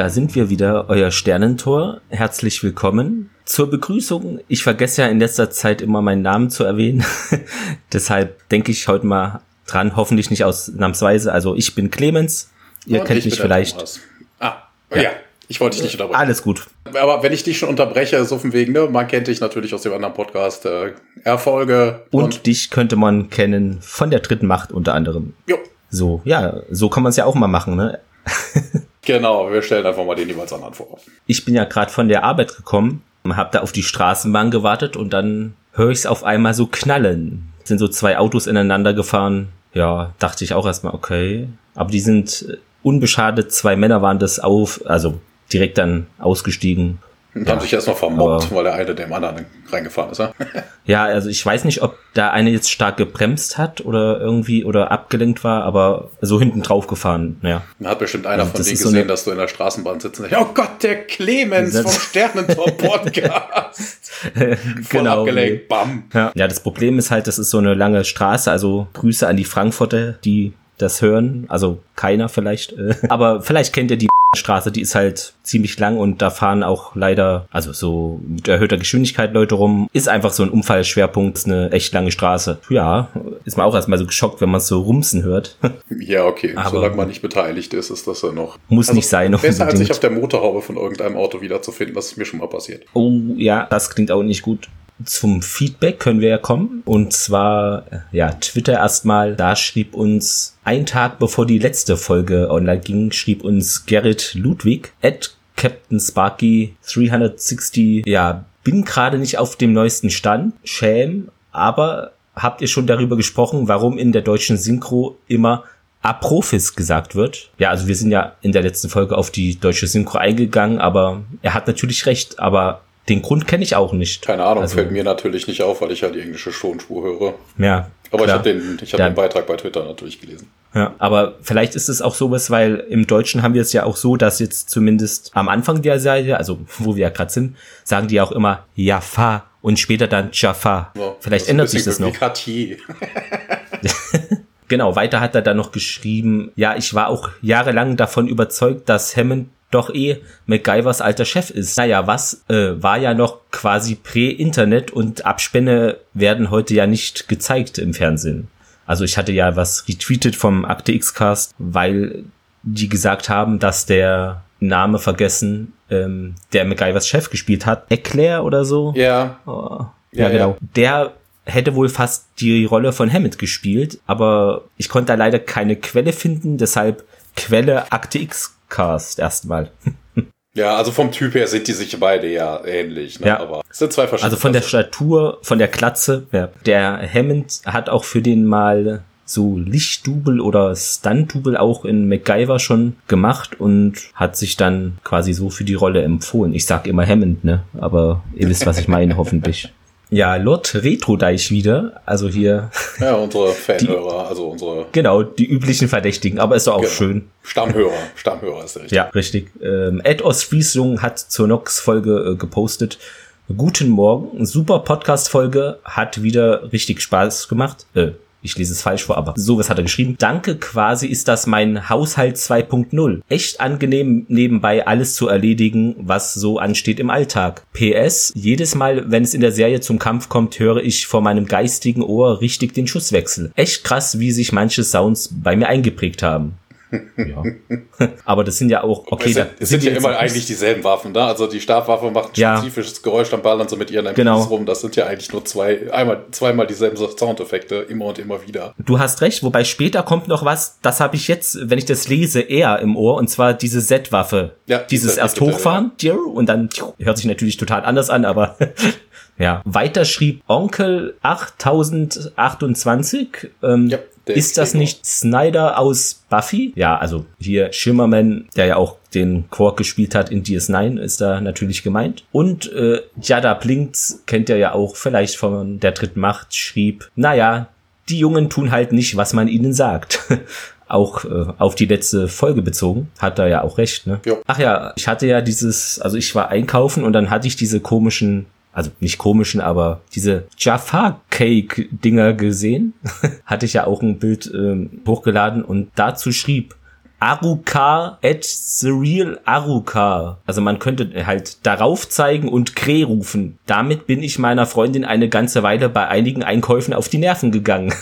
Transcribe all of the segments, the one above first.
Ja, da sind wir wieder, euer Sternentor. Herzlich willkommen. Zur Begrüßung, ich vergesse ja in letzter Zeit immer meinen Namen zu erwähnen. Deshalb denke ich heute mal dran, hoffentlich nicht ausnahmsweise. Also ich bin Clemens. Ihr Und kennt ich mich vielleicht. Thomas. Ah, ja. ich wollte dich nicht unterbrechen. Alles gut. Aber wenn ich dich schon unterbreche, ist auf dem Weg, ne? Man kennt dich natürlich aus dem anderen Podcast. Äh, Erfolge Und, dich könnte man kennen von der dritten Macht unter anderem. jo, So, ja, so kann man es ja auch mal machen, ne? genau, wir stellen einfach mal den jeweils anderen vor. Ich bin ja gerade von der Arbeit gekommen, hab da auf die Straßenbahn gewartet und dann höre ich es auf einmal so knallen. Sind so zwei Autos ineinander gefahren. Ja, dachte ich auch erstmal, okay. Aber die sind äh, unbeschadet, zwei Männer waren das auf, also direkt dann ausgestiegen. Und Ja, haben sich erstmal vermobbt, aber- weil der eine dem anderen reingefahren ist. Ja? Ja, also ich weiß nicht, ob da eine jetzt stark gebremst hat oder irgendwie oder abgelenkt war, aber so hinten drauf gefahren, ja. Dann hat bestimmt einer Also von denen ist so gesehen, eine- dass du in der Straßenbahn sitzt und sagt, oh Gott, der Clemens Das- vom Sternentor-Podcast. Genau. abgelenkt, bam. Ja. ja, das Problem ist halt, das ist so eine lange Straße, also Grüße an die Frankfurter, die das hören, also keiner vielleicht, äh, aber vielleicht kennt ihr die Straße, die ist halt ziemlich lang und da fahren auch leider, also so mit erhöhter Geschwindigkeit Leute rum, ist einfach so ein Unfallschwerpunkt, ist eine echt lange Straße. Ja, ist man auch erstmal so geschockt, wenn man es so rumsen hört. Ja, okay. Aber- Solange man nicht beteiligt ist, ist das ja noch. Muss nicht sein, Besser als sich auf der Motorhaube von irgendeinem Auto wiederzufinden, das ist mir schon mal passiert. Oh ja, das klingt auch nicht gut. Zum Feedback können wir ja kommen. Und zwar, äh, ja, Twitter erstmal. Da schrieb uns, ein Tag bevor die letzte Folge online ging, schrieb uns Gerrit Ludwig at Captain Sparky 360. Ja, bin gerade nicht auf dem neuesten Stand. Shame. Aber habt ihr schon darüber gesprochen, warum in der deutschen Synchro immer Aprophis gesagt wird. Ja, also wir sind ja in der letzten Folge auf die deutsche Synchro eingegangen, aber er hat natürlich recht, aber den Grund kenne ich auch nicht. Keine Ahnung, Also- fällt mir natürlich nicht auf, weil ich ja die englische Tonspur höre. Ja. Aber ich klar. habe den, ich hab Dann- den Beitrag bei Twitter natürlich gelesen. Ja, aber vielleicht ist es auch sowas, weil im Deutschen haben wir es ja auch so, dass jetzt zumindest am Anfang der Serie, also wo wir ja gerade sind, sagen die auch immer Jaffa und später dann Jaffa. Ja, vielleicht ändert sich das noch. Genau, weiter hat er dann noch geschrieben, ja, ich war auch jahrelang davon überzeugt, dass Hammond doch eh MacGyvers alter Chef ist. Naja, was äh, war ja noch quasi Prä-Internet und Abspänne werden heute ja nicht gezeigt im Fernsehen. Also ich hatte ja was retweetet vom Akte X-Cast, weil die gesagt haben, dass der Name vergessen, ähm, der MacGyvers Chef gespielt hat. Eclair oder so? Ja, Oh, Ja, ja, genau. Der hätte wohl fast die Rolle von Hammond gespielt, aber ich konnte da leider keine Quelle finden, deshalb Quelle Akte X Cast erstmal. ja, also vom Typ her sind die sich beide ja ähnlich, ne? Ja. aber es sind zwei verschiedene. Also von der. Statur, von der Klatze. Ja. Der Hammond hat auch für den mal so Lichtdubel oder Stuntdubel auch in MacGyver schon gemacht und hat sich dann quasi so für die Rolle empfohlen. Ich sag immer Hammond, ne? Aber ihr wisst, was ich meine, hoffentlich. Ja, Lord Retrodeich wieder. Also hier, Ja, unsere Fanhörer, also unsere genau, die üblichen Verdächtigen. Aber ist doch auch Genau. schön. Stammhörer. Stammhörer ist richtig. Ja, richtig. Ähm, Ed Ostfriesung hat zur Nox-Folge äh, gepostet. Guten Morgen, super Podcast-Folge, hat wieder richtig Spaß gemacht. Äh, ich lese es falsch vor, aber sowas hat er geschrieben. Danke, quasi ist das mein Haushalt 2.0. Echt angenehm, nebenbei alles zu erledigen, was so ansteht im Alltag. PS, jedes Mal, wenn es in der Serie zum Kampf kommt, höre ich vor meinem geistigen Ohr richtig den Schusswechsel. Echt krass, wie sich manche Sounds bei mir eingeprägt haben. Ja. Aber das sind ja auch, okay, es sind, da es sind ja immer eigentlich dieselben Waffen, ne? Also die Stabwaffe macht ein Ja. spezifisches Geräusch, dann ballern sie mit ihren MPs Genau. rum. Das sind ja eigentlich nur zwei, einmal, zweimal dieselben Soundeffekte, immer und immer wieder. Du hast recht, wobei später kommt noch was, das habe ich jetzt, wenn ich das lese, eher im Ohr, und zwar diese Z-Waffe. Ja, die Dieses erst hochfahren, tschirr, und dann hört sich natürlich total anders an, aber ja. Weiter schrieb Onkel 8028, ähm, Ja, der ist das nicht Snyder aus Buffy? Ja, also hier Shimmerman, der ja auch den Quark gespielt hat in DS9, ist da natürlich gemeint. Und äh, Jada Blinks kennt ihr ja auch vielleicht von der dritten Macht, schrieb, naja, die Jungen tun halt nicht, was man ihnen sagt. auch äh, auf die letzte Folge bezogen, hat er ja auch recht, ne? Jo. Ach ja, ich hatte ja dieses, also ich war einkaufen und dann hatte ich diese komischen, also nicht komischen, aber diese Jaffa Cake Dinger gesehen. hatte ich ja auch ein Bild ähm, hochgeladen und dazu schrieb Arukar at the real Arukar. Also man könnte halt darauf zeigen und Kreh rufen. Damit bin ich meiner Freundin eine ganze Weile bei einigen Einkäufen auf die Nerven gegangen.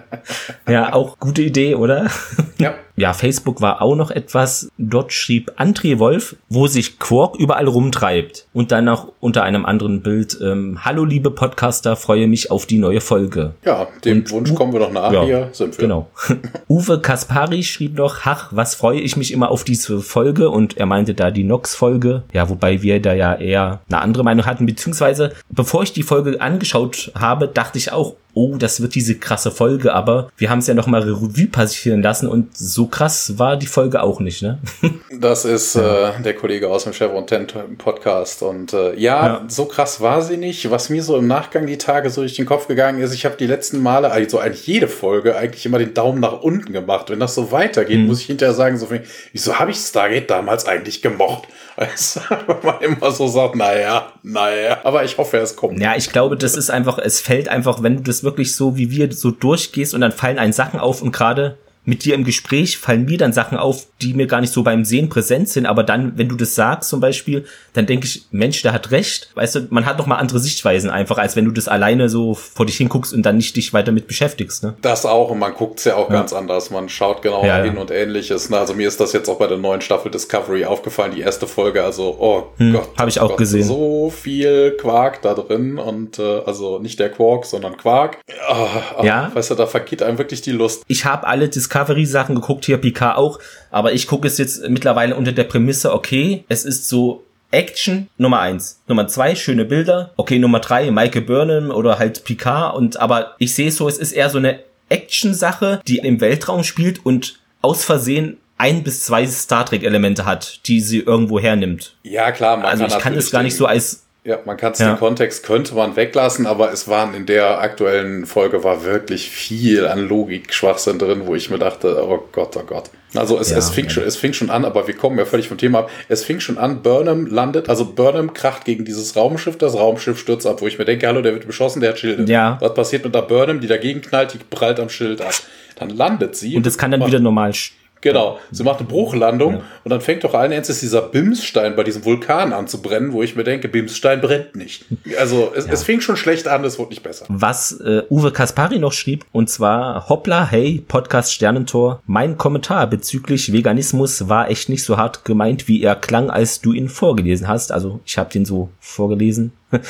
ja, auch gute Idee, oder? Ja. Ja, Facebook war auch noch etwas. Dort schrieb André Wolf, wo sich Quark überall rumtreibt. Und dann noch unter einem anderen Bild, ähm, Hallo liebe Podcaster, freue mich auf die neue Folge. Ja, dem und Wunsch kommen wir doch nach. Ja, Hier sind wir. Genau. Uwe Kaspari schrieb noch, ach, was freue ich mich immer auf diese Folge. Und er meinte da die Nox-Folge. Ja, wobei wir da ja eher eine andere Meinung hatten. Beziehungsweise, bevor ich die Folge angeschaut habe, dachte ich auch, oh, das wird diese krasse Folge, aber wir haben es ja noch mal Revue passieren lassen und so krass war die Folge auch nicht, ne? Das ist äh, der Kollege aus dem Chevron 10 Podcast und äh, ja, ja, so krass war sie nicht. Was mir so im Nachgang die Tage so durch den Kopf gegangen ist, ich habe die letzten Male, also eigentlich jede Folge, eigentlich immer den Daumen nach unten gemacht. Wenn das so weitergeht, mhm. muss ich hinterher sagen, so, wieso habe ich Stargate damals eigentlich gemocht? Also, man immer so sagt, naja, naja. Aber ich hoffe, es kommt. Ja, ich glaube, das ist einfach, es fällt einfach, wenn du das wirklich so wie wir so durchgehst und dann fallen einen Sachen auf und gerade mit dir im Gespräch fallen mir dann Sachen auf, die mir gar nicht so beim Sehen präsent sind, aber dann, wenn du das sagst zum Beispiel, dann denke ich, Mensch, der hat recht. Weißt du, man hat noch mal andere Sichtweisen einfach, als wenn du das alleine so vor dich hinguckst und dann nicht dich weiter mit beschäftigst. Ne? Das auch und man guckt's ja auch ja. ganz anders. Man schaut genau ja, hin ja. und ähnliches. Ne? Also mir ist das jetzt auch bei der neuen Staffel Discovery aufgefallen, die erste Folge. Also, oh hm, Gott. Habe ich auch Gott, gesehen. So viel Quark da drin und äh, also nicht der Quark, sondern Quark. Oh, ja. Weißt du, da vergeht einem wirklich die Lust. Ich habe alle Discovery-Sachen geguckt hier Picard auch, aber ich gucke es jetzt mittlerweile unter der Prämisse, okay, es ist so Action Nummer eins. Nummer zwei, schöne Bilder. Okay, Nummer drei, Michael Burnham oder halt Picard und aber ich sehe so, es ist eher so eine Action-Sache, die im Weltraum spielt und aus Versehen ein bis zwei Star Trek Elemente hat, die sie irgendwo hernimmt. Ja, klar. Man also ich kann es gar nicht so als ja, man kann es ja. den Kontext könnte man weglassen, aber es waren in der aktuellen Folge war wirklich viel an Logik Schwachsinn drin, wo ich mir dachte, oh Gott, oh Gott. Also es, ja, es, fing ja. schon, es fing schon an, aber wir kommen ja völlig vom Thema ab. Es fing schon an, Burnham landet, also Burnham kracht gegen dieses Raumschiff, das Raumschiff stürzt ab, wo ich mir denke, hallo, der wird beschossen, der hat Schilde. Ja. Was passiert mit der Burnham, die dagegen knallt, die prallt am Schild ab. Dann landet sie. Und es kann dann wieder normal Genau. Sie macht eine Bruchlandung ja. und dann fängt doch allen Ernstes dieser Bimsstein bei diesem Vulkan an zu brennen, wo ich mir denke, Bimsstein brennt nicht. Also es, ja. es fing schon schlecht an, es wurde nicht besser. Was äh, Uwe Kaspari noch schrieb, und zwar, hoppla, hey, Podcast Sternentor, mein Kommentar bezüglich Veganismus war echt nicht so hart gemeint, wie er klang, als du ihn vorgelesen hast. Also ich habe den so vorgelesen.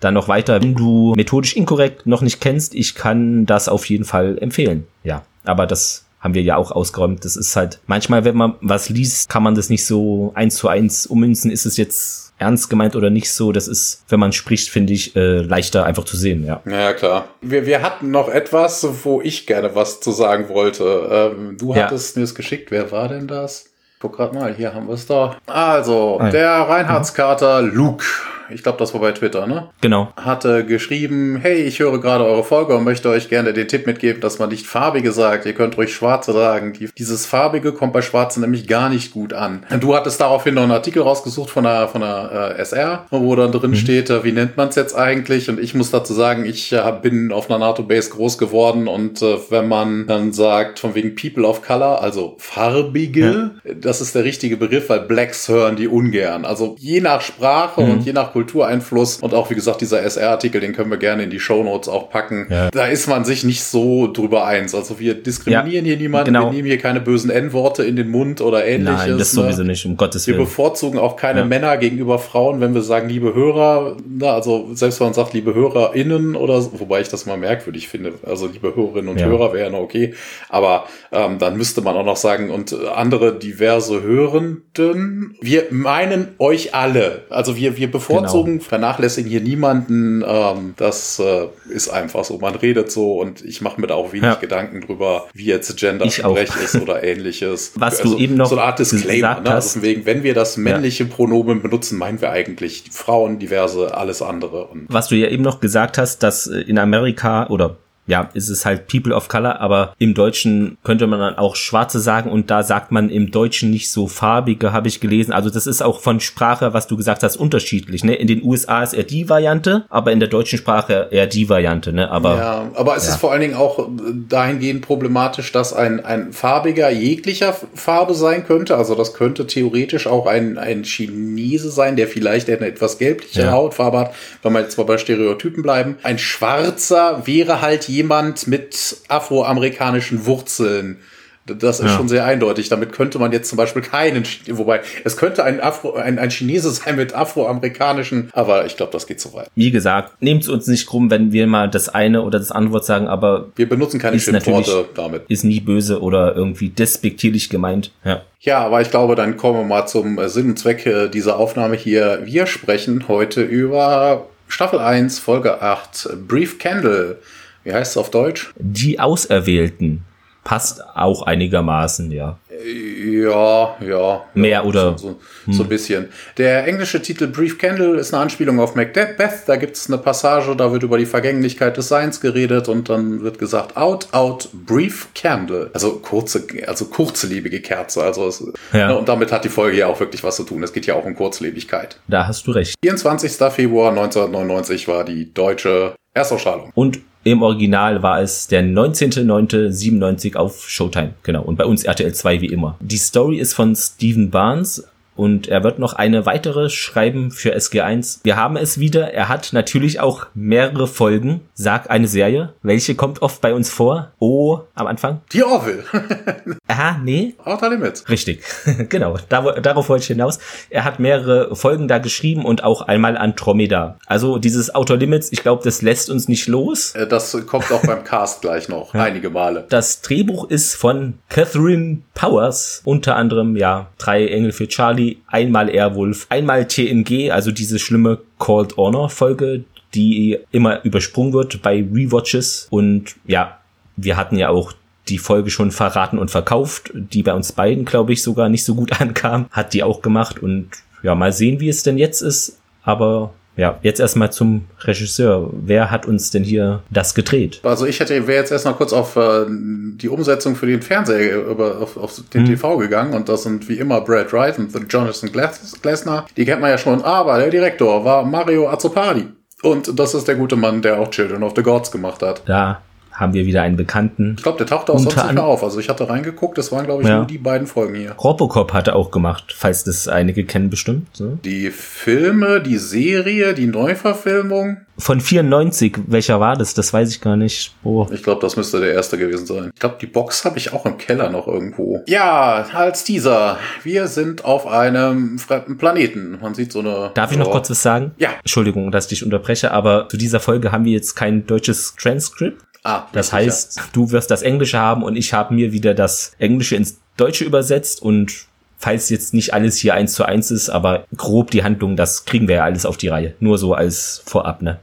Dann noch weiter, wenn du methodisch inkorrekt noch nicht kennst, ich kann das auf jeden Fall empfehlen. Ja, aber das haben wir ja auch ausgeräumt. Das ist halt, manchmal, wenn man was liest, kann man das nicht so eins zu eins ummünzen. Ist es jetzt ernst gemeint oder nicht so? Das ist, wenn man spricht, finde ich, äh, leichter einfach zu sehen, ja. Ja, klar. Wir, wir hatten noch etwas, wo ich gerne was zu sagen wollte. Ähm, du hattest ja. mir es geschickt. Wer war denn das? Guck grad mal, hier haben wir es da. Also, ah, der Reinhardskater Luke ich glaube, das war bei Twitter, ne? Genau. Hatte geschrieben, hey, ich höre gerade eure Folge und möchte euch gerne den Tipp mitgeben, dass man nicht farbige sagt. Ihr könnt ruhig schwarze sagen. dieses farbige kommt bei schwarzen nämlich gar nicht gut an. Du hattest daraufhin noch einen Artikel rausgesucht von der, von der äh, SR, wo dann drin mhm. steht, äh, wie nennt man es jetzt eigentlich? Und ich muss dazu sagen, ich äh, bin auf einer NATO-Base groß geworden und äh, wenn man dann sagt, von wegen People of Color, also farbige, ja. das ist der richtige Begriff, weil Blacks hören die ungern. Also je nach Sprache mhm. und je nach Kultureinfluss und auch wie gesagt dieser SR-Artikel, den können wir gerne in die Show Notes auch packen. Ja. Da ist man sich nicht so drüber eins. Also wir diskriminieren ja, hier niemanden, genau. wir nehmen hier keine bösen N-Worte in den Mund oder ähnliches. Nein, das ne? sowieso nicht, um Gottes Willen. Wir bevorzugen auch keine ja. Männer gegenüber Frauen, wenn wir sagen, liebe Hörer, na, also selbst wenn man sagt, liebe HörerInnen oder wobei ich das mal merkwürdig finde, also liebe Hörerinnen und Hörer wäre ja noch okay, aber ähm, dann müsste man auch noch sagen, und andere diverse Hörenden, wir meinen euch alle. Also wir, wir bevorzugen bevorzugen, genau. vernachlässigen hier niemanden. Ähm, das äh, ist einfach so. Man redet so und ich mache mir da auch wenig ja. Gedanken drüber, wie jetzt Gender-Sprech ist oder ähnliches. Was also, du eben noch so eine Art Disclaimer. Ne? Also wegen, wenn wir das männliche ja. Pronomen benutzen, meinen wir eigentlich Frauen, diverse, alles andere. Und Was du ja eben noch gesagt hast, dass äh, in Amerika oder ja, ist es halt People of Color, aber im Deutschen könnte man dann auch Schwarze sagen und da sagt man im Deutschen nicht so farbige, habe ich gelesen. Also das ist auch von Sprache, was du gesagt hast, unterschiedlich. Ne? In den USA ist eher die Variante, aber in der deutschen Sprache eher die Variante. Ne? Aber, ja, aber es ja. ist vor allen Dingen auch dahingehend problematisch, dass ein, ein farbiger jeglicher Farbe sein könnte. Also das könnte theoretisch auch ein, ein Chinese sein, der vielleicht eine etwas gelbliche ja. Hautfarbe hat, wenn wir jetzt mal bei Stereotypen bleiben. Ein Schwarzer wäre halt jemand mit afroamerikanischen Wurzeln. Das ist ja. schon sehr eindeutig. Damit könnte man jetzt zum Beispiel keinen, wobei es könnte ein, Afro, ein, ein Chinese sein mit afroamerikanischen, aber ich glaube, das geht zu weit. Wie gesagt, nehmt es uns nicht krumm, wenn wir mal das eine oder das andere Wort sagen, aber wir benutzen keine Schimpfworte damit. Ist nie böse oder irgendwie despektierlich gemeint. Ja. Ja, aber ich glaube, dann kommen wir mal zum Sinn und Zweck dieser Aufnahme hier. Wir sprechen heute über Staffel 1, Folge 8, Brief Candle. Wie heißt es auf Deutsch? Die Auserwählten. Passt auch einigermaßen, ja. Ja, ja. Mehr oder? So, so, so, ein bisschen. Der englische Titel Brief Candle ist eine Anspielung auf Macbeth. Da gibt es eine Passage, da wird über die Vergänglichkeit des Seins geredet und dann wird gesagt, out, out, brief candle. Also kurze, also kurzlebige Kerze. Also es, ja. ne, und damit hat die Folge ja auch wirklich was zu tun. Es geht ja auch um Kurzlebigkeit. Da hast du recht. 24. Februar 1999 war die deutsche Erstausstrahlung. Und im Original war es der 19.09.97 auf Showtime. Genau. Und bei uns RTL 2 wie immer. Die Story ist von Stephen Barnes und er wird noch eine weitere schreiben für SG1. Wir haben es wieder. Er hat natürlich auch mehrere Folgen. Sag eine Serie. Welche kommt oft bei uns vor? Oh, am Anfang? Die Orville. Aha, nee. Outer Limits. Richtig. genau. Dar darauf wollte ich hinaus. Er hat mehrere Folgen da geschrieben und auch einmal Andromeda. Also dieses Outer Limits, ich glaube, das lässt uns nicht los. Äh, das kommt auch beim Cast gleich noch. Ja. Einige Male. Das Drehbuch ist von Catherine Powers. Unter anderem, ja, drei Engel für Charlie Charlie, einmal Airwolf, einmal TNG, also diese schlimme Called Honor Folge, die immer übersprungen wird bei Rewatches. Und ja, wir hatten ja auch die Folge schon verraten und verkauft, die bei uns beiden, glaube ich, sogar nicht so gut ankam. Hat die auch gemacht und ja, mal sehen, wie es denn jetzt ist. Aber ja, jetzt erstmal zum Regisseur. Wer hat uns denn hier das gedreht? Also ich hätte, wäre jetzt erstmal kurz auf äh, die Umsetzung für den Fernseher über, auf, auf den hm. TV gegangen und das sind wie immer Brad Wright und Jonathan Glessner. Die kennt man ja schon, aber der Direktor war Mario Azzopadi. Und das ist der gute Mann, der auch Children of the Gods gemacht hat. Da haben wir wieder einen Bekannten. Ich glaube, der tauchte auch sonst nicht mehr auf. Also ich hatte reingeguckt, das waren, glaube ich, ja. nur die beiden Folgen hier. Robocop hatte auch gemacht, falls das einige kennen bestimmt. So. Die Filme, die Serie, die Neuverfilmung. Von 94, welcher war das? Das weiß ich gar nicht. Oh. Ich glaube, das müsste der erste gewesen sein. Ich glaube, die Box habe ich auch im Keller noch irgendwo. Ja, als dieser. Wir sind auf einem fremden Planeten. Man sieht so eine. Darf ich noch kurz was sagen? Ja. Entschuldigung, dass ich dich unterbreche, aber zu dieser Folge haben wir jetzt kein deutsches Transkript. Ah, das heißt, sicher. du wirst das Englische haben und ich habe mir wieder das Englische ins Deutsche übersetzt und falls jetzt nicht alles hier eins zu eins ist, aber grob die Handlung, das kriegen wir ja alles auf die Reihe. Nur so als Vorab, ne?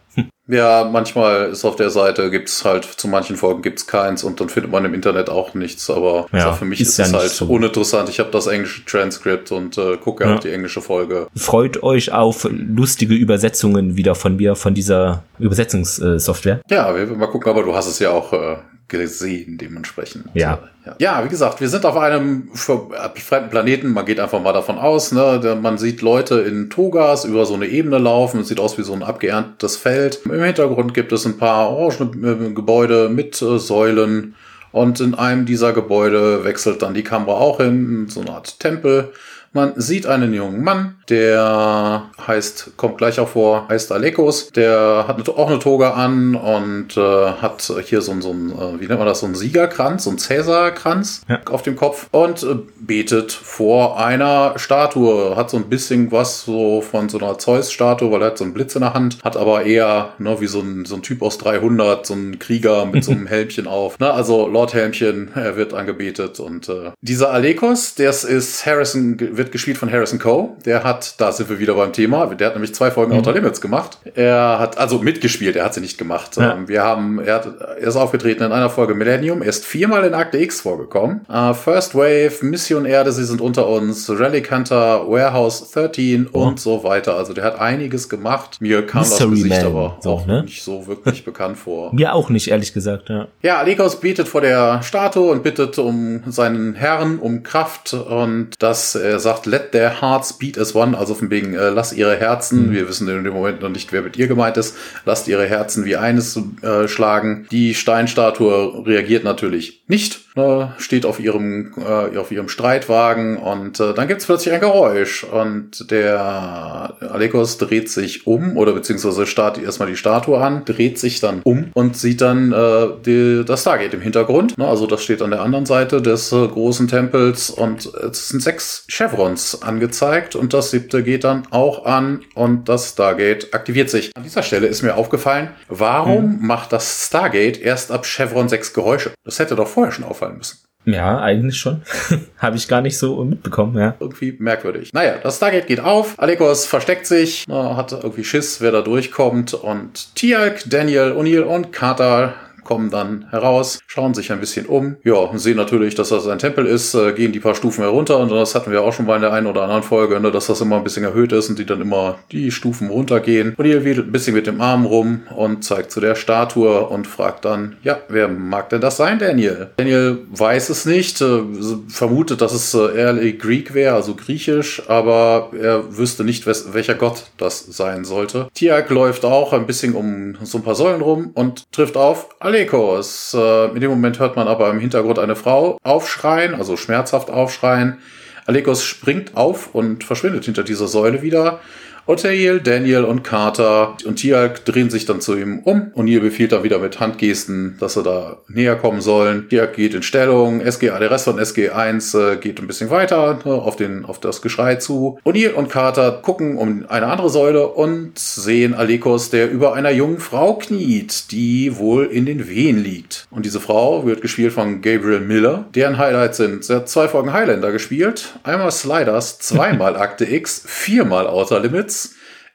Ja, manchmal ist auf der Seite, gibt's halt, zu manchen Folgen gibt's keins und dann findet man im Internet auch nichts, aber ja, für mich ist, ist es halt so. uninteressant. Ich habe das englische Transkript und äh, gucke ja. auch die englische Folge. Freut euch auf lustige Übersetzungen wieder von mir, von dieser Übersetzungssoftware. Ja, wir mal gucken, aber du hast es ja auch äh, gesehen dementsprechend. Ja. ja. Ja, wie gesagt, wir sind auf einem fremden Planeten. Man geht einfach mal davon aus. Ne? Man sieht Leute in Togas über so eine Ebene laufen. Es sieht aus wie so ein abgeerntetes Feld. Im Hintergrund gibt es ein paar orangene äh, Gebäude mit äh, Säulen. Und in einem dieser Gebäude wechselt dann die Kamera auch hin, so eine Art Tempel. Man sieht einen jungen Mann, der heißt, kommt gleich auch vor, heißt Alekos. Der hat auch eine Toga an und äh, hat hier so, so ein, äh, wie nennt man das, so ein Siegerkranz, so ein Cäsarkranz ja. auf dem Kopf und äh, betet vor einer Statue. Hat so ein bisschen was so von so einer Zeus-Statue, weil er hat so einen Blitz in der Hand, hat aber eher ne, wie so ein, so ein Typ aus 300, so ein Krieger mit so einem Helmchen auf. Ne, also Lord Helmchen, er wird angebetet und äh, dieser Alekos, das ist Harrison wird gespielt von Harrison Coe. Der hat, da sind wir wieder beim Thema, der hat nämlich zwei Folgen mhm. Outer Limits gemacht. Er hat also mitgespielt, er hat sie nicht gemacht. Ja. Ähm, wir haben, er, hat, er ist aufgetreten in einer Folge Millennium, er ist viermal in Akte X vorgekommen. Uh, First Wave, Mission Erde, sie sind unter uns, Relic Hunter, Warehouse 13 oh. und so weiter. Also der hat einiges gemacht. Mir kam Mystery das Gesicht Man. aber so, auch ne? nicht so wirklich bekannt vor. Mir auch nicht, ehrlich gesagt, ja. Ja, Alekos betet vor der Statue und bittet um seinen Herrn, um Kraft und dass er sagt, let their hearts beat as one, also von wegen, äh, lass ihre Herzen, mhm. wir wissen in dem Moment noch nicht, wer mit ihr gemeint ist, lasst ihre Herzen wie eines äh, schlagen. Die Steinstatue reagiert natürlich nicht ne, steht auf ihrem, äh, auf ihrem Streitwagen und äh, dann gibt's plötzlich ein Geräusch und der Alekos dreht sich um oder beziehungsweise startet erstmal die Statue an, dreht sich dann um und sieht dann äh, die, das Stargate im Hintergrund. Ne, also das steht an der anderen Seite des äh, großen Tempels und es sind sechs Chevrons angezeigt und das siebte geht dann auch an und das Stargate aktiviert sich. An dieser Stelle ist mir aufgefallen, warum hm. macht das Stargate erst ab Chevron 6 Geräusche? Das hätte doch vorher schon auffallen müssen. Ja, eigentlich schon. Habe ich gar nicht so mitbekommen, ja. Irgendwie merkwürdig. Naja, das Stargate geht auf, Alekos versteckt sich, hat irgendwie Schiss, wer da durchkommt und Tialk, Daniel, O'Neill und Carter kommen dann heraus, schauen sich ein bisschen um, ja, sehen natürlich, dass das ein Tempel ist, äh, gehen die paar Stufen herunter und das hatten wir auch schon mal in der einen oder anderen Folge, ne, dass das immer ein bisschen erhöht ist und die dann immer die Stufen runtergehen. Und ihr wedelt ein bisschen mit dem Arm rum und zeigt zu der Statue und fragt dann, ja, wer mag denn das sein, Daniel? Daniel weiß es nicht, äh, vermutet, dass es äh, early Greek wäre, also griechisch, aber er wüsste nicht, welcher Gott das sein sollte. Tiak läuft auch ein bisschen um so ein paar Säulen rum und trifft auf alle Alekos. Äh, in dem Moment hört man aber im Hintergrund eine Frau aufschreien, also schmerzhaft aufschreien. Alekos springt auf und verschwindet hinter dieser Säule wieder. Otail, Daniel und Carter und Tialk drehen sich dann zu ihm um. und ihr befiehlt dann wieder mit Handgesten, dass sie da näher kommen sollen. Tialk geht in Stellung. SGA, der Rest von SG1 äh, geht ein bisschen weiter ne, auf, den, auf das Geschrei zu. O'Neill und Carter gucken um eine andere Säule und sehen Alekos, der über einer jungen Frau kniet, die wohl in den Wehen liegt. Und diese Frau wird gespielt von Gabriel Miller. Deren Highlights sind, sie hat zwei Folgen Highlander gespielt, einmal Sliders, zweimal Akte X, viermal Outer Limits,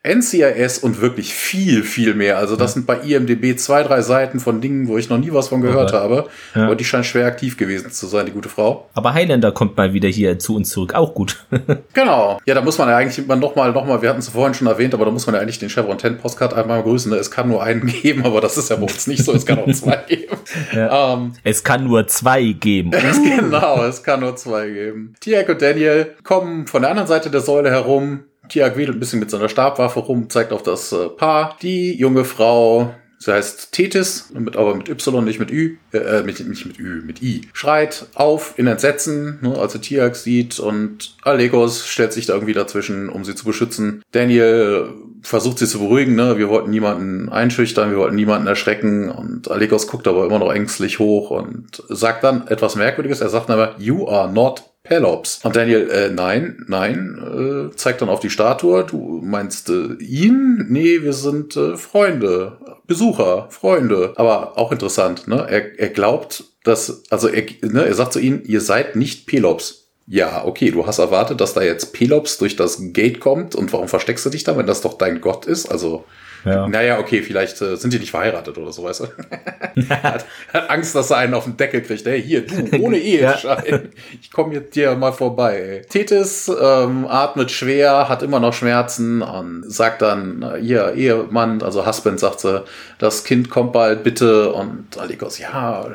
NCIS und wirklich viel, viel mehr. Also das sind bei IMDB zwei, drei Seiten von Dingen, wo ich noch nie was von gehört okay. habe. Ja. Aber die scheint schwer aktiv gewesen zu sein, die gute Frau. Aber Highlander kommt mal wieder hier zu uns zurück, auch gut. genau. Ja, da muss man ja eigentlich immer nochmal, nochmal, wir hatten es vorhin schon erwähnt, aber da muss man ja eigentlich den Chevron 10 Postcard einmal grüßen. Es kann nur einen geben, aber das ist ja bei uns nicht so. Es kann auch zwei geben. Ja. Ähm, es kann nur zwei geben. Genau, es kann nur zwei geben. Tiak und Daniel kommen von der anderen Seite der Säule herum, Tiag wedelt ein bisschen mit seiner Stabwaffe rum, zeigt auf das äh, Paar. Die junge Frau, sie heißt Tethys, mit, aber mit Y, nicht mit Ü, äh, äh mit, nicht mit Ü, mit I, schreit auf in Entsetzen, ne, als sie Tiag sieht und Alegos stellt sich da irgendwie dazwischen, um sie zu beschützen. Daniel versucht sie zu beruhigen, ne? wir wollten niemanden einschüchtern, wir wollten niemanden erschrecken und Alegos guckt aber immer noch ängstlich hoch und sagt dann etwas Merkwürdiges, er sagt aber, you are not Pelops. Und Daniel, äh, nein, nein, äh, zeigt dann auf die Statue. Du meinst äh, ihn? Nee, wir sind äh, Freunde, Besucher, Freunde. Aber auch interessant, ne? Er, er glaubt, dass, also er, ne, er sagt zu ihnen, ihr seid nicht Pelops. Ja, okay, du hast erwartet, dass da jetzt Pelops durch das Gate kommt und warum versteckst du dich da, wenn das doch dein Gott ist? Also, ja. Naja, okay, vielleicht äh, sind die nicht verheiratet oder so, weißt du? hat, hat Angst, dass er einen auf den Deckel kriegt. Hey, hier, du, ohne Eheschein. ja. Ich komme jetzt dir mal vorbei. Tethys ähm, atmet schwer, hat immer noch Schmerzen und sagt dann, hier, Ehemann, also Husband, sagt sie, das Kind kommt bald, bitte. Und Alikos, ja,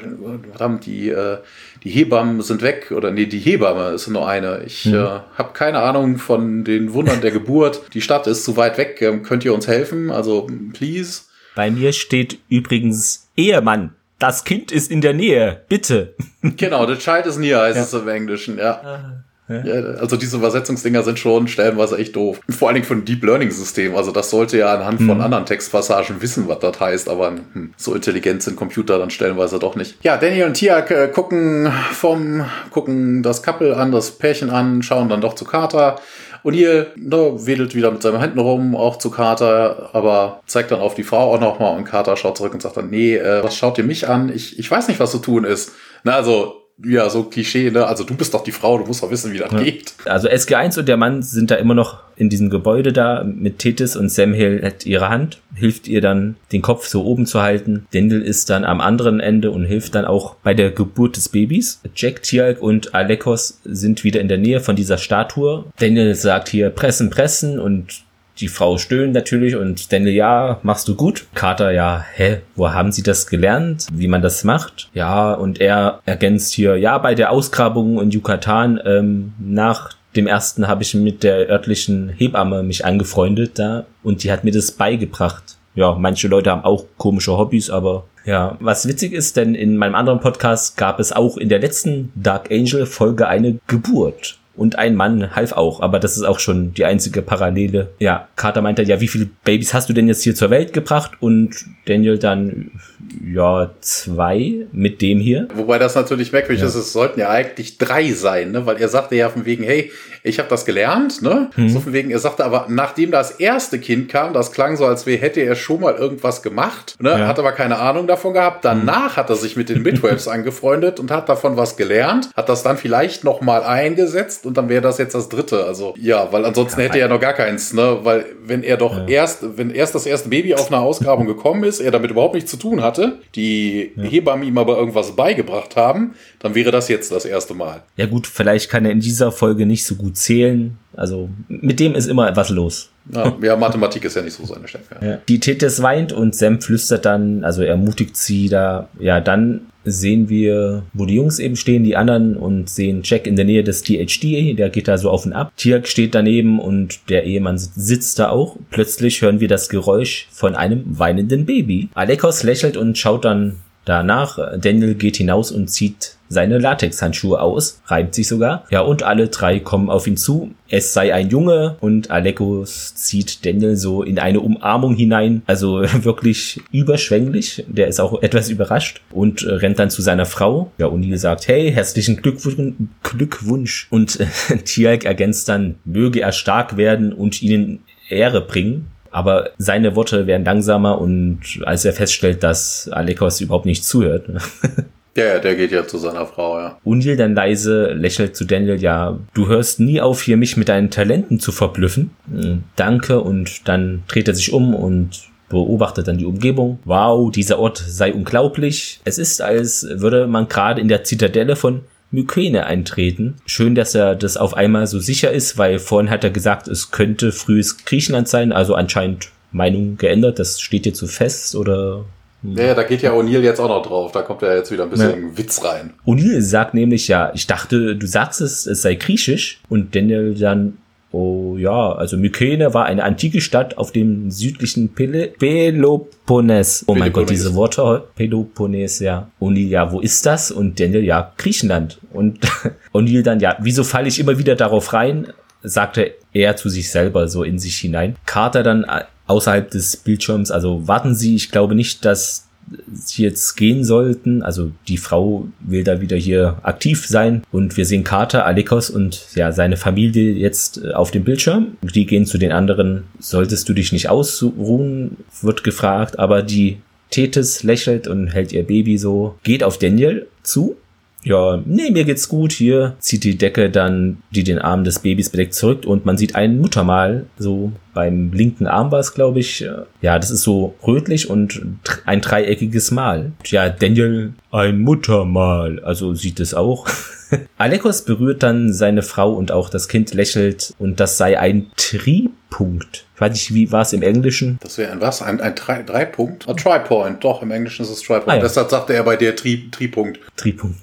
verdammt, die äh, die Hebammen sind weg oder nee, die Hebamme ist nur eine. Ich mhm. äh, habe keine Ahnung von den Wundern der Geburt. Die Stadt ist zu weit weg. Ähm, könnt ihr uns helfen? Also, please. Bei mir steht übrigens Ehemann. Das Kind ist in der Nähe. Bitte. Genau, the child is near heißt ja. es im Englischen, ja. Ja, also diese Übersetzungsdinger sind schon stellenweise echt doof. Vor allen Dingen von Deep Learning System. Also das sollte ja anhand von mhm. anderen Textpassagen wissen, was das heißt, aber hm, so intelligent sind Computer dann stellenweise doch nicht. Ja, Daniel und Tiak äh, gucken vom, gucken das Couple an, das Pärchen an, schauen dann doch zu Carter. Und hier ne, wedelt wieder mit seinen Händen rum, auch zu Carter, aber zeigt dann auf die Frau auch nochmal und Carter schaut zurück und sagt dann, nee, äh, was schaut ihr mich an? Ich, ich weiß nicht, was zu tun ist. Na, also ja, so Klischee, ne? Also du bist doch die Frau, du musst doch wissen, wie das ja. geht. Also SG1 und der Mann sind da immer noch in diesem Gebäude da mit Tethys und Sam hält ihre Hand, hilft ihr dann, den Kopf so oben zu halten. Dendel ist dann am anderen Ende und hilft dann auch bei der Geburt des Babys. Jack, Tialk und Alekos sind wieder in der Nähe von dieser Statue. Dendel sagt hier pressen, pressen und die Frau stöhnt natürlich und Daniel, ja, machst du gut. Carter, ja, hä, wo haben sie das gelernt, wie man das macht? Ja, und er ergänzt hier, ja, bei der Ausgrabung in Yucatan ähm, nach dem ersten habe ich mit der örtlichen Hebamme mich angefreundet da und die hat mir das beigebracht. Ja, manche Leute haben auch komische Hobbys, aber ja, was witzig ist, denn in meinem anderen Podcast gab es auch in der letzten Dark Angel Folge eine Geburt und ein Mann half auch, aber das ist auch schon die einzige Parallele. Ja, Carter meinte, ja, wie viele Babys hast du denn jetzt hier zur Welt gebracht? Und Daniel dann, ja, zwei mit dem hier. Wobei das natürlich merkwürdig ja. ist, es sollten ja eigentlich drei sein, ne? weil er sagte ja von wegen, hey, ich habe das gelernt, ne? Hm. So von wegen, er sagte aber, nachdem das erste Kind kam, das klang so, als wäre, hätte er schon mal irgendwas gemacht, ne? Ja. Hat aber keine Ahnung davon gehabt. Danach hm. hat er sich mit den Midwaves angefreundet und hat davon was gelernt, hat das dann vielleicht noch mal eingesetzt und dann wäre das jetzt das dritte. Also ja, weil ansonsten ja, hätte er noch gar keins, ne? Weil wenn er doch ja. erst, wenn erst das erste Baby auf einer Ausgrabung gekommen ist, er damit überhaupt nichts zu tun hatte, die ja. Hebammen ihm aber irgendwas beigebracht haben, dann wäre das jetzt das erste Mal. Ja gut, vielleicht kann er in dieser Folge nicht so gut zählen. Also mit dem ist immer etwas los. Ja, ja Mathematik ist ja nicht so seine Stärke. Ja. Die Tethys weint und Sam flüstert dann, also ermutigt sie da, ja, dann sehen wir, wo die Jungs eben stehen, die anderen und sehen Jack in der Nähe des THD, der geht da so auf und ab. Tirk steht daneben und der Ehemann sitzt da auch. Plötzlich hören wir das Geräusch von einem weinenden Baby. Alekos lächelt und schaut dann danach. Daniel geht hinaus und zieht seine Latexhandschuhe aus, reibt sich sogar. Ja, und alle drei kommen auf ihn zu. Es sei ein Junge und Alekos zieht Daniel so in eine Umarmung hinein. Also wirklich überschwänglich. Der ist auch etwas überrascht und rennt dann zu seiner Frau. Ja, und die sagt, hey, herzlichen Glückwunsch. Glückwunsch. Und äh, Tialk ergänzt dann, möge er stark werden und ihnen Ehre bringen. Aber seine Worte werden langsamer und als er feststellt, dass Alekos überhaupt nicht zuhört, Ja, der geht ja zu seiner Frau, ja. Undil dann leise lächelt zu Daniel, ja, du hörst nie auf, hier mich mit deinen Talenten zu verblüffen. Hm, danke, und dann dreht er sich um und beobachtet dann die Umgebung. Wow, dieser Ort sei unglaublich. Es ist, als würde man gerade in der Zitadelle von Mykene eintreten. Schön, dass er das auf einmal so sicher ist, weil vorhin hat er gesagt, es könnte frühes Griechenland sein, also anscheinend Meinung geändert. Das steht jetzt so fest oder ja, da geht ja O'Neill jetzt auch noch drauf. Da kommt ja jetzt wieder ein bisschen ja. Witz rein. O'Neill sagt nämlich ja, ich dachte, du sagst es, es sei griechisch. Und Daniel dann, oh ja, also Mykene war eine antike Stadt auf dem südlichen Pele Peloponnes. Oh mein Gott, diese Worte. Peloponnes, ja. O'Neill, ja, wo ist das? Und Daniel, ja, Griechenland. Und O'Neill dann, ja, wieso falle ich immer wieder darauf rein? sagte er zu sich selber so in sich hinein. Carter dann außerhalb des Bildschirms. Also warten Sie, ich glaube nicht, dass sie jetzt gehen sollten. Also die Frau will da wieder hier aktiv sein und wir sehen Carter, Alekos und ja seine Familie jetzt äh, auf dem Bildschirm. Die gehen zu den anderen. Solltest du dich nicht ausruhen? Wird gefragt, aber die Tethys lächelt und hält ihr Baby so, geht auf Daniel zu ja, nee, mir geht's gut. Hier zieht die Decke dann, die den Arm des Babys bedeckt, zurück und man sieht ein Muttermal, so beim linken Arm war es, glaube ich. Ja, das ist so rötlich und ein dreieckiges Mal. Ja, Daniel, ein Muttermal, also sieht es auch. Alekos berührt dann seine Frau und auch das Kind lächelt und das sei ein Tripunkt. Ich weiß nicht, wie war es im Englischen? Das wäre ein was? Ein, ein Drei-Punkt? Ein Tri-Point, doch, im Englischen ist es Tri-Point. Ah, ja. Deshalb sagte er bei dir Tri Tripunkt. Tripunkt.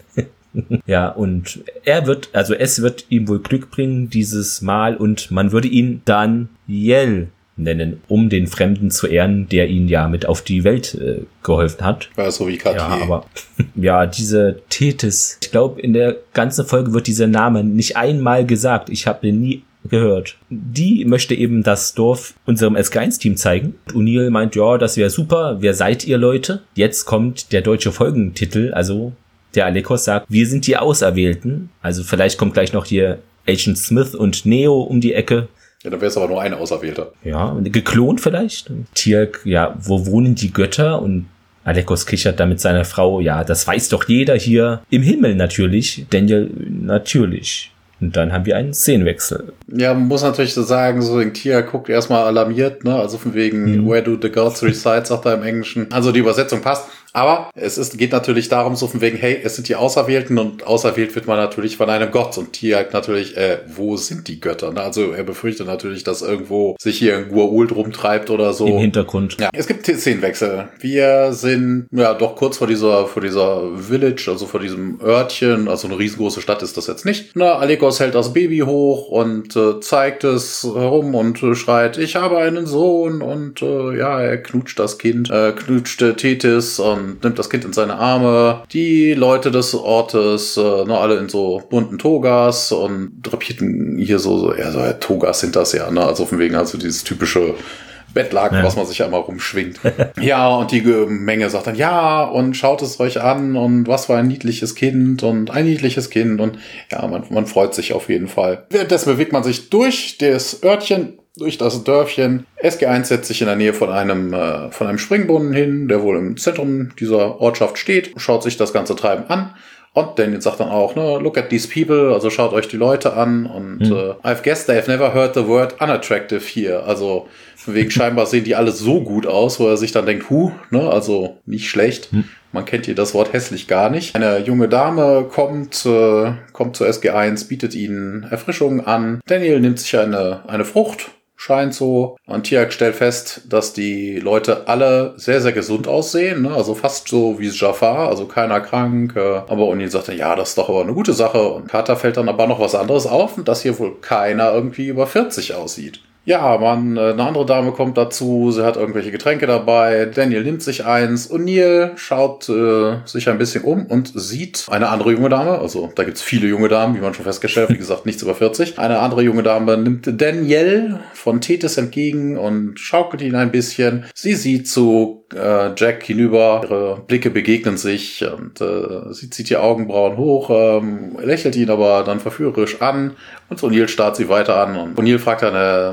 ja, und er wird, also es wird ihm wohl Glück bringen, dieses Mal, und man würde ihn dann Yell nennen, um den Fremden zu ehren, der ihn ja mit auf die Welt äh, geholfen hat. Ja, so wie Cartier. Ja, aber ja, diese Tethys, ich glaube, in der ganzen Folge wird dieser Name nicht einmal gesagt. Ich habe den nie gehört. Die möchte eben das Dorf unserem SK1-Team zeigen. O'Neill meint, ja, das wäre super. Wer seid ihr Leute? Jetzt kommt der deutsche Folgentitel, also der Alekos sagt, wir sind die Auserwählten. Also vielleicht kommt gleich noch hier Agent Smith und Neo um die Ecke. Ja, dann wäre es aber nur ein Auserwählter. Ja, geklont vielleicht. Tirk, ja, wo wohnen die Götter? Und Alekos kichert da mit seiner Frau, ja, das weiß doch jeder hier. Im Himmel natürlich. Daniel, natürlich. Und dann haben wir einen Szenenwechsel. Ja, man muss natürlich so sagen, so ein Tier guckt erstmal alarmiert, ne? Also von wegen mhm. Where do the gods reside, sagt er im Englischen. Also die Übersetzung passt. Aber es ist, geht natürlich darum, so von wegen, hey, es sind die Auserwählten und auserwählt wird man natürlich von einem Gott. Und hier halt natürlich, äh, wo sind die Götter? Ne? Also er befürchtet natürlich, dass irgendwo sich hier ein Gua'uld rumtreibt oder so. Im Hintergrund. Ja, es gibt Szenenwechsel. Wir sind ja doch kurz vor dieser, vor dieser Village, also vor diesem Örtchen. Also eine riesengroße Stadt ist das jetzt nicht. Na, Alekos hält das Baby hoch und äh, zeigt es herum und äh, schreit, ich habe einen Sohn und äh, ja, er knutscht das Kind, äh, knutscht Tethys und nimmt das Kind in seine Arme. Die Leute des Ortes, äh, ne, alle in so bunten Togas und drapierten hier so, so, ja, so ja, Togas sind das ja, ne? Also von wegen also dieses typische Bettlaken, ja. was man sich ja immer rumschwingt. ja, und die Menge sagt dann, ja, und schaut es euch an und was für ein niedliches Kind und ein niedliches Kind und ja, man, man freut sich auf jeden Fall. Währenddessen bewegt man sich durch das Örtchen durch das Dörfchen. SG1 setzt sich in der Nähe von einem, äh, von einem Springbrunnen hin, der wohl im Zentrum dieser Ortschaft steht, schaut sich das ganze Treiben an. Und Daniel sagt dann auch, ne, look at these people, also schaut euch die Leute an und hm. äh, I've guessed they've never heard the word unattractive here. Also wegen scheinbar sehen die alle so gut aus, wo er sich dann denkt, hu, ne, also nicht schlecht. Hm. Man kennt hier das Wort hässlich gar nicht. Eine junge Dame kommt, äh, kommt zur SG1, bietet ihnen Erfrischungen an. Daniel nimmt sich eine, eine Frucht scheint so. Und Tiak stellt fest, dass die Leute alle sehr, sehr gesund aussehen. Ne? Also fast so wie Jafar, also keiner krank. Äh, aber O'Neill sagte, ja, das ist doch aber eine gute Sache. Und Carter fällt dann aber noch was anderes auf, dass hier wohl keiner irgendwie über 40 aussieht. Ja, man, äh, eine andere Dame kommt dazu, sie hat irgendwelche Getränke dabei, Daniel nimmt sich eins, O'Neill schaut äh, sich ein bisschen um und sieht eine andere junge Dame, also da gibt's viele junge Damen, wie man schon festgestellt hat, wie gesagt, nichts über 40. Eine andere junge Dame nimmt Daniel von Tethys entgegen und schaukelt ihn ein bisschen. Sie sieht zu äh, Jack hinüber, ihre Blicke begegnen sich und äh, sie zieht die Augenbrauen hoch, ähm, lächelt ihn aber dann verführerisch an und O'Neill starrt sie weiter an und O'Neill fragt äh,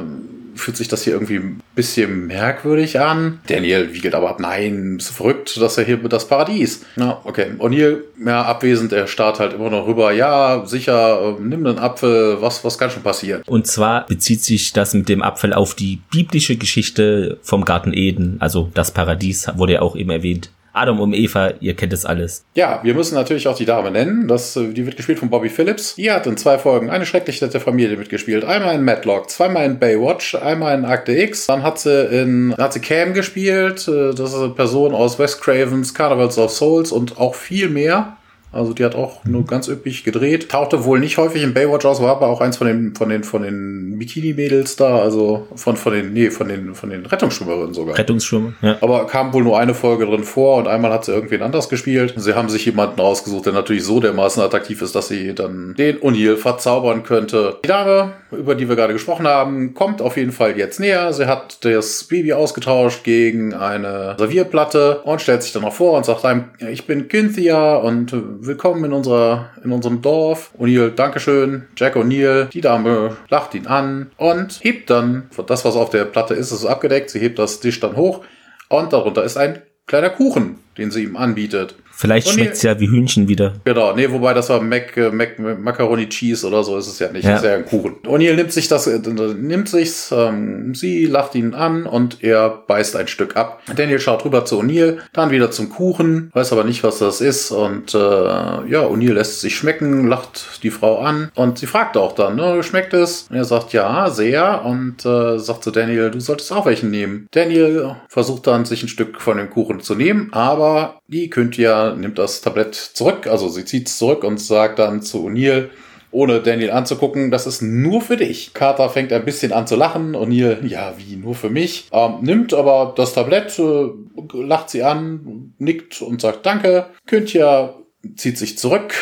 fühlt sich das hier irgendwie ein bisschen merkwürdig an. Daniel wiegelt aber ab, nein, ist verrückt, dass er hier das Paradies. Na, okay. O'Neill, ja, abwesend, er starrt halt immer noch rüber, ja, sicher, äh, nimm einen Apfel, was, was kann schon passieren? Und zwar bezieht sich das mit dem Apfel auf die biblische Geschichte vom Garten Eden, also das Paradies wurde ja auch eben erwähnt. Adam und Eva, ihr kennt es alles. Ja, wir müssen natürlich auch die Dame nennen. Das, äh, die wird gespielt von Bobby Phillips. Die hat in zwei Folgen eine schrecklich nette Familie mitgespielt. Einmal in Matlock, zweimal in Baywatch, einmal in Akte X. Dann hat sie in, hat sie Cam gespielt. Äh, das ist eine Person aus West Cravens, Carnivals of Souls und auch viel mehr. Also die hat auch nur ganz üppig gedreht. Tauchte wohl nicht häufig in Baywatch aus, war aber auch eins von den, von den, von den Bikini-Mädels da, also von, von den, nee, von den, von den Rettungsschwimmerinnen sogar. Rettungsschwimmer, ja. Aber kam wohl nur eine Folge drin vor und einmal hat sie irgendwen anders gespielt. Sie haben sich jemanden ausgesucht, der natürlich so dermaßen attraktiv ist, dass sie dann den O'Neill verzaubern könnte. Die Dame, über die wir gerade gesprochen haben, kommt auf jeden Fall jetzt näher. Sie hat das Baby ausgetauscht gegen eine Servierplatte und stellt sich dann noch vor und sagt einem, ich bin Cynthia und willkommen in unserer, in unserem Dorf. O'Neill, Dankeschön. Jack O'Neill. Die Dame lacht ihn an und hebt dann, das was auf der Platte ist, ist abgedeckt. Sie hebt das Tisch dann hoch und darunter ist ein kleiner Kuchen, den sie ihm anbietet. Vielleicht schmeckt es ja wie Hühnchen wieder. Genau, nee, wobei das war Mac, äh, Mac, Macaroni Cheese oder so ist es ja nicht. Ja. ist ja ein Kuchen. O'Neill nimmt sich das, äh, nimmt sich's, ähm, sie lacht ihn an und er beißt ein Stück ab. Daniel schaut rüber zu O'Neill, dann wieder zum Kuchen, weiß aber nicht, was das ist und äh, ja, O'Neill lässt es sich schmecken, lacht die Frau an und sie fragt auch dann, ne, schmeckt es? Und er sagt ja, sehr und äh, sagt zu Daniel, du solltest auch welchen nehmen. Daniel versucht dann, sich ein Stück von dem Kuchen zu nehmen, aber die könnt ja nimmt das Tablett zurück, also sie zieht es zurück und sagt dann zu O'Neill, ohne Daniel anzugucken, das ist nur für dich. Carter fängt ein bisschen an zu lachen. O'Neill, ja, wie, nur für mich? Ähm, nimmt aber das Tablett, äh, lacht sie an, nickt und sagt Danke. Kyntja zieht sich zurück,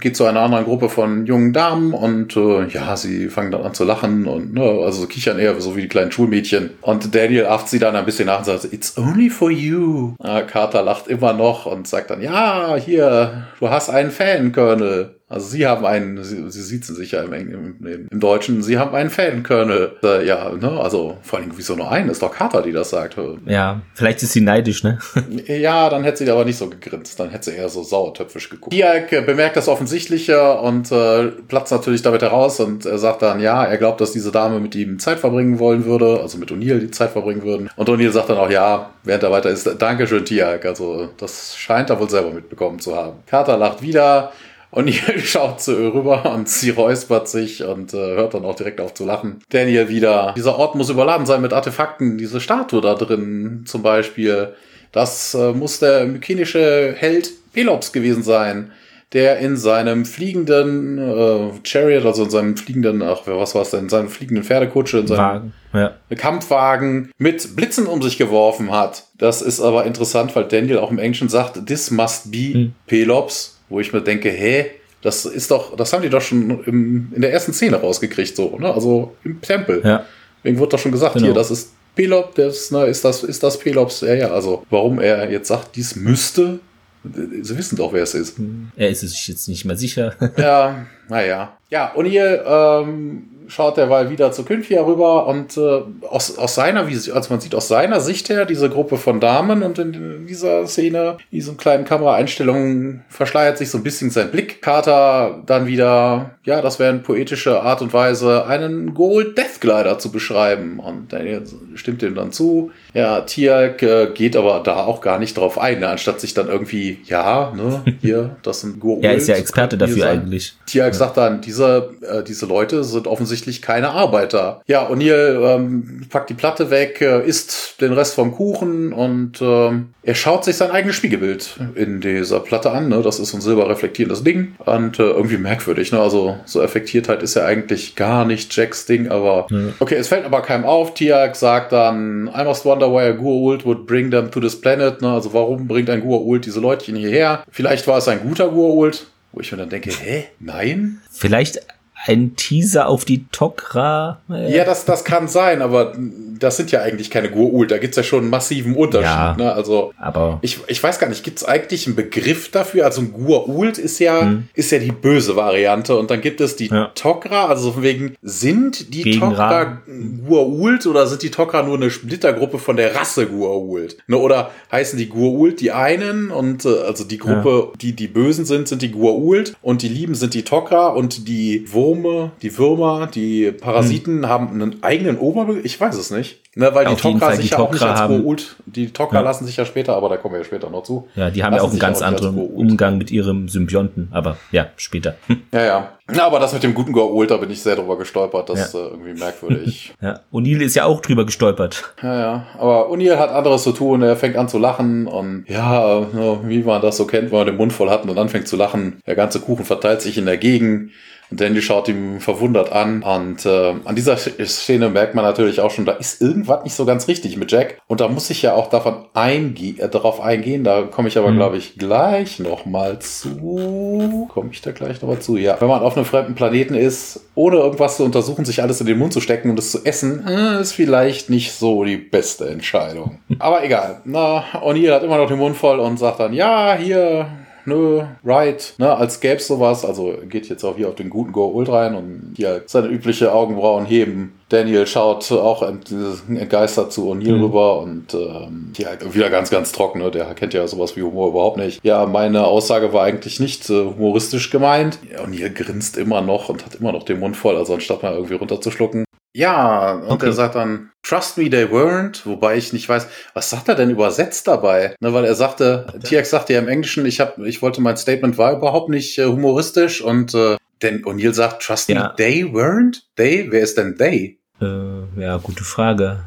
geht zu einer anderen Gruppe von jungen Damen und äh, ja, sie fangen dann an zu lachen und ne, also kichern eher so wie die kleinen Schulmädchen. Und Daniel aft sie dann ein bisschen nach und sagt, It's only for you. Äh, Carter lacht immer noch und sagt dann, ja, hier, du hast einen Fan, Colonel. Also sie haben einen, sie, sie sieht sich ja im, im, im, Deutschen, sie haben einen Fan-Colonel. Äh, ja, ne, also vor allem, wieso nur einen? Ist doch Carter, die das sagt. Ja, vielleicht ist sie neidisch, ne? ja, dann hätte sie aber nicht so gegrinst, dann hätte sie eher so sauertöpfisch geguckt. Diak äh, bemerkt das Offensichtliche und äh, platzt natürlich damit heraus und er sagt dann, ja, er glaubt, dass diese Dame mit ihm Zeit verbringen wollen würde, also mit O'Neill die Zeit verbringen würden. Und O'Neill sagt dann auch, ja, während er weiter ist, Dankeschön, Tiak. Also das scheint er wohl selber mitbekommen zu haben. Carter lacht wieder und Neil schaut zu ihr rüber und sie räuspert sich und äh, hört dann auch direkt auf zu lachen. Daniel wieder. Dieser Ort muss überladen sein mit Artefakten. Diese Statue da drin zum Beispiel. Das äh, muss der mykenische Held Pelops gewesen sein, der in seinem fliegenden äh, Chariot, also in seinem fliegenden, ach, was war es denn, in seinem fliegenden Pferdekutsche, in seinem Wagen, ja. Kampfwagen mit Blitzen um sich geworfen hat. Das ist aber interessant, weil Daniel auch im Englischen sagt, this must be hm. Pelops wo ich mir denke, hä, das ist doch, das haben die doch schon im, in der ersten Szene rausgekriegt, so, ne? Also im Tempel. Ja. Deswegen wurde doch schon gesagt, genau. hier, das ist Pelop, das, ne, ist das, ist das Pelops? Ja, ja, also warum er jetzt sagt, dies müsste, Sie wissen doch, wer es ist. Er ist sich jetzt nicht mehr sicher. ja, naja. Ja, und hier ähm, schaut derweil wieder zu Künfia rüber und äh, aus, aus seiner, wie also man sieht aus seiner Sicht her, diese Gruppe von Damen und in dieser Szene, in diesen kleinen Kameraeinstellungen verschleiert sich so ein bisschen sein Blick. Carter dann wieder, ja, das wäre eine poetische Art und Weise, einen Gold Death Glider zu beschreiben und Daniel stimmt dem dann zu. Ja, Tiag äh, geht aber da auch gar nicht drauf ein, ne? anstatt sich dann irgendwie, ja, ne, hier, das sind Gold. er ist ja Experte dafür eigentlich. Tiag ja. sagt dann, diese, äh, diese Leute sind offensichtlich offensichtlich keine Arbeiter. Ja, O'Neill ähm, packt die Platte weg, äh, isst den Rest vom Kuchen und ähm, er schaut sich sein eigenes Spiegelbild in dieser Platte an. Ne? Das ist so ein silberreflektierendes Ding und äh, irgendwie merkwürdig. Ne? Also so Effektiertheit ist ja eigentlich gar nicht Jacks Ding, aber ja. okay, es fällt aber keinem auf. Tiag sagt dann, I must wonder why a Goa'uld would bring them to this planet. Ne? Also warum bringt ein Goa'uld diese Leutchen hierher? Vielleicht war es ein guter Goa'uld, wo ich mir dann denke, hä, nein? Vielleicht ein Teaser auf die Tok'ra. Ja, das, das kann sein, aber das sind ja eigentlich keine Gurult. Da gibt's ja schon einen massiven Unterschied. Ja, ne? Also, aber ich, ich weiß gar nicht, gibt's eigentlich einen Begriff dafür? Also ein Gurult ist ja, hm. ist ja die böse Variante. Und dann gibt es die ja. Tok'ra, also von wegen, sind die Gegen Tok'ra Gurult oder sind die Tok'ra nur eine Splittergruppe von der Rasse Gurult? Ne? Oder heißen die Gurult die einen und äh, also die Gruppe, ja. die die Bösen sind, sind die Gurult und die Lieben sind die Tok'ra und die Wurm Gnome, die Würmer, die Parasiten hm. haben einen eigenen Oberbegriff. Ich weiß es nicht. Ne, weil Auf die Tok'ra sich ja auch nicht als haben, Die Tok'ra ja. lassen sich ja später, aber da kommen wir ja später noch zu. Ja, die haben ja auch einen ganz auch anderen Umgang mit ihrem Symbionten, aber ja, später. Ja, ja. Na, aber das mit dem guten Goa'uld, da bin ich sehr drüber gestolpert. Das ja. ist äh, irgendwie merkwürdig. ja, O'Neill ist ja auch drüber gestolpert. Ja, ja. Aber O'Neill hat anderes zu tun. Er fängt an zu lachen und ja, wie man das so kennt, wenn man den Mund voll hat und dann anfängt zu lachen. Der ganze Kuchen verteilt sich in der Gegend. Und Dandy schaut ihm verwundert an. Und äh, an dieser Szene merkt man natürlich auch schon, da ist irgendwas nicht so ganz richtig mit Jack. Und da muss ich ja auch davon einge äh, darauf eingehen. Da komme ich aber, mhm. glaube ich, gleich noch mal zu. Komme ich da gleich noch mal zu? Ja. Wenn man auf einem fremden Planeten ist, ohne irgendwas zu untersuchen, sich alles in den Mund zu stecken und es zu essen, äh, ist vielleicht nicht so die beste Entscheidung. aber egal. Na, O'Neill hat immer noch den Mund voll und sagt dann, ja, hier, nö, right, ne, als gäbe es sowas. Also geht jetzt auch hier auf den guten Go Ult rein und hier seine übliche Augenbrauen heben. Daniel schaut auch entgeistert zu O'Neill mhm. rüber und ähm, ja, wieder ganz, ganz trocken. Ne? Der kennt ja sowas wie Humor überhaupt nicht. Ja, meine Aussage war eigentlich nicht äh, humoristisch gemeint. O'Neill grinst immer noch und hat immer noch den Mund voll, also anstatt mal irgendwie runterzuschlucken. Ja, und okay. er sagt dann, Trust me, they weren't, wobei ich nicht weiß, was sagt er denn übersetzt dabei? Ne, weil er sagte, TX sagte ja im Englischen, ich hab, ich wollte mein Statement war überhaupt nicht äh, humoristisch und äh, denn O'Neill sagt, Trust ja. me, they weren't? They? Wer ist denn they? Äh, ja, gute Frage.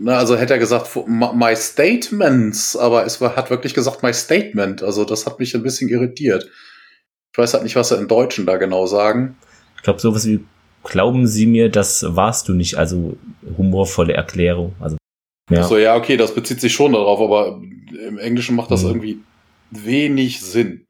Na, also hätte er gesagt, my statements, aber es war, hat wirklich gesagt, my statement. Also das hat mich ein bisschen irritiert. Ich weiß halt nicht, was er im Deutschen da genau sagen. Ich glaube, sowas wie glauben Sie mir, das warst du nicht. Also humorvolle Erklärung. Also, ja. So, ja, okay, das bezieht sich schon darauf, aber im Englischen macht das mhm. irgendwie wenig Sinn.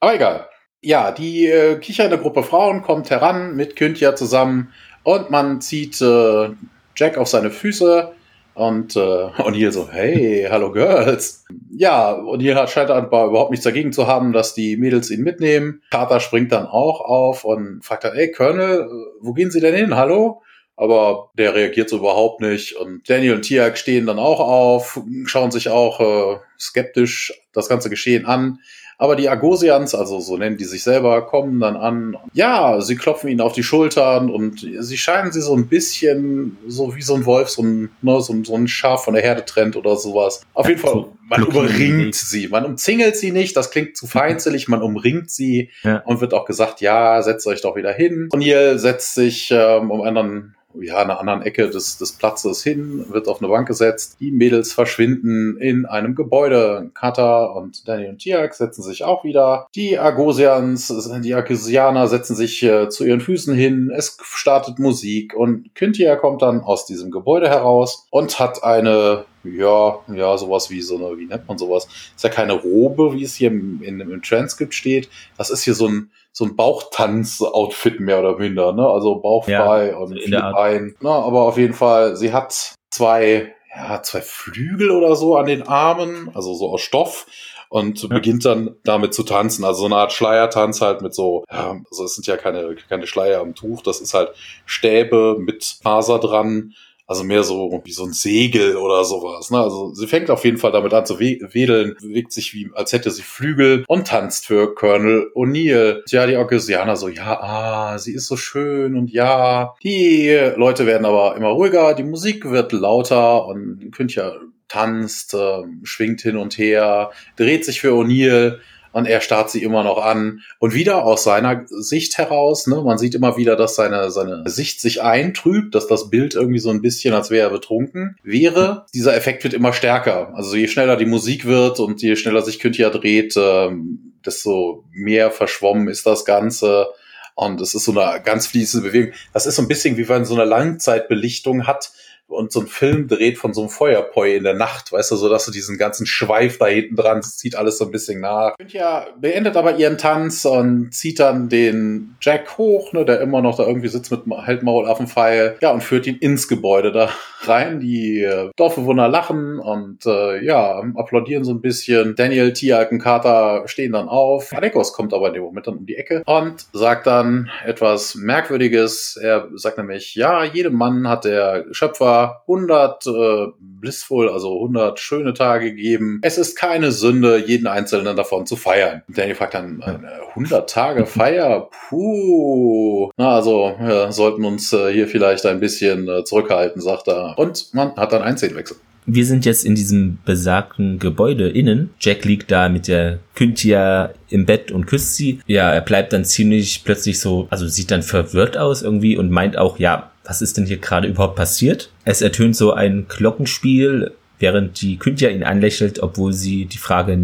Aber egal. Ja, die äh, kichernde Gruppe Frauen kommt heran mit Kyntja zusammen und man zieht äh, Jack auf seine Füße Und äh, O'Neill so, hey, hallo Girls. Ja, O'Neill scheint aber überhaupt nichts dagegen zu haben, dass die Mädels ihn mitnehmen. Carter springt dann auch auf und fragt dann, ey, Colonel, wo gehen Sie denn hin? Hallo? aber der reagiert so überhaupt nicht. Und Daniel und Tiag stehen dann auch auf, schauen sich auch äh, skeptisch das ganze Geschehen an. Aber die Agosians, also so nennen die sich selber, kommen dann an. Ja, sie klopfen ihnen auf die Schultern und sie scheinen sie so ein bisschen so wie so ein Wolf, so ein, ne, so, so ein Schaf von der Herde trennt oder sowas. Auf jeden Fall, man umringt sie. Man umzingelt sie nicht, das klingt zu feindselig, man umringt sie ja. und wird auch gesagt, ja, setzt euch doch wieder hin. Und ihr setzt sich ähm, um einen ja, einer anderen Ecke des, des Platzes hin, wird auf eine Bank gesetzt. Die Mädels verschwinden in einem Gebäude. Kata und Daniel und Tiak setzen sich auch wieder. Die Agosians, die Agosianer setzen sich äh, zu ihren Füßen hin. Es startet Musik und Kyntia kommt dann aus diesem Gebäude heraus und hat eine ja, ja, sowas wie so eine, wie nennt man sowas? Ist ja keine Robe, wie es hier im, in, im Transkript steht. Das ist hier so ein, so ein Bauchtanz-Outfit mehr oder minder, ne? Also bauchfrei ja, und viel ein. Na, aber auf jeden Fall, sie hat zwei, ja, zwei Flügel oder so an den Armen, also so aus Stoff und beginnt dann damit zu tanzen. Also so eine Art Schleiertanz halt mit so, ja, also es sind ja keine, keine Schleier am Tuch, das ist halt Stäbe mit Faser dran also mehr so wie so ein Segel oder sowas. Ne? Also sie fängt auf jeden Fall damit an zu wedeln, bewegt sich wie, als hätte sie Flügel und tanzt für Colonel O'Neill. Tja, die Orgesianer so, ja, ah, sie ist so schön und ja. Die Leute werden aber immer ruhiger, die Musik wird lauter und Küncher tanzt, äh, schwingt hin und her, dreht sich für O'Neill und er starrt sie immer noch an. Und wieder aus seiner Sicht heraus, ne, man sieht immer wieder, dass seine, seine Sicht sich eintrübt, dass das Bild irgendwie so ein bisschen, als wäre er betrunken wäre. Dieser Effekt wird immer stärker. Also je schneller die Musik wird und je schneller sich Küntia dreht, ähm, desto mehr verschwommen ist das Ganze. Und es ist so eine ganz fließende Bewegung. Das ist so ein bisschen wie wenn so eine Langzeitbelichtung hat, und so ein Film dreht von so einem Feuerpoi in der Nacht, weißt du, so dass du diesen ganzen Schweif da hinten dran, zieht alles so ein bisschen nach. Ja, beendet aber ihren Tanz und zieht dann den Jack hoch, ne, der immer noch da irgendwie sitzt mit halt Maul auf dem Pfeil, ja, und führt ihn ins Gebäude da rein. Die äh, Dorfbewohner lachen und äh, ja, applaudieren so ein bisschen. Daniel, Tiag und Carter stehen dann auf. Alekos kommt aber in dem Moment dann um die Ecke und sagt dann etwas Merkwürdiges. Er sagt nämlich, ja, jedem Mann hat der Schöpfer 100 äh, blissful, also 100 schöne Tage gegeben. Es ist keine Sünde, jeden einzelnen davon zu feiern. Und Daniel fragt dann, äh, 100 Tage Feier? Puh. Na, also, wir sollten uns äh, hier vielleicht ein bisschen äh, zurückhalten, sagt er. Und man hat dann einen Szenenwechsel. Wir sind jetzt in diesem besagten Gebäude innen. Jack liegt da mit der Kynthia im Bett und küsst sie. Ja, er bleibt dann ziemlich plötzlich so, also sieht dann verwirrt aus irgendwie und meint auch, ja, was ist denn hier gerade überhaupt passiert? Es ertönt so ein Glockenspiel, während die Kynthia ihn anlächelt, obwohl sie die Frage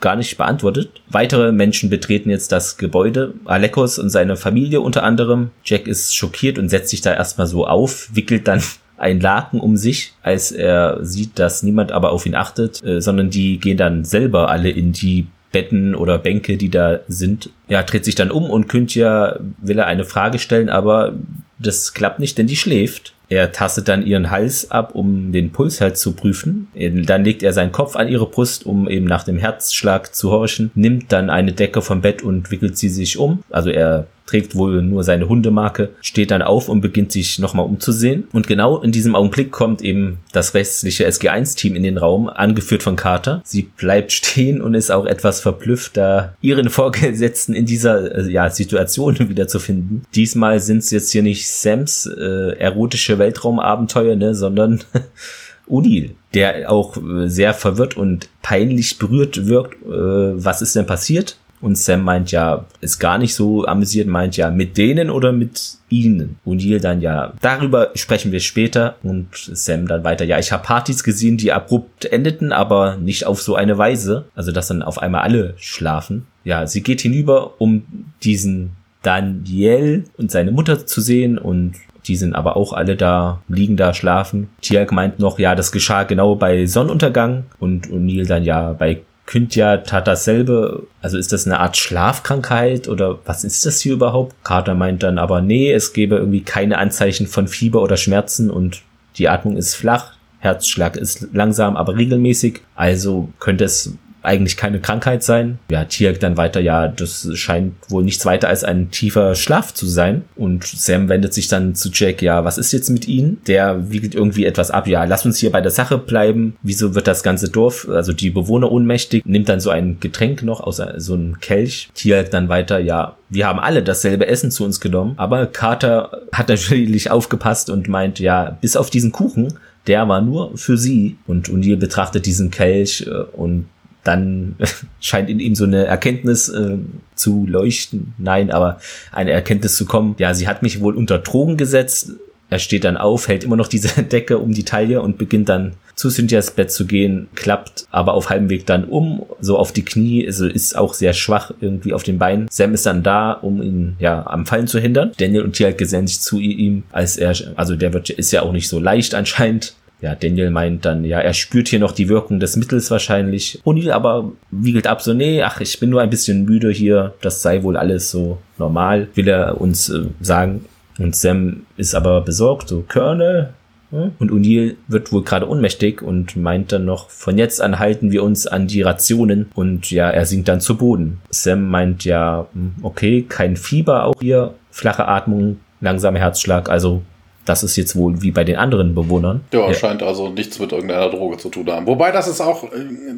gar nicht beantwortet. Weitere Menschen betreten jetzt das Gebäude, Alekos und seine Familie unter anderem. Jack ist schockiert und setzt sich da erstmal so auf, wickelt dann ein Laken um sich, als er sieht, dass niemand aber auf ihn achtet, äh, sondern die gehen dann selber alle in die Betten oder Bänke, die da sind. Ja, dreht sich dann um und Kynthia will er eine Frage stellen, aber das klappt nicht, denn die schläft. Er tastet dann ihren Hals ab, um den Puls halt zu prüfen. Dann legt er seinen Kopf an ihre Brust, um eben nach dem Herzschlag zu horchen, nimmt dann eine Decke vom Bett und wickelt sie sich um. Also er trägt wohl nur seine Hundemarke, steht dann auf und beginnt sich nochmal umzusehen. Und genau in diesem Augenblick kommt eben das restliche SG1-Team in den Raum, angeführt von Carter. Sie bleibt stehen und ist auch etwas verblüfft, da ihren Vorgesetzten in dieser äh, ja, Situation wiederzufinden. Diesmal sind es jetzt hier nicht Sams äh, erotische Weltraumabenteuer, ne, sondern O'Neill, der auch äh, sehr verwirrt und peinlich berührt wirkt. Äh, was ist denn passiert? Und Sam meint ja, ist gar nicht so amüsiert, meint ja, mit denen oder mit ihnen. Und Neil dann ja, darüber sprechen wir später. Und Sam dann weiter, ja, ich habe Partys gesehen, die abrupt endeten, aber nicht auf so eine Weise. Also, dass dann auf einmal alle schlafen. Ja, sie geht hinüber, um diesen Daniel und seine Mutter zu sehen und die sind aber auch alle da, liegen da, schlafen. Tiag meint noch, ja, das geschah genau bei Sonnenuntergang und O'Neill dann ja bei Kyntja tat dasselbe. Also ist das eine Art Schlafkrankheit oder was ist das hier überhaupt? Carter meint dann aber, nee, es gebe irgendwie keine Anzeichen von Fieber oder Schmerzen und die Atmung ist flach. Herzschlag ist langsam, aber regelmäßig. Also könnte es eigentlich keine Krankheit sein. Ja, Tiak dann weiter, ja, das scheint wohl nichts weiter als ein tiefer Schlaf zu sein. Und Sam wendet sich dann zu Jack, ja, was ist jetzt mit ihnen? Der wiegelt irgendwie etwas ab, ja, lass uns hier bei der Sache bleiben. Wieso wird das ganze Dorf, also die Bewohner ohnmächtig? Nimmt dann so ein Getränk noch aus so einem Kelch. Tiak dann weiter, ja, wir haben alle dasselbe Essen zu uns genommen. Aber Carter hat natürlich aufgepasst und meint, ja, bis auf diesen Kuchen, der war nur für sie. Und O'Neill betrachtet diesen Kelch äh, und dann scheint in ihm so eine Erkenntnis äh, zu leuchten. Nein, aber eine Erkenntnis zu kommen. Ja, sie hat mich wohl unter Drogen gesetzt. Er steht dann auf, hält immer noch diese Decke um die Taille und beginnt dann zu Cynthias Bett zu gehen, klappt aber auf halbem Weg dann um, so auf die Knie, also ist auch sehr schwach irgendwie auf den Beinen. Sam ist dann da, um ihn ja am Fallen zu hindern. Daniel und Tialk gesellen sich zu ihm, als er, also der wird, ist ja auch nicht so leicht anscheinend, ja, Daniel meint dann, ja, er spürt hier noch die Wirkung des Mittels wahrscheinlich. O'Neill aber wiegelt ab so, nee, ach, ich bin nur ein bisschen müde hier, das sei wohl alles so normal, will er uns äh, sagen. Und Sam ist aber besorgt, so, Colonel? Hm? Und O'Neill wird wohl gerade ohnmächtig und meint dann noch, von jetzt an halten wir uns an die Rationen und ja, er sinkt dann zu Boden. Sam meint ja, hm, okay, kein Fieber auch hier, flache Atmung, langsamer Herzschlag, also das ist jetzt wohl wie bei den anderen Bewohnern. Ja, ja. scheint also nichts mit irgendeiner Droge zu tun haben. Wobei das ist auch, äh,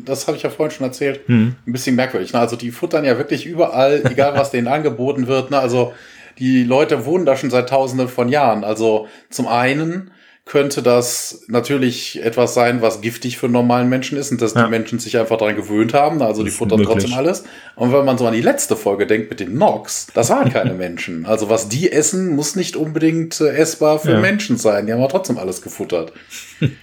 das habe ich ja vorhin schon erzählt, hm. ein bisschen merkwürdig. Ne? Also die futtern ja wirklich überall, egal was denen angeboten wird. Ne? Also die Leute wohnen da schon seit tausenden von Jahren. Also zum einen könnte das natürlich etwas sein, was giftig für normalen Menschen ist und dass ja. die Menschen sich einfach daran gewöhnt haben. Also die futtern möglich. trotzdem alles. Und wenn man so an die letzte Folge denkt mit den Nox, das waren keine Menschen. Also was die essen, muss nicht unbedingt äh, essbar für ja. Menschen sein. Die haben aber trotzdem alles gefuttert.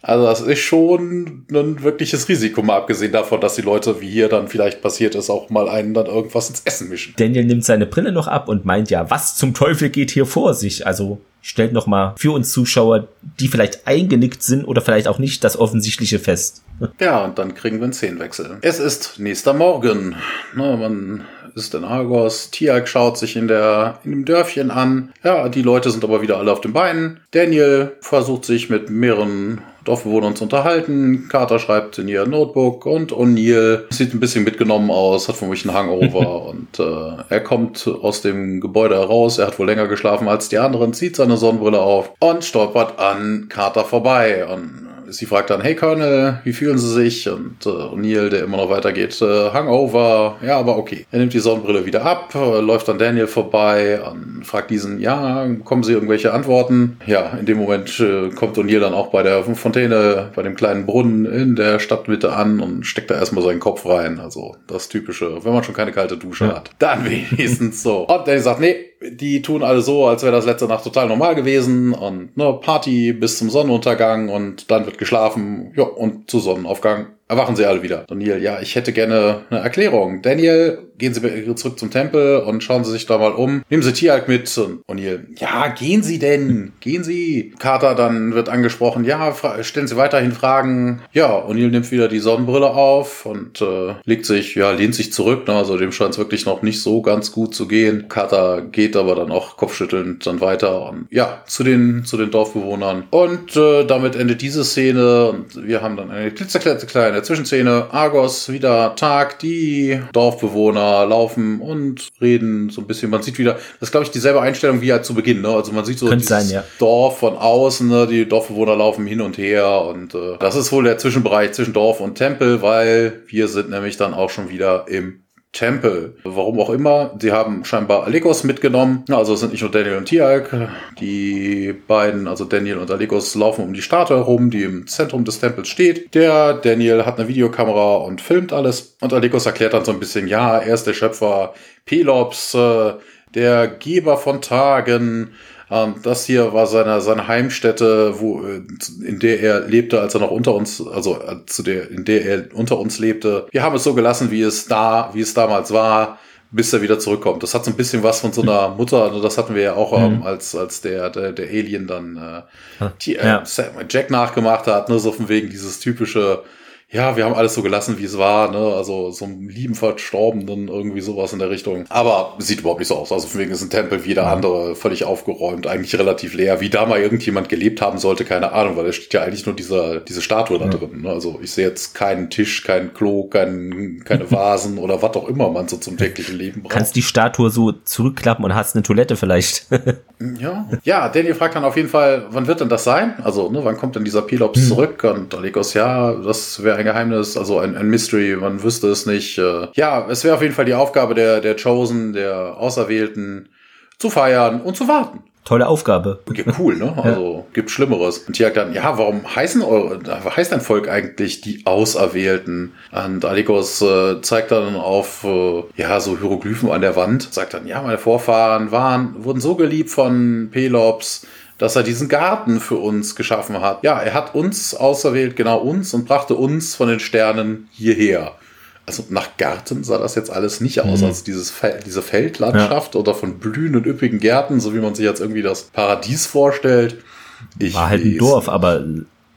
Also das ist schon ein wirkliches Risiko, mal abgesehen davon, dass die Leute, wie hier dann vielleicht passiert ist, auch mal einen dann irgendwas ins Essen mischen. Daniel nimmt seine Brille noch ab und meint ja, was zum Teufel geht hier vor sich? Also stellt noch mal für uns Zuschauer, die vielleicht eingenickt sind oder vielleicht auch nicht, das Offensichtliche fest. Ja, und dann kriegen wir einen Szenenwechsel. Es ist nächster Morgen. Na, man ist in Argos. Tiag schaut sich in, der, in dem Dörfchen an. Ja, die Leute sind aber wieder alle auf den Beinen. Daniel versucht sich mit mehreren Dorfbewohnern zu unterhalten. Carter schreibt in ihr Notebook und O'Neill sieht ein bisschen mitgenommen aus, hat vermutlich einen Hangover und äh, er kommt aus dem Gebäude heraus. Er hat wohl länger geschlafen als die anderen, zieht seine Sonnenbrille auf und stolpert an Carter vorbei. Und sie fragt dann, hey Colonel, wie fühlen Sie sich? Und äh, O'Neill, der immer noch weitergeht, äh, Hangover, ja, aber okay. Er nimmt die Sonnenbrille wieder ab, äh, läuft an Daniel vorbei und fragt diesen, ja, kommen Sie irgendwelche Antworten? Ja, in dem Moment äh, kommt O'Neill dann auch bei der Fontäne, bei dem kleinen Brunnen in der Stadtmitte an und steckt da erstmal seinen Kopf rein. Also das Typische, wenn man schon keine kalte Dusche ja. hat. Dann wenigstens so. Und Daniel sagt, nee, die tun alle so, als wäre das letzte Nacht total normal gewesen und ne, Party bis zum Sonnenuntergang und dann wird geschlafen, ja, und zu Sonnenaufgang erwachen sie alle wieder. Daniel, ja, ich hätte gerne eine Erklärung. Daniel, gehen Sie zurück zum Tempel und schauen Sie sich da mal um. Nehmen Sie Tialk mit. Und O'Neill, ja, gehen Sie denn? Gehen Sie. Carter dann wird angesprochen, ja, stellen Sie weiterhin Fragen. Ja, O'Neill nimmt wieder die Sonnenbrille auf und äh, legt sich, ja, lehnt sich zurück. Ne? Also dem scheint es wirklich noch nicht so ganz gut zu gehen. Carter geht aber dann auch kopfschüttelnd dann weiter und ja, zu den, zu den Dorfbewohnern. Und äh, damit endet diese Szene und wir haben dann eine klitzekleine der Zwischenszene Argos wieder Tag, die Dorfbewohner laufen und reden so ein bisschen. Man sieht wieder, das ist glaube ich dieselbe Einstellung wie halt zu Beginn. Ne? Also man sieht so Könnte dieses sein, ja. Dorf von außen, ne? die Dorfbewohner laufen hin und her und äh, das ist wohl der Zwischenbereich zwischen Dorf und Tempel, weil wir sind nämlich dann auch schon wieder im Tempel. Warum auch immer. Sie haben scheinbar Alekos mitgenommen. Also es sind nicht nur Daniel und Tialk. Die beiden, also Daniel und Alekos, laufen um die Statue herum, die im Zentrum des Tempels steht. Der Daniel hat eine Videokamera und filmt alles. Und Alekos erklärt dann so ein bisschen, ja, er ist der Schöpfer Pelops, äh, der Geber von Tagen, ähm, das hier war seine, seine Heimstätte, wo, äh, in der er lebte, als er noch unter uns, also äh, zu der, in der er unter uns lebte. Wir haben es so gelassen, wie es da, wie es damals war bis er wieder zurückkommt. Das hat so ein bisschen was von so einer Mutter, also das hatten wir ja auch, ähm, mhm. als, als der, der, der Alien dann äh, die, äh, ja. Jack nachgemacht hat, ne, so von wegen dieses typische, ja, wir haben alles so gelassen, wie es war, ne? Also so einem lieben Verstorbenen, irgendwie sowas in der Richtung. Aber sieht überhaupt nicht so aus. Also von wegen ist ein Tempel wie der andere völlig aufgeräumt, eigentlich relativ leer. Wie da mal irgendjemand gelebt haben sollte, keine Ahnung, weil da steht ja eigentlich nur dieser, diese Statue da drin. Ne? Also ich sehe jetzt keinen Tisch, kein Klo, kein, keine Vasen oder was auch immer man so zum täglichen Leben braucht. Kannst die Statue so zurückklappen und hast eine Toilette vielleicht. ja. Ja, Daniel fragt dann auf jeden Fall, wann wird denn das sein? Also, ne, wann kommt denn dieser Pelops hm. zurück? Und Alikos, ja, das wäre ein Geheimnis, also ein, ein Mystery, man wüsste es nicht. Äh, ja, es wäre auf jeden Fall die Aufgabe der, der Chosen, der Auserwählten, zu feiern und zu warten. Tolle Aufgabe. Okay, cool, ne? Also ja. gibt Schlimmeres. Und Tiag dann, ja, warum heißen eure, heißt dein Volk eigentlich die Auserwählten? Und Alikos äh, zeigt dann auf, äh, ja, so Hieroglyphen an der Wand, sagt dann, ja, meine Vorfahren waren, wurden so geliebt von Pelops, dass er diesen Garten für uns geschaffen hat. Ja, er hat uns auserwählt, genau uns, und brachte uns von den Sternen hierher. Also nach Garten sah das jetzt alles nicht aus, mhm. als dieses Fel diese Feldlandschaft ja. oder von blühenden, üppigen Gärten, so wie man sich jetzt irgendwie das Paradies vorstellt. Ich War halt ein Dorf, aber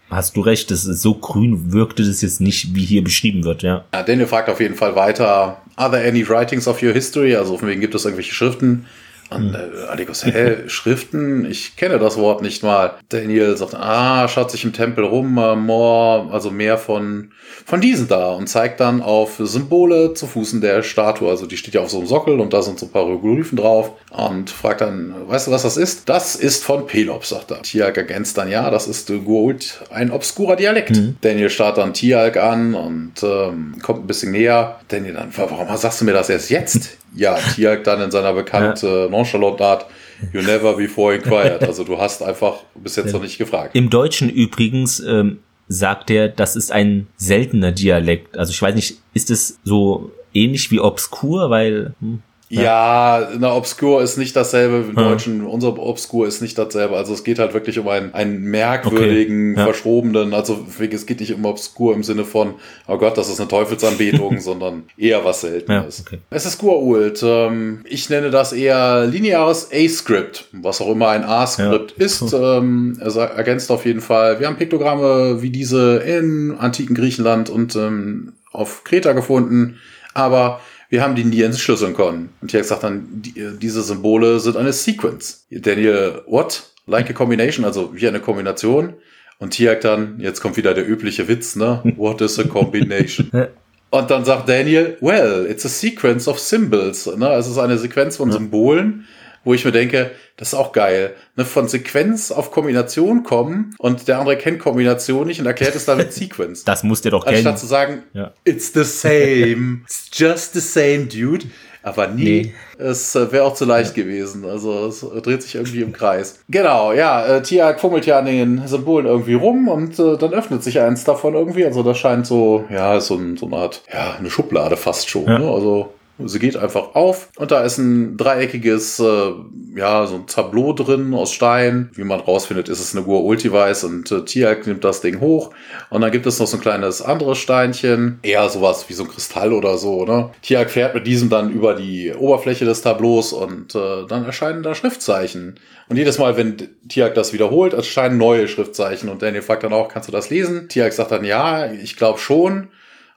hast du recht, das ist so grün wirkte das jetzt nicht, wie hier beschrieben wird, ja. ja Daniel fragt auf jeden Fall weiter, are there any writings of your history? Also von wegen gibt es irgendwelche Schriften, und äh, Alikos, hä, Schriften? Ich kenne das Wort nicht mal. Daniel sagt, ah, schaut sich im Tempel rum, äh, more, also mehr von, von diesen da und zeigt dann auf Symbole zu Fußen der Statue. Also die steht ja auf so einem Sockel und da sind so ein paar Hieroglyphen drauf und fragt dann, weißt du, was das ist? Das ist von Pelops, sagt er. Tialk ergänzt dann, ja, das ist Gold, ein obskurer Dialekt. Mhm. Daniel starrt dann Tialk an und ähm, kommt ein bisschen näher. Daniel dann, warum sagst du mir das erst jetzt? Ja, Tiag dann in seiner bekannten ja. nonchalant Art, you never before inquired. Also du hast einfach bis jetzt ja. noch nicht gefragt. Im Deutschen übrigens ähm, sagt er, das ist ein seltener Dialekt. Also ich weiß nicht, ist es so ähnlich wie obskur, weil hm, ja, na, Obscure ist nicht dasselbe im Deutschen. Unser Obscure ist nicht dasselbe. Also es geht halt wirklich um einen, einen merkwürdigen, okay. ja. verschrobenen, also es geht nicht um Obscure im Sinne von, oh Gott, das ist eine Teufelsanbetung, sondern eher was Seltenes. Ja, okay. Es ist Guault. Ähm, ich nenne das eher lineares A-Script, was auch immer ein A-Script ja. ist. Ähm, er ergänzt auf jeden Fall, wir haben Piktogramme wie diese in antiken Griechenland und ähm, auf Kreta gefunden, aber wir haben die nie entschlüsseln können. Und Tiak sagt dann, die, diese Symbole sind eine Sequence. Daniel, what? Like a combination, also wie eine Kombination. Und Tiak dann, jetzt kommt wieder der übliche Witz, ne? What is a combination? Und dann sagt Daniel, well, it's a sequence of symbols. Ne? Es ist eine Sequenz von Symbolen wo ich mir denke, das ist auch geil. Ne, von Sequenz auf Kombination kommen und der andere kennt Kombination nicht und erklärt es dann mit Sequence. Das muss der doch kennen. Anstatt zu sagen, ja. it's the same, it's just the same, dude. Aber nie. Nee. Es äh, wäre auch zu leicht ja. gewesen. Also es dreht sich irgendwie im Kreis. Genau, ja, äh, Tiag fummelt ja an den Symbolen irgendwie rum und äh, dann öffnet sich eins davon irgendwie. Also das scheint so, ja, so, ein, so eine Art, ja, eine Schublade fast schon. Ja. Ne? Also Sie geht einfach auf und da ist ein dreieckiges, äh, ja, so ein Tableau drin aus Stein. Wie man rausfindet, ist es eine Gur Ultivice und äh, Tiak nimmt das Ding hoch. Und dann gibt es noch so ein kleines anderes Steinchen. Eher sowas wie so ein Kristall oder so, ne? Tiak fährt mit diesem dann über die Oberfläche des Tableaus und äh, dann erscheinen da Schriftzeichen. Und jedes Mal, wenn Tiak das wiederholt, erscheinen neue Schriftzeichen. Und Daniel fragt dann auch, kannst du das lesen? Tiak sagt dann, ja, ich glaube schon.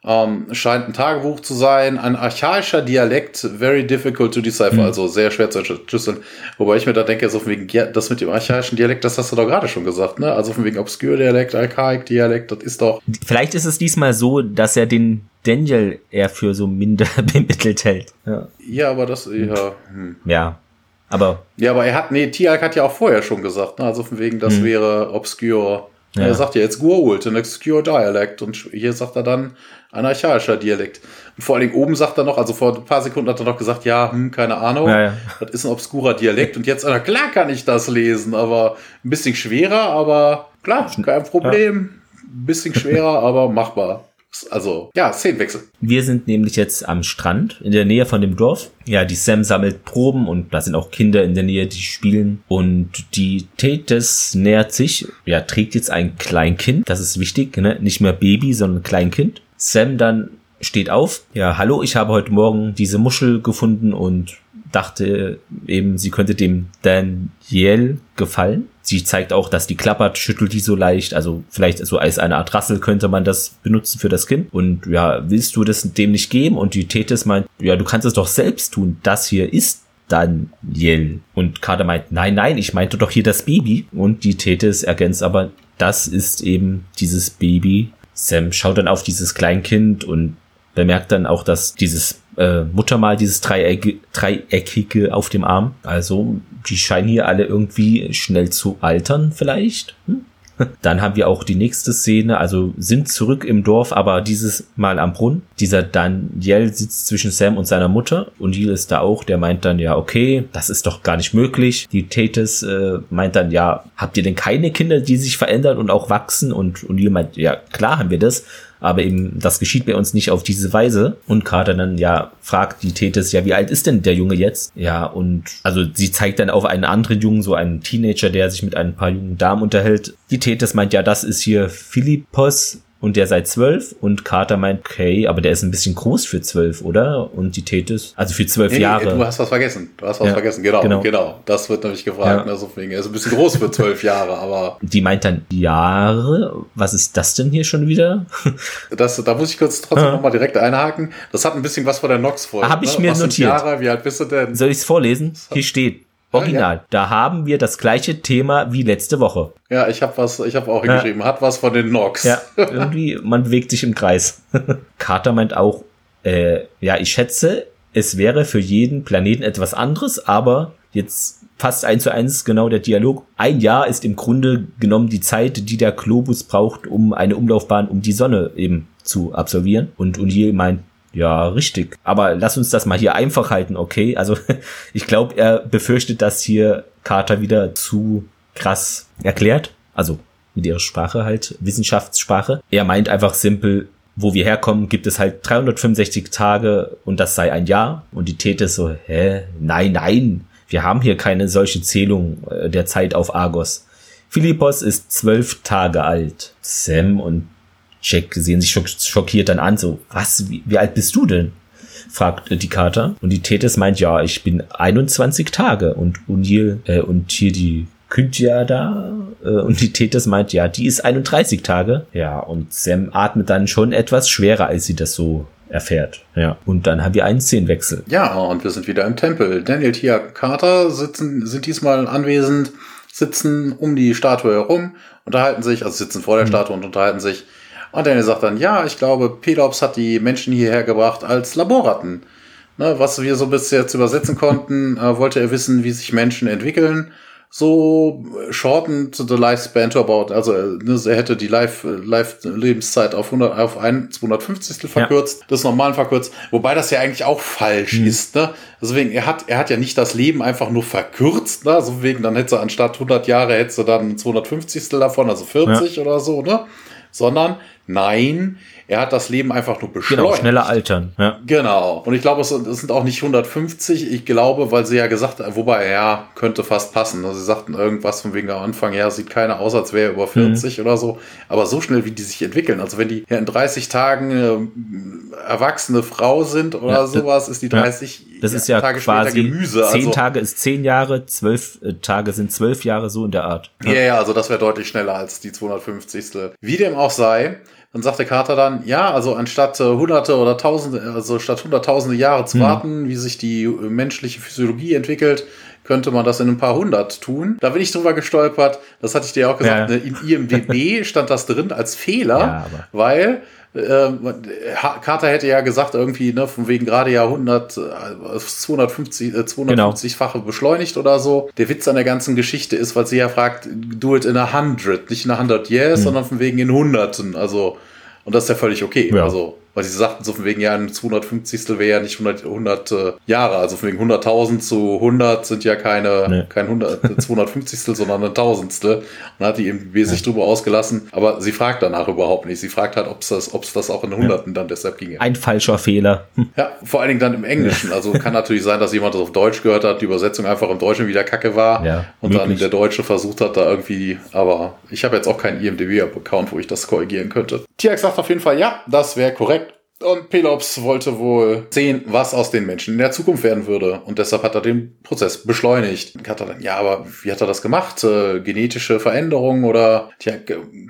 Ähm, scheint ein Tagebuch zu sein, ein archaischer Dialekt, very difficult to decipher, mhm. also sehr schwer zu entschlüsseln. Wobei ich mir da denke, so von wegen, ja, das mit dem archaischen Dialekt, das hast du doch gerade schon gesagt, ne? Also von wegen obscure Dialekt, archaik Dialekt, das ist doch. Vielleicht ist es diesmal so, dass er den Daniel eher für so minder bemittelt hält. Ja, ja aber das, ja. Hm. Ja. Aber. Ja, aber er hat, nee, Tialk hat ja auch vorher schon gesagt, ne? Also von wegen, das hm. wäre obscure. Ja. Er sagt ja jetzt Guault, an obscure dialect. Und hier sagt er dann ein archaischer Dialekt. Und vor allen Dingen oben sagt er noch, also vor ein paar Sekunden hat er noch gesagt, ja, hm, keine Ahnung, ja, ja. das ist ein obskurer Dialekt. Und jetzt, na klar kann ich das lesen, aber ein bisschen schwerer, aber klar, kein Problem. Ein bisschen schwerer, aber machbar. Also, ja, Szenenwechsel. Wir sind nämlich jetzt am Strand in der Nähe von dem Dorf. Ja, die Sam sammelt Proben und da sind auch Kinder in der Nähe, die spielen. Und die Tates nähert sich, ja, trägt jetzt ein Kleinkind. Das ist wichtig, ne? Nicht mehr Baby, sondern Kleinkind. Sam dann steht auf. Ja, hallo, ich habe heute Morgen diese Muschel gefunden und dachte eben, sie könnte dem Daniel gefallen. Sie zeigt auch, dass die klappert, schüttelt die so leicht. Also vielleicht so als eine Art Rassel könnte man das benutzen für das Kind. Und ja, willst du das dem nicht geben? Und die Tethys meint, ja, du kannst es doch selbst tun. Das hier ist Daniel. Und Kader meint, nein, nein, ich meinte doch hier das Baby. Und die Tethys ergänzt aber, das ist eben dieses Baby. Sam schaut dann auf dieses Kleinkind und bemerkt dann auch, dass dieses äh, Muttermal, dieses Dreieck, Dreieckige auf dem Arm, also die scheinen hier alle irgendwie schnell zu altern vielleicht. Hm? Dann haben wir auch die nächste Szene, also sind zurück im Dorf, aber dieses Mal am Brunnen. Dieser Daniel sitzt zwischen Sam und seiner Mutter und Neil ist da auch, der meint dann, ja, okay, das ist doch gar nicht möglich. Die Tatis äh, meint dann, ja, habt ihr denn keine Kinder, die sich verändern und auch wachsen? Und, und Neil meint, ja, klar haben wir das aber eben das geschieht bei uns nicht auf diese Weise. Und Carter dann ja fragt die Tethys, ja, wie alt ist denn der Junge jetzt? Ja, und also sie zeigt dann auf einen anderen Jungen, so einen Teenager, der sich mit ein paar jungen Damen unterhält. Die Tethys meint, ja, das ist hier Philippos, und der seit zwölf und Carter meint, okay, aber der ist ein bisschen groß für zwölf, oder? Und die Tethys, also für zwölf nee, Jahre. Du hast was vergessen. Du hast was ja, vergessen, genau, genau. Genau. Das wird nämlich gefragt. Ja. Also er ist ein bisschen groß für zwölf Jahre, aber. Die meint dann Jahre. Was ist das denn hier schon wieder? das, da muss ich kurz trotzdem nochmal direkt einhaken. Das hat ein bisschen was von der Nox-Folge. Habe ich ne? mir was notiert. Jahre? Wie alt bist du denn? Soll ich es vorlesen? Hier steht Original. Ja. Da haben wir das gleiche Thema wie letzte Woche. Ja, ich habe was, ich habe auch hingeschrieben, ja. hat was von den Nox. Ja, irgendwie, man bewegt sich im Kreis. Carter meint auch, äh, ja, ich schätze, es wäre für jeden Planeten etwas anderes, aber jetzt fast eins zu eins genau der Dialog. Ein Jahr ist im Grunde genommen die Zeit, die der Globus braucht, um eine Umlaufbahn um die Sonne eben zu absolvieren. Und O'Neill meint, ja, richtig. Aber lass uns das mal hier einfach halten, okay? Also ich glaube, er befürchtet, dass hier Carter wieder zu krass erklärt. Also mit ihrer Sprache halt, Wissenschaftssprache. Er meint einfach simpel, wo wir herkommen, gibt es halt 365 Tage und das sei ein Jahr. Und die ist so, hä? Nein, nein. Wir haben hier keine solche Zählung äh, der Zeit auf Argos. Philippos ist zwölf Tage alt. Sam und Jack sehen sich schockiert dann an, so, was, wie, wie alt bist du denn? fragt die Kater. Und die Tethys meint, ja, ich bin 21 Tage. Und O'Neill, äh, und hier die Kynthia da, äh, und die Tethys meint, ja, die ist 31 Tage. Ja, und Sam atmet dann schon etwas schwerer, als sie das so erfährt. Ja. Und dann haben wir einen Szenenwechsel. Ja, und wir sind wieder im Tempel. Daniel, Tia, Carter sitzen, sind diesmal anwesend, sitzen um die Statue herum, unterhalten sich, also sitzen vor der mhm. Statue und unterhalten sich und Daniel sagt dann, ja, ich glaube, Pelops hat die Menschen hierher gebracht als Laborratten. Ne, was wir so bis jetzt übersetzen konnten, äh, wollte er wissen, wie sich Menschen entwickeln. So shortened the lifespan to about, also ne, er hätte die Life, Life Lebenszeit auf 100, auf ein 250. verkürzt, ja. das normalen verkürzt, wobei das ja eigentlich auch falsch mhm. ist, ne? Deswegen, er hat, er hat ja nicht das Leben einfach nur verkürzt, ne? Also wegen, dann hätte er anstatt 100 Jahre, hätte er dann 250. davon, also 40 ja. oder so, ne? Sondern Nein, er hat das Leben einfach nur beschleunigt. Genau, schneller altern. Ja. Genau. Und ich glaube, es sind auch nicht 150. Ich glaube, weil sie ja gesagt, wobei, ja, könnte fast passen. Also sie sagten irgendwas von wegen am Anfang, ja, sieht keiner aus, als wäre er über 40 mhm. oder so. Aber so schnell, wie die sich entwickeln. Also wenn die ja in 30 Tagen äh, erwachsene Frau sind oder ja, sowas, ist die 30 ja, das ist ja Tage quasi Gemüse. 10 also, Tage ist 10 Jahre, 12 äh, Tage sind 12 Jahre, so in der Art. Ja, ja, also das wäre deutlich schneller als die 250. Wie dem auch sei, dann sagte Carter dann, ja, also anstatt äh, hunderte oder tausende, also statt hunderttausende Jahre zu mhm. warten, wie sich die äh, menschliche Physiologie entwickelt, könnte man das in ein paar hundert tun. Da bin ich drüber gestolpert, das hatte ich dir auch gesagt, ja. ne, in IMDB stand das drin als Fehler, ja, weil Carter hätte ja gesagt, irgendwie, ne, von wegen gerade ja 100, 250, äh, 250-fache genau. beschleunigt oder so. Der Witz an der ganzen Geschichte ist, weil sie ja fragt, do it in a hundred, nicht in a hundred years, hm. sondern von wegen in Hunderten. Also, und das ist ja völlig okay. Ja. Also, weil sie sagten so von wegen, ja, ein 250. wäre ja nicht 100, 100 äh, Jahre, also von wegen 100.000 zu 100 sind ja keine, nee. kein 100, 250. sondern ein Tausendstel. Und dann hat die eben ja. sich drüber ausgelassen, aber sie fragt danach überhaupt nicht. Sie fragt halt, ob es das, ob's das auch in Hunderten ja. dann deshalb ginge. Ein falscher Fehler. Hm. Ja, vor allen Dingen dann im Englischen. Also kann natürlich sein, dass jemand das auf Deutsch gehört hat, die Übersetzung einfach im Deutschen wieder kacke war ja, und möglich. dann der Deutsche versucht hat, da irgendwie, aber ich habe jetzt auch keinen IMDb-Account, wo ich das korrigieren könnte. Tiax sagt auf jeden Fall, ja, das wäre korrekt. Und Pelops wollte wohl sehen, was aus den Menschen in der Zukunft werden würde. Und deshalb hat er den Prozess beschleunigt. Hat er dann, ja, aber wie hat er das gemacht? Äh, genetische Veränderungen oder, tja,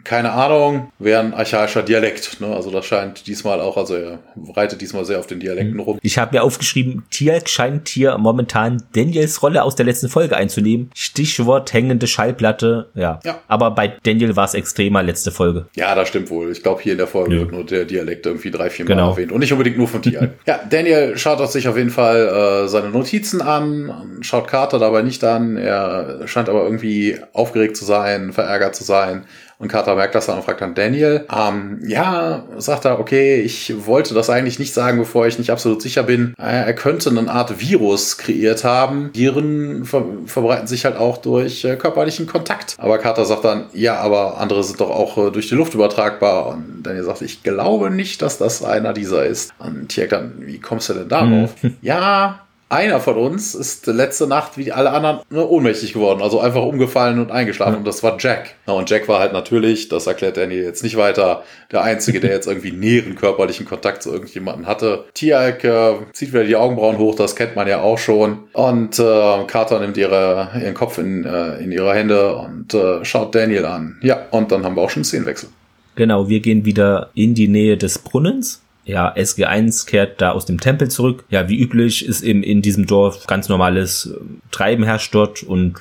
keine Ahnung, wäre ein archaischer Dialekt. Ne? Also das scheint diesmal auch, also er reitet diesmal sehr auf den Dialekten rum. Ich habe mir aufgeschrieben, Tialk scheint hier momentan Daniels Rolle aus der letzten Folge einzunehmen. Stichwort hängende Schallplatte. Ja. ja. Aber bei Daniel war es extremer letzte Folge. Ja, das stimmt wohl. Ich glaube, hier in der Folge ja. wird nur der Dialekt irgendwie drei, vier Mal genau. erwähnt. Und nicht unbedingt nur von Tialk. ja, Daniel schaut sich auf jeden Fall äh, seine Notizen an, schaut Carter dabei nicht an. Er scheint aber irgendwie aufgeregt zu sein, verärgert zu sein. Und Carter merkt das dann und fragt dann Daniel. Ähm, ja, sagt er, okay, ich wollte das eigentlich nicht sagen, bevor ich nicht absolut sicher bin. Er könnte eine Art Virus kreiert haben. Viren ver verbreiten sich halt auch durch äh, körperlichen Kontakt. Aber Carter sagt dann, ja, aber andere sind doch auch äh, durch die Luft übertragbar. Und Daniel sagt, ich glaube nicht, dass das einer dieser ist. Und Tierk dann, wie kommst du denn darauf? Hm. ja, einer von uns ist letzte Nacht wie alle anderen ne, ohnmächtig geworden, also einfach umgefallen und eingeschlafen. Ja. Und das war Jack. Ja, und Jack war halt natürlich, das erklärt Danny jetzt nicht weiter, der Einzige, der jetzt irgendwie näheren körperlichen Kontakt zu irgendjemandem hatte. Tialk äh, zieht wieder die Augenbrauen hoch, das kennt man ja auch schon. Und äh, Carter nimmt ihre, ihren Kopf in, äh, in ihre Hände und äh, schaut Daniel an. Ja, und dann haben wir auch schon einen Szenenwechsel. Genau, wir gehen wieder in die Nähe des Brunnens ja, SG1 kehrt da aus dem Tempel zurück. Ja, wie üblich ist eben in diesem Dorf ganz normales äh, Treiben herrscht dort und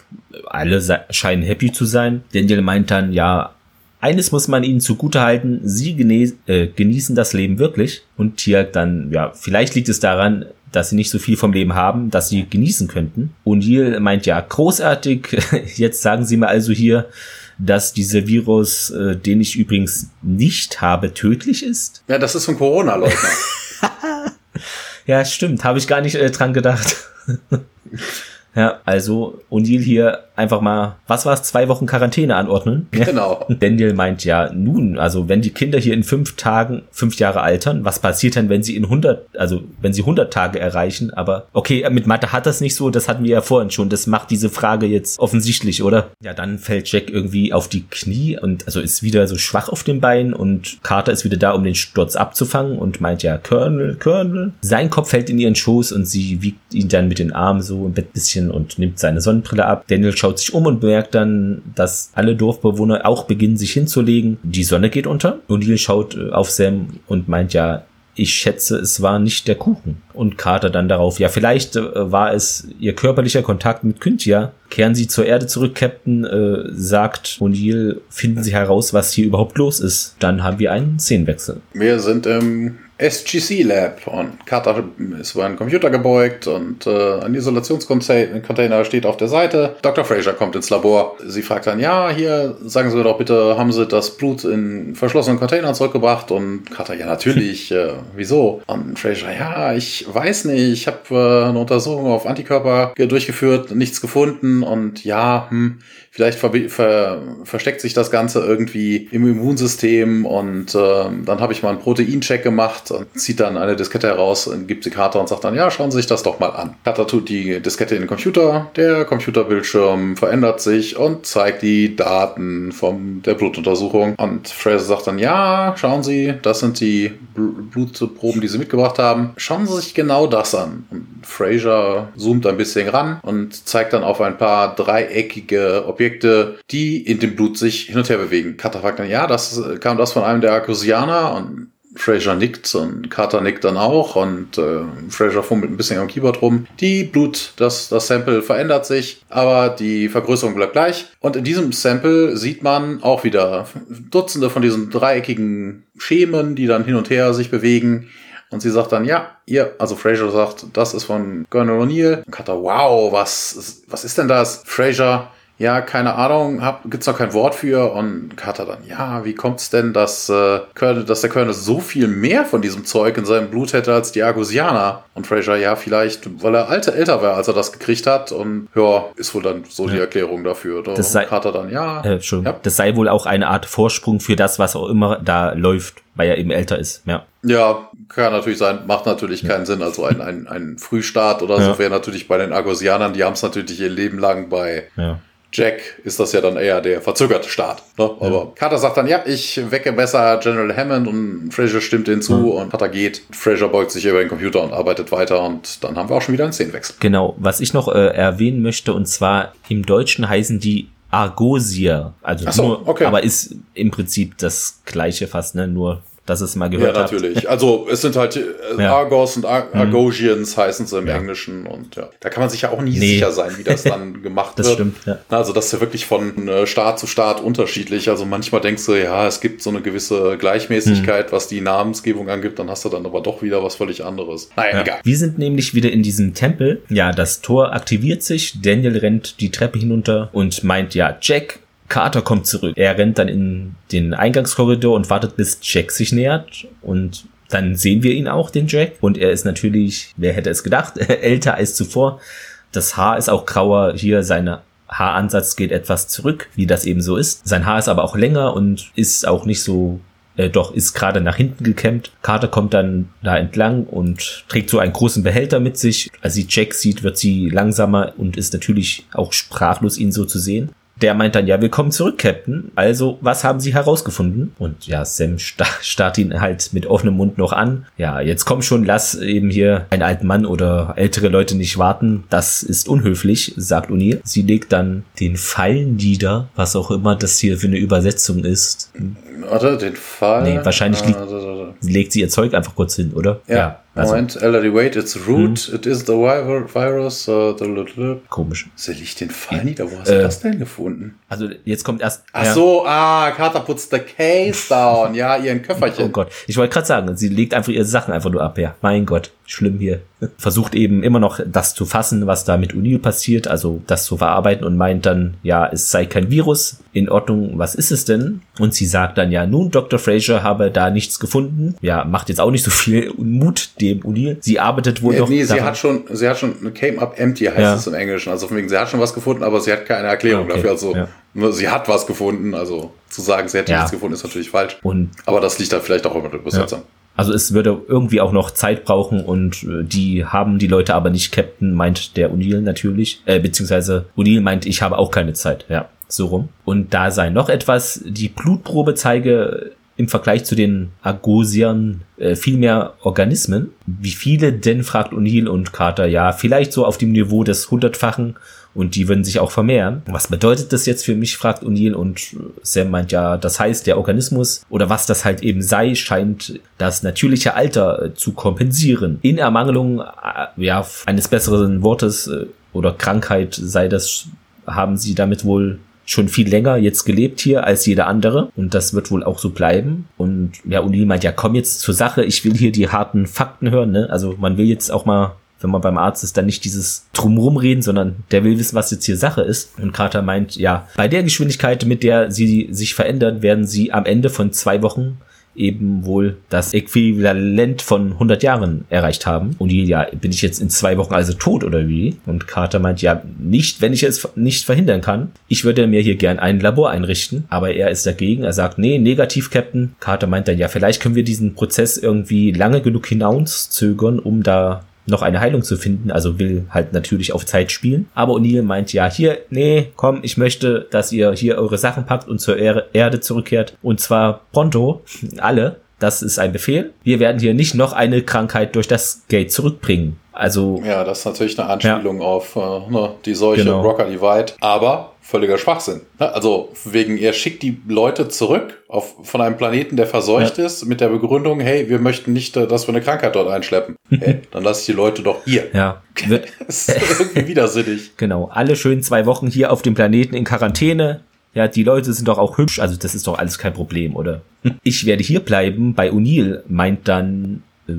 alle scheinen happy zu sein. Daniel meint dann, ja, eines muss man ihnen zugutehalten, sie äh, genießen das Leben wirklich. Und Tiag dann, ja, vielleicht liegt es daran, dass sie nicht so viel vom Leben haben, dass sie genießen könnten. Und Jill meint, ja, großartig, jetzt sagen sie mir also hier, dass dieser Virus, äh, den ich übrigens nicht habe, tödlich ist. Ja, das ist von Corona-Leugner. ja, stimmt, habe ich gar nicht äh, dran gedacht. ja, also O'Neill hier einfach mal, was war es, zwei Wochen Quarantäne anordnen. Genau. Daniel meint ja, nun, also wenn die Kinder hier in fünf Tagen fünf Jahre altern, was passiert dann, wenn sie in 100, also wenn sie 100 Tage erreichen? Aber okay, mit Mathe hat das nicht so, das hatten wir ja vorhin schon. Das macht diese Frage jetzt offensichtlich, oder? Ja, dann fällt Jack irgendwie auf die Knie und also ist wieder so schwach auf den Beinen und Carter ist wieder da, um den Sturz abzufangen und meint ja, Colonel, Colonel. Sein Kopf fällt in ihren Schoß und sie wiegt ihn dann mit den Armen so ein bisschen und nimmt seine Sonnenbrille ab. Daniel schaut sich um und merkt dann, dass alle Dorfbewohner auch beginnen, sich hinzulegen. Die Sonne geht unter. O'Neill schaut äh, auf Sam und meint ja, ich schätze, es war nicht der Kuchen. Und Carter dann darauf, ja, vielleicht äh, war es ihr körperlicher Kontakt mit Cynthia. Kehren Sie zur Erde zurück, Captain, äh, sagt O'Neill, finden Sie heraus, was hier überhaupt los ist. Dann haben wir einen Szenenwechsel. Wir sind im SGC Lab und Carter ist über einen Computer gebeugt und äh, ein Isolationscontainer steht auf der Seite. Dr. Fraser kommt ins Labor. Sie fragt dann, ja, hier, sagen Sie mir doch bitte, haben Sie das Blut in verschlossenen Containern zurückgebracht? Und Carter, ja, natürlich, äh, wieso? Und Fraser, ja, ich weiß nicht, ich habe äh, eine Untersuchung auf Antikörper durchgeführt, nichts gefunden und ja, hm, vielleicht ver ver versteckt sich das Ganze irgendwie im Immunsystem und äh, dann habe ich mal einen Proteincheck gemacht und zieht dann eine Diskette heraus und gibt sie Carter und sagt dann, ja, schauen Sie sich das doch mal an. Carter tut die Diskette in den Computer, der Computerbildschirm verändert sich und zeigt die Daten von der Blutuntersuchung und Fraser sagt dann, ja, schauen Sie, das sind die Bl Blutproben, die Sie mitgebracht haben. Schauen Sie sich genau das an. Und Fraser zoomt ein bisschen ran und zeigt dann auf ein paar dreieckige Objekte Objekte, die in dem Blut sich hin und her bewegen. Carter fragt dann, ja, das kam das von einem der Arkusianer und Fraser nickt und Carter nickt dann auch und äh, Fraser fummelt ein bisschen am Keyboard rum. Die Blut, das, das Sample verändert sich, aber die Vergrößerung bleibt gleich. Und in diesem Sample sieht man auch wieder Dutzende von diesen dreieckigen Schemen, die dann hin und her sich bewegen. Und sie sagt dann, ja, ihr, also Fraser sagt, das ist von Colonel O'Neill. Carter, wow, was, was ist denn das? Fraser, ja, keine Ahnung, hab, gibt's noch kein Wort für. Und Carter dann, ja, wie kommt's denn, dass, äh, Colonel, dass der Colonel so viel mehr von diesem Zeug in seinem Blut hätte als die Argusianer? Und Fraser, ja, vielleicht, weil er alter älter war, als er das gekriegt hat. Und ja, ist wohl dann so die Erklärung dafür. Oder? Das sei, Carter dann, ja, äh, ja. Das sei wohl auch eine Art Vorsprung für das, was auch immer da läuft, weil er eben älter ist, ja. Ja, kann natürlich sein, macht natürlich ja. keinen Sinn. Also ein, ein, ein Frühstart oder ja. so wäre natürlich bei den Argosianern, die haben es natürlich ihr Leben lang bei ja Jack ist das ja dann eher der verzögerte Start. Ne? Aber ja. Carter sagt dann, ja, ich wecke besser General Hammond und Fraser stimmt hinzu mhm. und Carter geht. Fraser beugt sich über den Computer und arbeitet weiter und dann haben wir auch schon wieder einen Szenenwechsel. Genau, was ich noch äh, erwähnen möchte und zwar im Deutschen heißen die Argosier. Also so, nur, okay. aber ist im Prinzip das gleiche fast, ne? Nur dass es mal gehört Ja, natürlich. Habt. Also es sind halt äh, ja. Argos und Ar mhm. Argosians heißen sie im ja. Englischen und ja, da kann man sich ja auch nie nee. sicher sein, wie das dann gemacht das wird. Stimmt, ja. Also das ist ja wirklich von äh, Staat zu Staat unterschiedlich. Also manchmal denkst du, ja, es gibt so eine gewisse Gleichmäßigkeit, mhm. was die Namensgebung angibt, dann hast du dann aber doch wieder was völlig anderes. Naja, ja. egal. Wir sind nämlich wieder in diesem Tempel. Ja, das Tor aktiviert sich. Daniel rennt die Treppe hinunter und meint, ja, Jack, Carter kommt zurück. Er rennt dann in den Eingangskorridor und wartet, bis Jack sich nähert. Und dann sehen wir ihn auch, den Jack. Und er ist natürlich, wer hätte es gedacht, älter als zuvor. Das Haar ist auch grauer. Hier seine Haaransatz geht etwas zurück, wie das eben so ist. Sein Haar ist aber auch länger und ist auch nicht so äh, doch ist gerade nach hinten gekämmt. Carter kommt dann da entlang und trägt so einen großen Behälter mit sich. Als sie Jack sieht, wird sie langsamer und ist natürlich auch sprachlos, ihn so zu sehen der meint dann, ja, willkommen zurück, Captain. Also, was haben Sie herausgefunden? Und ja, Sam sta starrt ihn halt mit offenem Mund noch an. Ja, jetzt komm schon, lass eben hier einen alten Mann oder ältere Leute nicht warten. Das ist unhöflich, sagt O'Neill. Sie legt dann den Fall nieder, was auch immer das hier für eine Übersetzung ist. Warte, den Fall? Nee, wahrscheinlich ah, legt sie ihr Zeug einfach kurz hin, oder? Ja. ja also. Moment, Ellery, wait, it's root, hm. it is the virus. Uh, the, Komisch. Sie liegt den Fall nieder. Wo hast äh, du das denn gefunden? Also jetzt kommt erst. Ach ja. so, ah, Carter putzt the case down. ja, ihren Köfferchen. Oh Gott, ich wollte gerade sagen, sie legt einfach ihre Sachen einfach nur ab. Ja, mein Gott, schlimm hier. Versucht eben immer noch das zu fassen, was da mit O'Neill passiert, also das zu verarbeiten und meint dann, ja, es sei kein Virus. In Ordnung, was ist es denn? Und sie sagt dann, ja, nun, Dr. Fraser habe da nichts gefunden. Ja, macht jetzt auch nicht so viel Mut dem O'Neill. Sie arbeitet wohl ja, doch. Nee, sie daran. hat schon, sie hat schon, came up empty heißt ja. es im Englischen. Also von wegen, sie hat schon was gefunden, aber sie hat keine Erklärung okay. dafür. Also ja. sie hat was gefunden. Also zu sagen, sie hätte nichts gefunden, ist natürlich falsch. Und aber das liegt da vielleicht auch immer der Übersetzung. Also es würde irgendwie auch noch Zeit brauchen und äh, die haben die Leute aber nicht. Captain meint der O'Neill natürlich, äh, beziehungsweise O'Neill meint, ich habe auch keine Zeit. Ja, so rum. Und da sei noch etwas, die Blutprobe zeige im Vergleich zu den Agosiern äh, viel mehr Organismen. Wie viele denn, fragt O'Neill und Carter, ja, vielleicht so auf dem Niveau des hundertfachen und die würden sich auch vermehren. Was bedeutet das jetzt für mich, fragt O'Neill und Sam meint ja, das heißt, der Organismus oder was das halt eben sei, scheint das natürliche Alter äh, zu kompensieren. In Ermangelung äh, ja, eines besseren Wortes äh, oder Krankheit sei das, haben sie damit wohl schon viel länger jetzt gelebt hier als jeder andere und das wird wohl auch so bleiben. Und ja, Uli meint, ja, komm jetzt zur Sache, ich will hier die harten Fakten hören, ne? Also man will jetzt auch mal wenn man beim Arzt ist, dann nicht dieses Drumrum reden, sondern der will wissen, was jetzt hier Sache ist. Und Carter meint, ja, bei der Geschwindigkeit, mit der sie sich verändern, werden sie am Ende von zwei Wochen eben wohl das Äquivalent von 100 Jahren erreicht haben. Und die, ja, bin ich jetzt in zwei Wochen also tot oder wie? Und Carter meint, ja, nicht, wenn ich es nicht verhindern kann. Ich würde mir hier gern ein Labor einrichten, aber er ist dagegen. Er sagt, nee, negativ, Captain. Carter meint dann, ja, vielleicht können wir diesen Prozess irgendwie lange genug hinauszögern, um da noch eine Heilung zu finden, also will halt natürlich auf Zeit spielen. Aber O'Neill meint ja, hier, nee, komm, ich möchte, dass ihr hier eure Sachen packt und zur Erde zurückkehrt. Und zwar pronto, alle. Das ist ein Befehl. Wir werden hier nicht noch eine Krankheit durch das Gate zurückbringen. Also. Ja, das ist natürlich eine Anspielung ja. auf äh, ne, die Seuche genau. Rocker Divide. Aber völliger Schwachsinn. Ne? Also wegen, er schickt die Leute zurück auf, von einem Planeten, der verseucht ja. ist, mit der Begründung, hey, wir möchten nicht, äh, dass wir eine Krankheit dort einschleppen. hey, dann lasse ich die Leute doch hier. Ja. das ist irgendwie widersinnig. Genau. Alle schön zwei Wochen hier auf dem Planeten in Quarantäne. Ja, die Leute sind doch auch hübsch, also das ist doch alles kein Problem, oder? Ich werde hier bleiben. Bei O'Neill meint dann äh,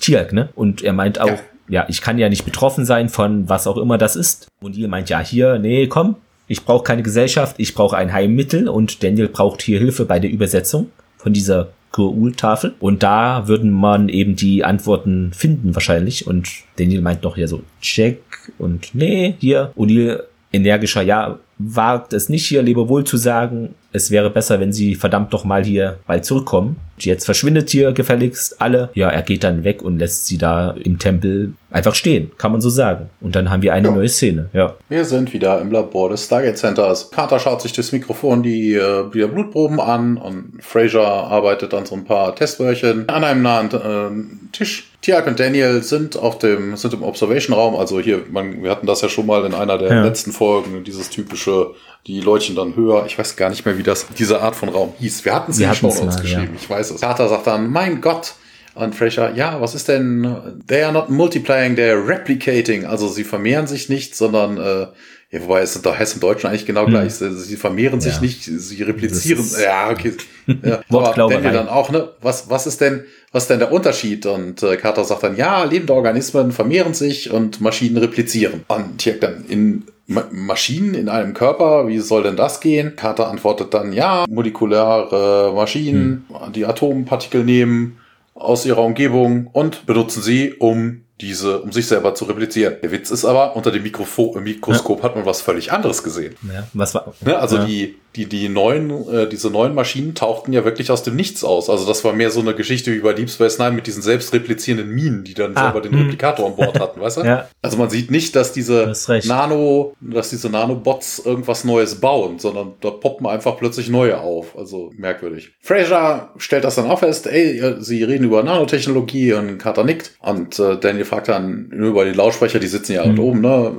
Tiak, ne? Und er meint auch, ja. Ja, ich kann ja nicht betroffen sein von was auch immer das ist. O'Neill meint ja hier, nee, komm, ich brauche keine Gesellschaft, ich brauche ein Heimmittel und Daniel braucht hier Hilfe bei der Übersetzung von dieser Kurul-Tafel. Und da würden man eben die Antworten finden wahrscheinlich. Und Daniel meint noch ja so, check und nee, hier. O'Neill energischer, ja, wagt es nicht hier Lebewohl zu sagen. Es wäre besser, wenn sie verdammt doch mal hier bald zurückkommen. Jetzt verschwindet hier gefälligst alle. Ja, er geht dann weg und lässt sie da im Tempel einfach stehen, kann man so sagen. Und dann haben wir eine ja. neue Szene, ja. Wir sind wieder im Labor des Stargate Centers. Carter schaut sich das Mikrofon die, äh, die Blutproben an und Fraser arbeitet an so ein paar Testwörchen an einem nahen äh, Tisch. Tiag und Daniel sind auf dem, sind im Observation-Raum. Also hier, man, wir hatten das ja schon mal in einer der ja. letzten Folgen, dieses typische, die Leuchten dann höher. Ich weiß gar nicht mehr, wie das, diese Art von Raum hieß. Wir hatten es in den Show Notes geschrieben. Ja. Ich weiß es. Carter sagt dann, mein Gott, und Fraser, ja, was ist denn? They are not multiplying, they are replicating. Also sie vermehren sich nicht, sondern äh, ja, wobei es doch heißt im Deutschen eigentlich genau hm. gleich. Hm. Sie vermehren ja. sich nicht, sie replizieren. Ja, okay. Ja, aber Daniel dann auch, ne? Was, was ist denn, was ist denn der Unterschied? Und äh, Carter sagt dann, ja, lebende Organismen vermehren sich und Maschinen replizieren. Und hier dann in Ma Maschinen in einem Körper, wie soll denn das gehen? Carter antwortet dann, ja, molekulare Maschinen, hm. die Atompartikel nehmen aus ihrer Umgebung und benutzen sie, um diese, um sich selber zu replizieren. Der Witz ist aber, unter dem Mikrofo Mikroskop ja. hat man was völlig anderes gesehen. Ja, was war? Ne, also ja. die, die, die neuen, äh, diese neuen Maschinen tauchten ja wirklich aus dem Nichts aus. Also das war mehr so eine Geschichte wie bei Deep Space Nine mit diesen selbstreplizierenden Minen, die dann ah, selber den mh. Replikator an Bord hatten, weißt du? Ja. Also man sieht nicht, dass diese Nano, dass diese Nanobots irgendwas Neues bauen, sondern da poppen einfach plötzlich neue auf. Also merkwürdig. Fraser stellt das dann auch fest, ey, sie reden über Nanotechnologie und Carter nickt und äh, Daniel fragt dann über die Lautsprecher, die sitzen ja mhm. oben, ne?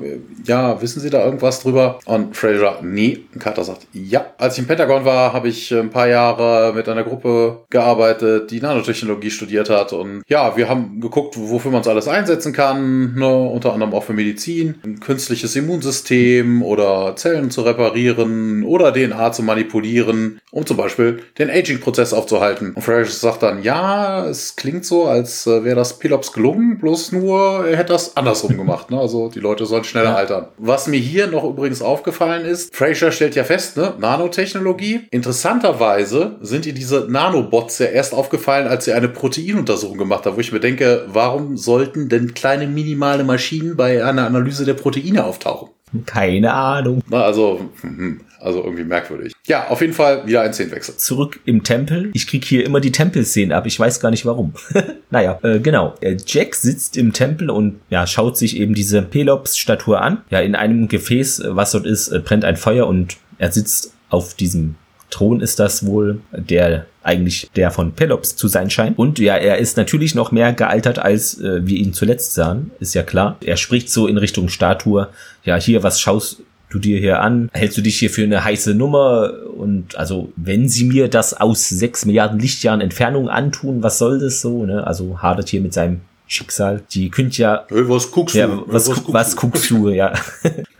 Ja, wissen Sie da irgendwas drüber? Und Fraser, nee. Und Carter sagt, ja, als ich im Pentagon war, habe ich ein paar Jahre mit einer Gruppe gearbeitet, die Nanotechnologie studiert hat. Und ja, wir haben geguckt, wofür man es alles einsetzen kann, ne? unter anderem auch für Medizin, ein künstliches Immunsystem oder Zellen zu reparieren oder DNA zu manipulieren, um zum Beispiel den Aging-Prozess aufzuhalten. Und Fraser sagt dann, ja, es klingt so, als äh, wäre das Pelops gelungen, bloß nur er hätte das andersrum gemacht. Ne? Also die Leute sollen schneller ja. altern. Was mir hier noch übrigens aufgefallen ist, Fraser stellt ja fest, ne, Nanotechnologie. Interessanterweise sind ihr diese Nanobots ja erst aufgefallen, als sie eine Proteinuntersuchung gemacht haben, wo ich mir denke, warum sollten denn kleine minimale Maschinen bei einer Analyse der Proteine auftauchen? Keine Ahnung. Na, also, hm, also irgendwie merkwürdig. Ja, auf jeden Fall wieder ein Szenenwechsel. Zurück im Tempel. Ich krieg hier immer die Tempelszenen ab. Ich weiß gar nicht warum. naja, äh, genau. Jack sitzt im Tempel und ja, schaut sich eben diese Pelops-Statue an. Ja, in einem Gefäß, was dort ist, äh, brennt ein Feuer und er sitzt auf diesem Thron ist das wohl, der eigentlich der von Pelops zu sein scheint. Und ja, er ist natürlich noch mehr gealtert, als äh, wir ihn zuletzt sahen, ist ja klar. Er spricht so in Richtung Statue, ja, hier, was schaust du dir hier an? Hältst du dich hier für eine heiße Nummer? Und also, wenn sie mir das aus sechs Milliarden Lichtjahren Entfernung antun, was soll das so? Ne? Also hadert hier mit seinem Schicksal. Die könnt ja. Hey, was guckst du? Ja, was, was, guckst, was guckst du? Ja.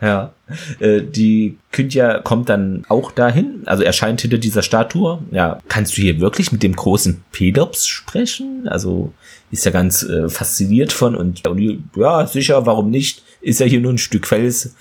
ja. Äh, die Kyntja kommt dann auch dahin, also erscheint hinter dieser Statue. Ja, kannst du hier wirklich mit dem großen Pedops sprechen? Also ist ja ganz äh, fasziniert von und, und ja, sicher, warum nicht? Ist ja hier nur ein Stück Fels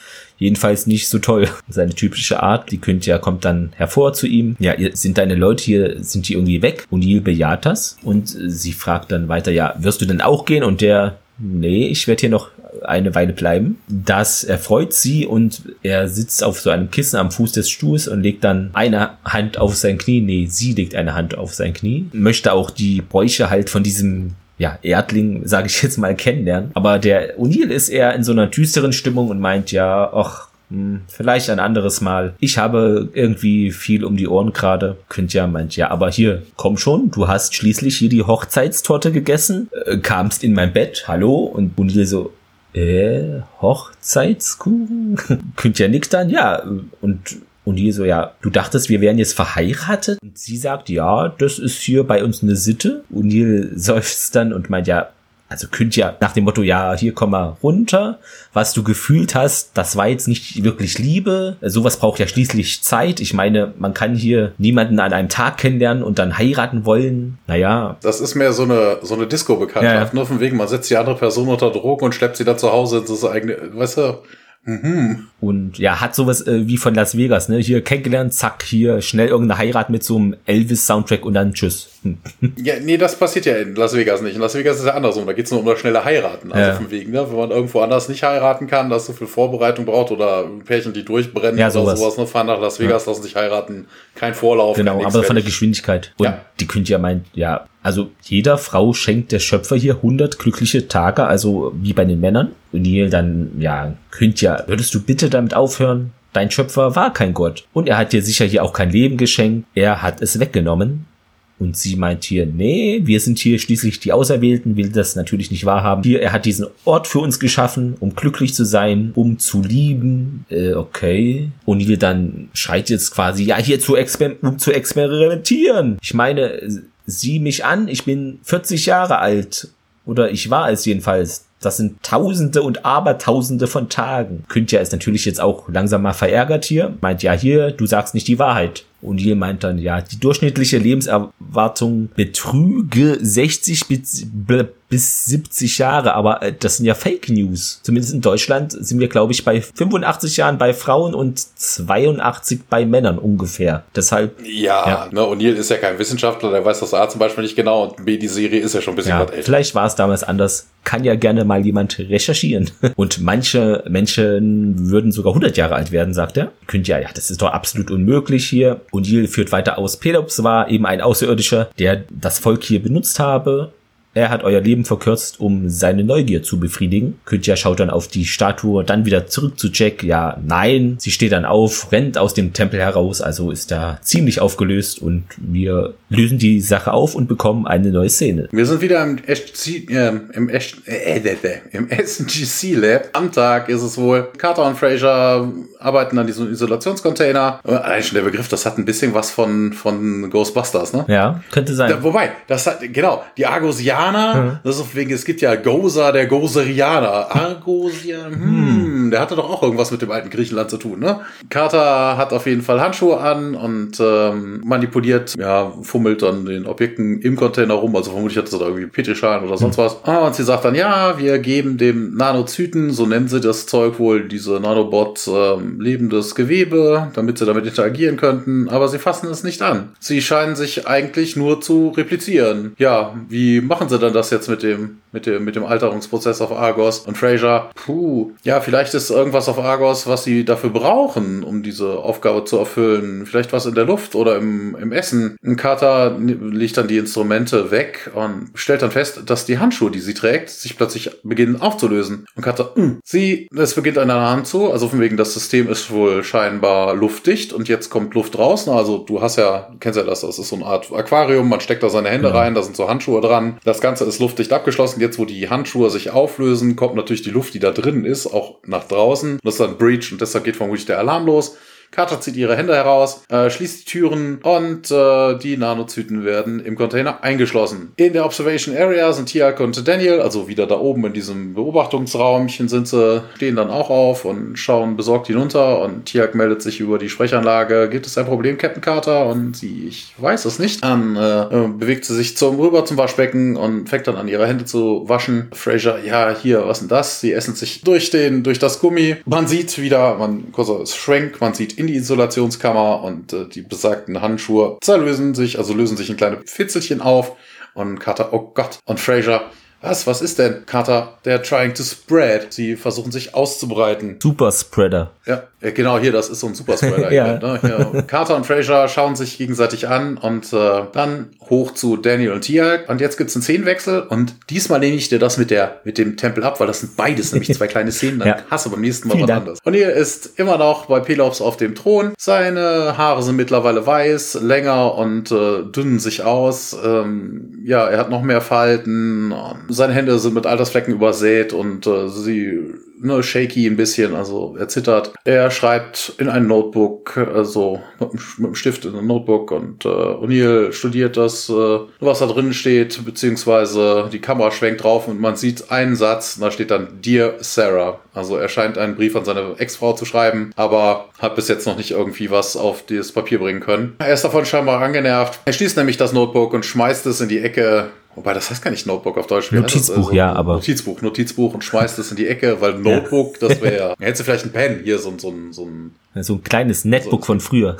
jedenfalls nicht so toll. Seine typische Art, die Kyntja kommt dann hervor zu ihm. Ja, sind deine Leute hier, sind die irgendwie weg? Und Neil bejaht das und sie fragt dann weiter, ja, wirst du denn auch gehen? Und der, nee, ich werde hier noch eine Weile bleiben. Das erfreut sie und er sitzt auf so einem Kissen am Fuß des Stuhls und legt dann eine Hand auf sein Knie. Nee, sie legt eine Hand auf sein Knie. Möchte auch die Bräuche halt von diesem ja, Erdling, sage ich jetzt mal, kennenlernen. Aber der O'Neill ist eher in so einer düsteren Stimmung und meint, ja, ach, hm, vielleicht ein anderes Mal. Ich habe irgendwie viel um die Ohren gerade. Könnt ja meint, ja, aber hier, komm schon, du hast schließlich hier die Hochzeitstorte gegessen, äh, kamst in mein Bett, hallo? Und O'Neill so, äh, Hochzeitskuchen? Könnt ja nix dann, ja. Und und die so, ja, du dachtest, wir wären jetzt verheiratet? Und sie sagt, ja, das ist hier bei uns eine Sitte. Und Neil seufzt dann und meint, ja, also könnt ja nach dem Motto, ja, hier komm mal runter. Was du gefühlt hast, das war jetzt nicht wirklich Liebe. Sowas braucht ja schließlich Zeit. Ich meine, man kann hier niemanden an einem Tag kennenlernen und dann heiraten wollen. Naja. Das ist mehr so eine, so eine Disco-Bekanntschaft. Ja. Nur von wegen, man setzt die andere Person unter Drogen und schleppt sie dann zu Hause in das eigene, weißt du, Mhm. Und ja, hat sowas äh, wie von Las Vegas, ne? Hier kennengelernt, zack, hier schnell irgendeine Heirat mit so einem Elvis-Soundtrack und dann tschüss. Ja, nee, das passiert ja in Las Vegas nicht. In Las Vegas ist ja andersrum. Da geht es nur um das schnelle Heiraten. Also ja. von wegen, ne? Wenn man irgendwo anders nicht heiraten kann, dass so viel Vorbereitung braucht oder Pärchen, die durchbrennen ja, sowas. oder sowas, ne? Fahren nach Las Vegas, ja. lassen sich heiraten. Kein Vorlauf. Genau, aber von der Geschwindigkeit. Und ja. die könnt ja meint, ja, also jeder Frau schenkt der Schöpfer hier 100 glückliche Tage, also wie bei den Männern. Und Neil dann, ja, könnt ja, würdest du bitte damit aufhören? Dein Schöpfer war kein Gott. Und er hat dir sicher hier auch kein Leben geschenkt. Er hat es weggenommen. Und sie meint hier, nee, wir sind hier schließlich die Auserwählten, will das natürlich nicht wahrhaben. Hier, er hat diesen Ort für uns geschaffen, um glücklich zu sein, um zu lieben. Äh, okay. Hier dann schreit jetzt quasi, ja, hier zu, exper um zu experimentieren. Ich meine, sieh mich an, ich bin 40 Jahre alt. Oder ich war es jedenfalls. Das sind Tausende und Abertausende von Tagen. Kündja ist natürlich jetzt auch langsam mal verärgert hier. Meint ja hier, du sagst nicht die Wahrheit. Und hier meint dann, ja, die durchschnittliche Lebenserwartung betrüge 60 bis, bis 70 Jahre, aber äh, das sind ja Fake News. Zumindest in Deutschland sind wir, glaube ich, bei 85 Jahren bei Frauen und 82 bei Männern ungefähr. Deshalb. Ja, ja. ne, O'Neill ist ja kein Wissenschaftler, der weiß das A zum Beispiel nicht genau und B, die Serie ist ja schon ein bisschen ja, was älter. Vielleicht war es damals anders. Kann ja gerne mal jemand recherchieren. Und manche Menschen würden sogar 100 Jahre alt werden, sagt er. Könnt ja, ja, das ist doch absolut unmöglich hier. O'Neill führt weiter aus, Pelops war eben ein Außerirdischer, der das Volk hier benutzt habe er hat euer Leben verkürzt, um seine Neugier zu befriedigen. Kytja schaut dann auf die Statue, dann wieder zurück zu Jack. Ja, nein. Sie steht dann auf, rennt aus dem Tempel heraus, also ist da ziemlich aufgelöst und wir lösen die Sache auf und bekommen eine neue Szene. Wir sind wieder im, SGC, äh, im, äh, äh, im SGC Lab. Am Tag ist es wohl. Carter und Fraser arbeiten an diesem Isolationscontainer. Allein schon der Begriff, das hat ein bisschen was von, von Ghostbusters, ne? Ja, könnte sein. Da, wobei, das hat, genau, die Argosianer Goserianer. Hm. Das ist wegen, es gibt ja Gozer, der Goserianer. Argosia, hm, hm, der hatte doch auch irgendwas mit dem alten Griechenland zu tun, ne? Carter hat auf jeden Fall Handschuhe an und ähm, manipuliert, ja, fummelt dann den Objekten im Container rum. Also vermutlich hat er da irgendwie Petrischalen oder sonst hm. was. Ah, und sie sagt dann, ja, wir geben dem Nanozyten, so nennen sie das Zeug wohl, diese Nanobots, ähm, lebendes Gewebe, damit sie damit interagieren könnten. Aber sie fassen es nicht an. Sie scheinen sich eigentlich nur zu replizieren. Ja, wie machen sie sie dann das jetzt mit dem, mit dem, mit dem Alterungsprozess auf Argos und Fraser? Puh, ja, vielleicht ist irgendwas auf Argos, was sie dafür brauchen, um diese Aufgabe zu erfüllen. Vielleicht was in der Luft oder im, im Essen. Ein Kater legt dann die Instrumente weg und stellt dann fest, dass die Handschuhe, die sie trägt, sich plötzlich beginnen aufzulösen. Und Kater, mh, hm, sie, es beginnt an einer Hand zu, also von wegen, das System ist wohl scheinbar luftdicht und jetzt kommt Luft raus. Also du hast ja, du kennst ja das, das ist so eine Art Aquarium, man steckt da seine Hände ja. rein, da sind so Handschuhe dran. Das Ganze ist luftdicht abgeschlossen. Jetzt, wo die Handschuhe sich auflösen, kommt natürlich die Luft, die da drin ist, auch nach draußen. Das ist dann Breach und deshalb geht vermutlich der Alarm los. Carter zieht ihre Hände heraus, äh, schließt die Türen und äh, die Nanozyten werden im Container eingeschlossen. In der Observation Area sind Tiak und Daniel, also wieder da oben in diesem Beobachtungsraumchen sind sie, stehen dann auch auf und schauen besorgt hinunter und Tiak meldet sich über die Sprechanlage. Gibt es ein Problem, Captain Carter? Und sie, ich weiß es nicht. Dann äh, äh, bewegt sie sich zum rüber zum Waschbecken und fängt dann an ihre Hände zu waschen. Fraser, ja, hier, was denn das? Sie essen sich durch den, durch das Gummi. Man sieht wieder, man, es schwenkt, man sieht in die Isolationskammer und äh, die besagten Handschuhe zerlösen sich, also lösen sich in kleine Fitzelchen auf. Und Carter, oh Gott. Und Fraser, was, was ist denn? Carter, they're trying to spread. Sie versuchen sich auszubreiten. Super Spreader. Ja, genau hier, das ist so ein Superspreader. ja. ne? ja. Carter und Fraser schauen sich gegenseitig an und äh, dann hoch zu Daniel und Tia. Und jetzt gibt's einen Szenenwechsel und diesmal nehme ich dir das mit der mit dem Tempel ab, weil das sind beides nämlich zwei kleine Szenen. Dann ja. hast du beim nächsten Mal Vielen was Dank. anderes. Und hier ist immer noch bei Pelops auf dem Thron. Seine Haare sind mittlerweile weiß, länger und äh, dünnen sich aus. Ähm, ja, er hat noch mehr Falten. Seine Hände sind mit Altersflecken übersät und äh, sie ne, shaky ein bisschen, also er zittert. Er schreibt in ein Notebook, also mit, mit einem Stift in ein Notebook und äh, O'Neill studiert das, äh, was da drin steht, beziehungsweise die Kamera schwenkt drauf und man sieht einen Satz, da steht dann Dear Sarah. Also er scheint einen Brief an seine Ex-Frau zu schreiben, aber hat bis jetzt noch nicht irgendwie was auf das Papier bringen können. Er ist davon scheinbar angenervt. Er schließt nämlich das Notebook und schmeißt es in die Ecke Wobei, das heißt gar nicht Notebook auf Deutsch. Notizbuch, also, ja, aber. Notizbuch, Notizbuch und schmeißt es in die Ecke, weil Notebook, ja. das wäre ja. Hättest du vielleicht ein Pen, hier so, so, so ein so ein kleines Netbook so, von früher.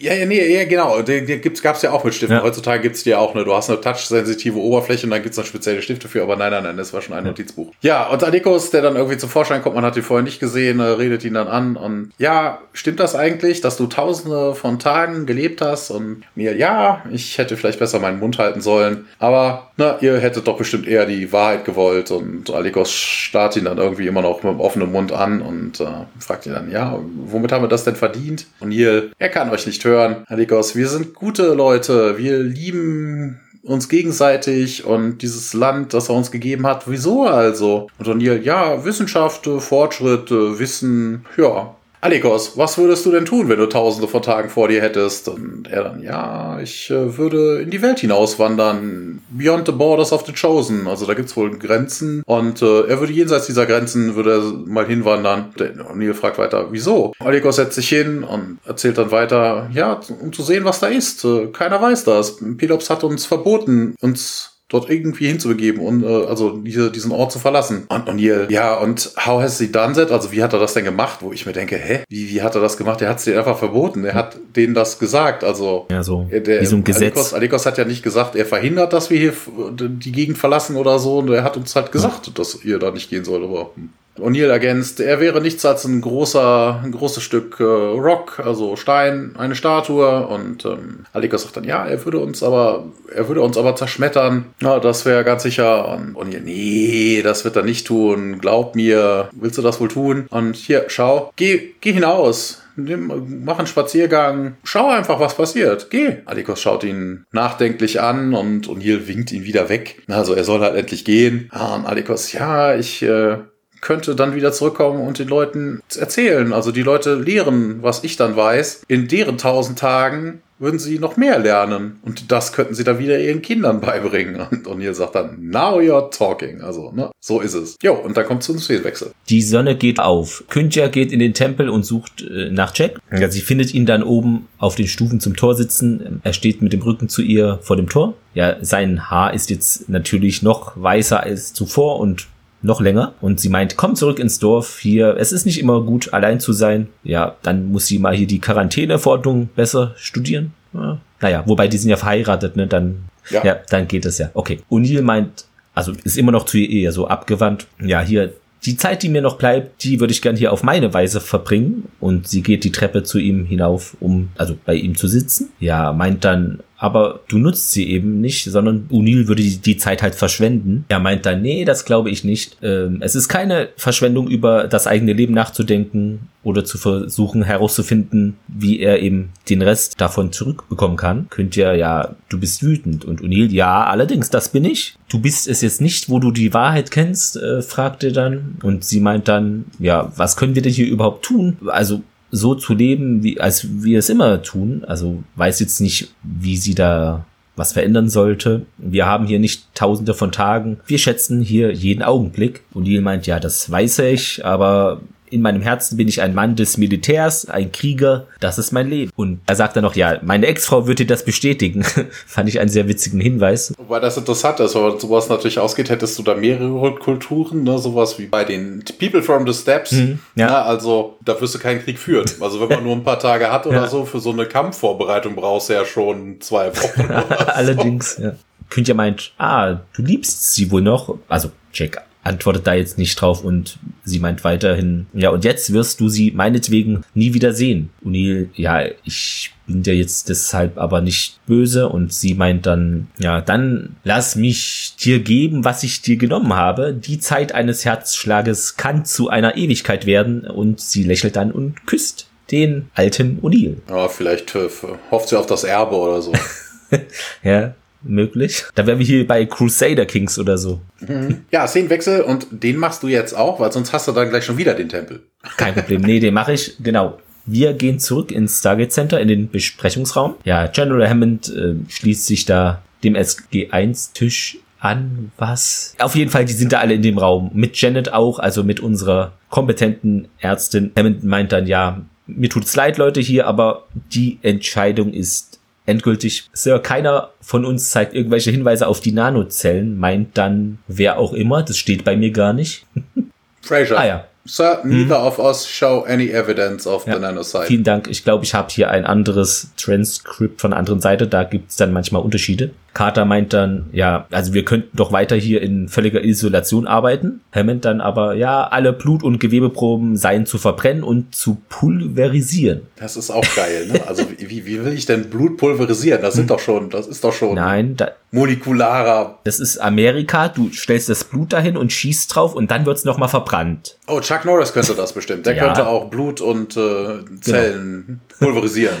Ja, ja, nee, ja, genau. Den, den gibt's, gab's ja auch mit Stiften. Ja. Heutzutage gibt's die ja auch, ne? Du hast eine touch-sensitive Oberfläche und dann gibt's noch spezielle Stifte für, aber nein, nein, nein, das war schon ein ja. Notizbuch. Ja, und Alikos, der dann irgendwie zum Vorschein kommt, man hat ihn vorher nicht gesehen, äh, redet ihn dann an und ja, stimmt das eigentlich, dass du tausende von Tagen gelebt hast und mir, ja, ich hätte vielleicht besser meinen Mund halten sollen, aber na, ihr hättet doch bestimmt eher die Wahrheit gewollt und Alikos starrt ihn dann irgendwie immer noch mit dem offenen Mund an und äh, fragt ihn dann, ja, womit haben wir das denn verdient? Und Neil, er kann euch nicht hören. Alikos, wir sind gute Leute. Wir lieben uns gegenseitig und dieses Land, das er uns gegeben hat. Wieso also? Und O'Neill, ja, Wissenschaft, Fortschritt, Wissen, ja, Alikos, was würdest du denn tun, wenn du tausende von Tagen vor dir hättest? Und er dann, ja, ich äh, würde in die Welt hinauswandern. Beyond the borders of the chosen. Also da gibt's wohl Grenzen. Und äh, er würde jenseits dieser Grenzen, würde er mal hinwandern. Und Neil fragt weiter, wieso? Alikos setzt sich hin und erzählt dann weiter, ja, um zu sehen, was da ist. Äh, keiner weiß das. Pelops hat uns verboten, uns dort irgendwie hinzubegeben und äh, also diese, diesen Ort zu verlassen. Und, hier, ja, und how has he done that? Also wie hat er das denn gemacht? Wo ich mir denke, hä, wie, wie hat er das gemacht? Er hat es dir einfach verboten. Er hat denen das gesagt. Also ja, so, der, wie so ein Gesetz. Alikos, Alikos hat ja nicht gesagt, er verhindert, dass wir hier die Gegend verlassen oder so. Und er hat uns halt gesagt, dass ihr da nicht gehen sollt. Aber hm. O'Neill ergänzt, er wäre nichts als ein großer, ein großes Stück äh, Rock, also Stein, eine Statue. Und ähm, Alika sagt dann, ja, er würde uns aber, er würde uns aber zerschmettern. Ja, das wäre ganz sicher. Und O'Neill, nee, das wird er nicht tun. Glaub mir, willst du das wohl tun? Und hier, schau, geh, geh hinaus. Nimm, mach einen Spaziergang, schau einfach, was passiert. Geh. Alikos schaut ihn nachdenklich an und O'Neill winkt ihn wieder weg. Also er soll halt endlich gehen. Und Alikos, ja, ich äh, könnte dann wieder zurückkommen und den Leuten erzählen. Also die Leute lehren, was ich dann weiß. In deren tausend Tagen würden sie noch mehr lernen. Und das könnten sie dann wieder ihren Kindern beibringen. Und O'Neill sagt dann, now you're talking. Also, ne, so ist es. Jo, und dann kommt zum Szenenwechsel. Die Sonne geht auf. Künja geht in den Tempel und sucht äh, nach Jack. Ja, sie findet ihn dann oben auf den Stufen zum Tor sitzen. Er steht mit dem Rücken zu ihr vor dem Tor. Ja, sein Haar ist jetzt natürlich noch weißer als zuvor und noch länger. Und sie meint, komm zurück ins Dorf. Hier, es ist nicht immer gut, allein zu sein. Ja, dann muss sie mal hier die Quarantäneverordnung besser studieren. Ja. Naja, wobei die sind ja verheiratet, ne? Dann, ja. ja, dann geht es ja. Okay. O'Neill meint, also ist immer noch zu ihr eher so abgewandt. Ja, hier, die Zeit, die mir noch bleibt, die würde ich gern hier auf meine Weise verbringen. Und sie geht die Treppe zu ihm hinauf, um also bei ihm zu sitzen. Ja, meint dann, aber du nutzt sie eben nicht, sondern Unil würde die, die, Zeit halt verschwenden. Er meint dann, nee, das glaube ich nicht. Ähm, es ist keine Verschwendung, über das eigene Leben nachzudenken oder zu versuchen herauszufinden, wie er eben den Rest davon zurückbekommen kann. Könnt ihr ja, du bist wütend. Und Unil, ja, allerdings, das bin ich. Du bist es jetzt nicht, wo du die Wahrheit kennst, äh, fragt er dann. Und sie meint dann, ja, was können wir denn hier überhaupt tun? Also so zu leben, wie, als wir es immer tun. Also weiß jetzt nicht, wie sie da was verändern sollte. Wir haben hier nicht tausende von Tagen. Wir schätzen hier jeden Augenblick. Und Neil meint, ja, das weiß ich, aber in meinem Herzen bin ich ein Mann des Militärs, ein Krieger, das ist mein Leben. Und er sagt dann noch, ja, meine Ex-Frau wird dir das bestätigen. Fand ich einen sehr witzigen Hinweis. Wobei das interessant ist, weil sowas natürlich ausgeht, hättest du da mehrere Kulturen, ne? sowas wie bei den People from the Steps. Mhm, ja. Na, also da wirst du keinen Krieg führen. Also wenn man nur ein paar Tage hat oder ja. so, für so eine Kampfvorbereitung brauchst du ja schon zwei Wochen. Allerdings, ja. Künja meint, ah, du liebst sie wohl noch. Also, check antwortet da jetzt nicht drauf und sie meint weiterhin, ja, und jetzt wirst du sie meinetwegen nie wieder sehen. O'Neill, ja, ich bin dir jetzt deshalb aber nicht böse und sie meint dann, ja, dann lass mich dir geben, was ich dir genommen habe. Die Zeit eines Herzschlages kann zu einer Ewigkeit werden und sie lächelt dann und küsst den alten O'Neill. Ja, vielleicht äh, hofft sie auf das Erbe oder so. ja, möglich. Da wären wir hier bei Crusader Kings oder so. Mhm. Ja, Szenenwechsel und den machst du jetzt auch, weil sonst hast du dann gleich schon wieder den Tempel. Kein Problem. Nee, den mache ich. Genau. Wir gehen zurück ins Stargate Center in den Besprechungsraum. Ja, General Hammond äh, schließt sich da dem SG1-Tisch an. Was? Auf jeden Fall, die sind da alle in dem Raum. Mit Janet auch, also mit unserer kompetenten Ärztin. Hammond meint dann, ja, mir tut's leid, Leute hier, aber die Entscheidung ist endgültig, Sir, keiner von uns zeigt irgendwelche Hinweise auf die Nanozellen, meint dann wer auch immer, das steht bei mir gar nicht. Fraser. ah ja, Sir, neither of us show any evidence of Ja. the nanocide. Vielen Dank. Ich glaube, ich habe hier ein anderes Transkript von der anderen Seite. Da gibt's dann manchmal Unterschiede. Carter meint dann, ja, also wir könnten doch weiter hier in völliger Isolation arbeiten. Hammond dann aber, ja, alle Blut- und Gewebeproben seien zu verbrennen und zu pulverisieren. Das ist auch geil, ne? Also wie, wie will ich denn Blut pulverisieren? Das sind doch schon, das ist doch schon Nein, da, molekularer. das ist Amerika. Du stellst das Blut dahin und schießt drauf und dann wird's noch nochmal verbrannt. Oh, Chuck Norris könnte das bestimmt. Der Ja. könnte auch Blut und äh, Zellen pulverisieren.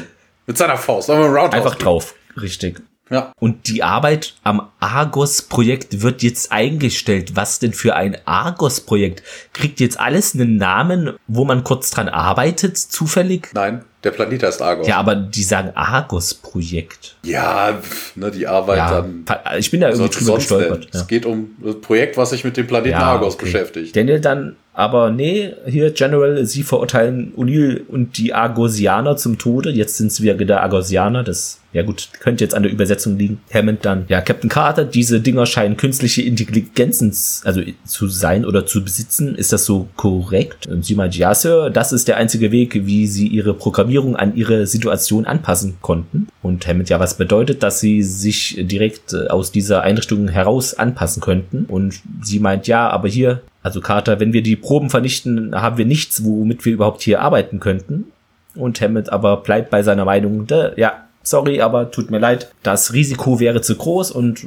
Mit seiner Faust. Aber Roundhouse. Einfach drauf. Richtig. Ja. Und die Arbeit am Argos-Projekt wird jetzt eingestellt. Was denn für ein Argos-Projekt? Kriegt jetzt alles einen Namen, wo man kurz dran arbeitet, zufällig? Nein, der Planet heißt Argos. Ja, aber die sagen Argos-Projekt. Ja, ne, die Arbeit Ja, dann. ich bin da irgendwie drüber gestolpert. Es Ja. geht um ein Projekt, was sich mit dem Planeten Argos okay. beschäftigt. Daniel dann, aber nee, hier General, sie verurteilen O'Neill und die Argosianer zum Tode. Jetzt sind es wieder Argosianer. Das, ja gut, könnte jetzt an der Übersetzung liegen. Hammond dann, ja, Captain Carter, diese Dinger scheinen künstliche Intelligenzen, also zu sein oder zu besitzen. Ist das so korrekt? Und sie meint, ja, Sir, das ist der einzige Weg, wie sie ihre Programmierung an ihre Situation anpassen konnten. Und Hammond, ja, was bedeutet, dass sie sich direkt äh, aus dieser Einrichtung heraus anpassen könnten? Und sie meint, ja, aber hier, also Carter, wenn wir die Proben vernichten, haben wir nichts, womit wir überhaupt hier arbeiten könnten. Und Hammond aber bleibt bei seiner Meinung, ja, sorry, aber tut mir leid, das Risiko wäre zu groß und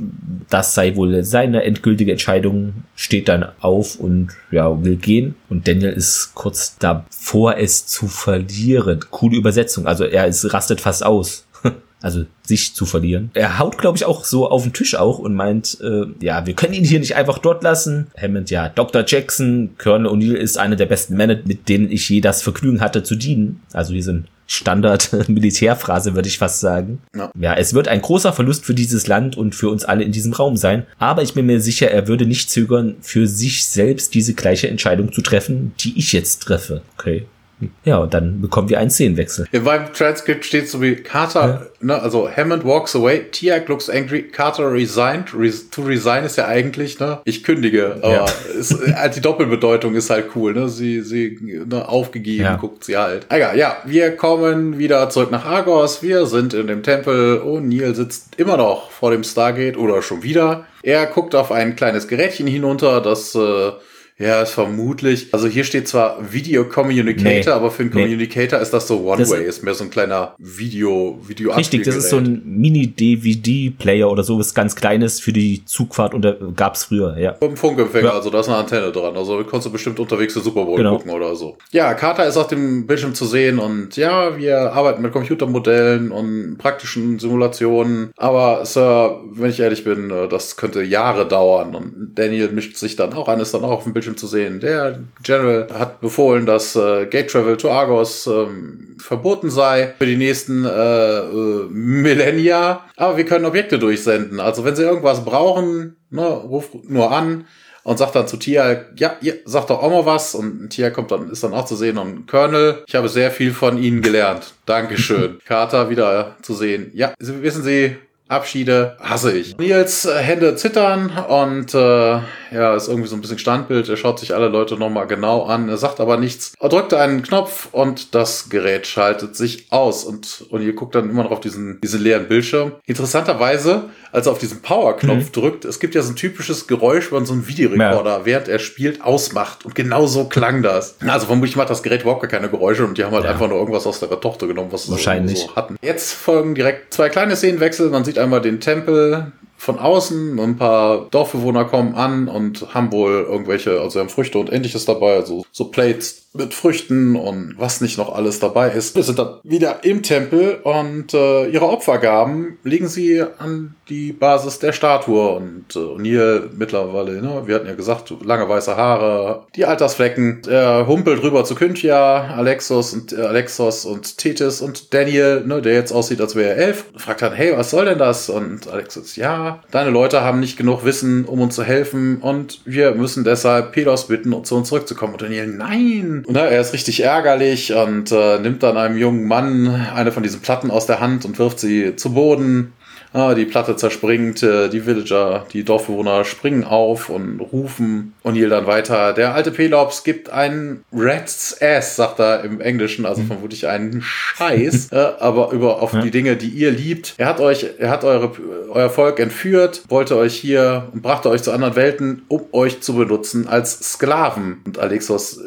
das sei wohl seine endgültige Entscheidung, steht dann auf und ja, will gehen. Und Daniel ist kurz davor, es zu verlieren. Coole Übersetzung, also er ist, rastet fast aus. Also sich zu verlieren. Er haut, glaube ich, auch so auf den Tisch auch und meint, äh, ja, wir können ihn hier nicht einfach dort lassen. Hammond, ja, Dr. Jackson, Colonel O'Neill ist einer der besten Männer, mit denen ich je das Vergnügen hatte zu dienen. Also hier sind Standard-Militärphrase, würde ich fast sagen. Ja. ja, es wird ein großer Verlust für dieses Land und für uns alle in diesem Raum sein. Aber ich bin mir sicher, er würde nicht zögern, für sich selbst diese gleiche Entscheidung zu treffen, die ich jetzt treffe. Okay. Ja, und dann bekommen wir einen Szenenwechsel. In meinem Transkript steht so wie Carter, ne, also Hammond walks away, Tiak looks angry, Carter resigned. Res to resign ist ja eigentlich, ne, ich kündige, aber Ja. ist, äh, die Doppelbedeutung ist halt cool, ne, sie, sie, ne, aufgegeben, Ja. guckt sie halt. Egal, ja, wir kommen wieder zurück nach Argos, wir sind in dem Tempel, O'Neill sitzt immer noch vor dem Stargate oder schon wieder. Er guckt auf ein kleines Gerätchen hinunter, das, äh, ja, ist vermutlich. Also hier steht zwar Video Communicator, Nee. aber für einen Nee. Communicator ist das so One-Way, ist mehr so ein kleiner Video, Video Richtig, das ist so ein Mini-DVD-Player oder so, was ganz kleines für die Zugfahrt und gab's früher, ja. Mit dem Funkempfänger, Ja. also da ist eine Antenne dran. Also konntest du bestimmt unterwegs den Super Bowl Genau. gucken oder so. Ja, Carter ist auf dem Bildschirm zu sehen und ja, wir arbeiten mit Computermodellen und praktischen Simulationen. Aber Sir, wenn ich ehrlich bin, äh, das könnte Jahre dauern. Und Daniel mischt sich dann auch an, ist dann auch auf dem Bildschirm zu sehen. Der General hat befohlen, dass äh, Gate Travel to Argos ähm, verboten sei für die nächsten äh, äh, Millennia. Aber wir können Objekte durchsenden. Also wenn sie irgendwas brauchen, ne, ruf nur an und sagt dann zu Tia, ja, ihr sagt doch auch mal was. Und Tia kommt dann, ist dann auch zu sehen. Und Colonel, ich habe sehr viel von Ihnen gelernt. Dankeschön. Carter wieder zu sehen. Ja, wissen Sie, Abschiede hasse ich. Nils äh, Hände zittern und äh, ja, ist irgendwie so ein bisschen Standbild. Er schaut sich alle Leute nochmal genau an. Er sagt aber nichts. Er drückt einen Knopf und das Gerät schaltet sich aus. Und, und ihr guckt dann immer noch auf diesen, diesen leeren Bildschirm. Interessanterweise, als er auf diesen Power-Knopf drückt, es gibt ja so ein typisches Geräusch, wenn so einen Videorekorder, während er spielt, ausmacht. Und genau so klang das. Also vermutlich macht das Gerät überhaupt gar keine Geräusche und die haben halt Ja. einfach nur irgendwas aus der Tochter genommen, was sie so hatten. Jetzt folgen direkt zwei kleine Szenenwechsel. Man sieht einmal den Tempel von außen. Ein paar Dorfbewohner kommen an und haben wohl irgendwelche, also haben Früchte und ähnliches dabei, also so Plates mit Früchten und was nicht noch alles dabei ist. Wir sind dann wieder im Tempel und äh, ihre Opfergaben legen sie an die Basis der Statue und äh, O'Neill mittlerweile, ne, wir hatten ja gesagt, lange weiße Haare, die Altersflecken. Er humpelt rüber zu Cynthia, Alexos und äh, Alexos und Tethys und Daniel, ne, der jetzt aussieht, als wäre er elf, fragt dann, hey, was soll denn das? Und Alexos, ja, deine Leute haben nicht genug Wissen, um uns zu helfen und wir müssen deshalb Pelos bitten, zu uns zurückzukommen. Und Daniel, nein, Na, er ist richtig ärgerlich und äh, nimmt dann einem jungen Mann eine von diesen Platten aus der Hand und wirft sie zu Boden. Ah, die Platte zerspringt, äh, die Villager, die Dorfbewohner springen auf und rufen O'Neill dann weiter. Der alte Pelops gibt einen Rat's Ass, sagt er im Englischen, also mhm. vermutlich einen Scheiß, äh, aber über auf ja. die Dinge, die ihr liebt. Er hat euch, er hat eure, euer Volk entführt, wollte euch hier und brachte euch zu anderen Welten, um euch zu benutzen als Sklaven. Und Alexos äh,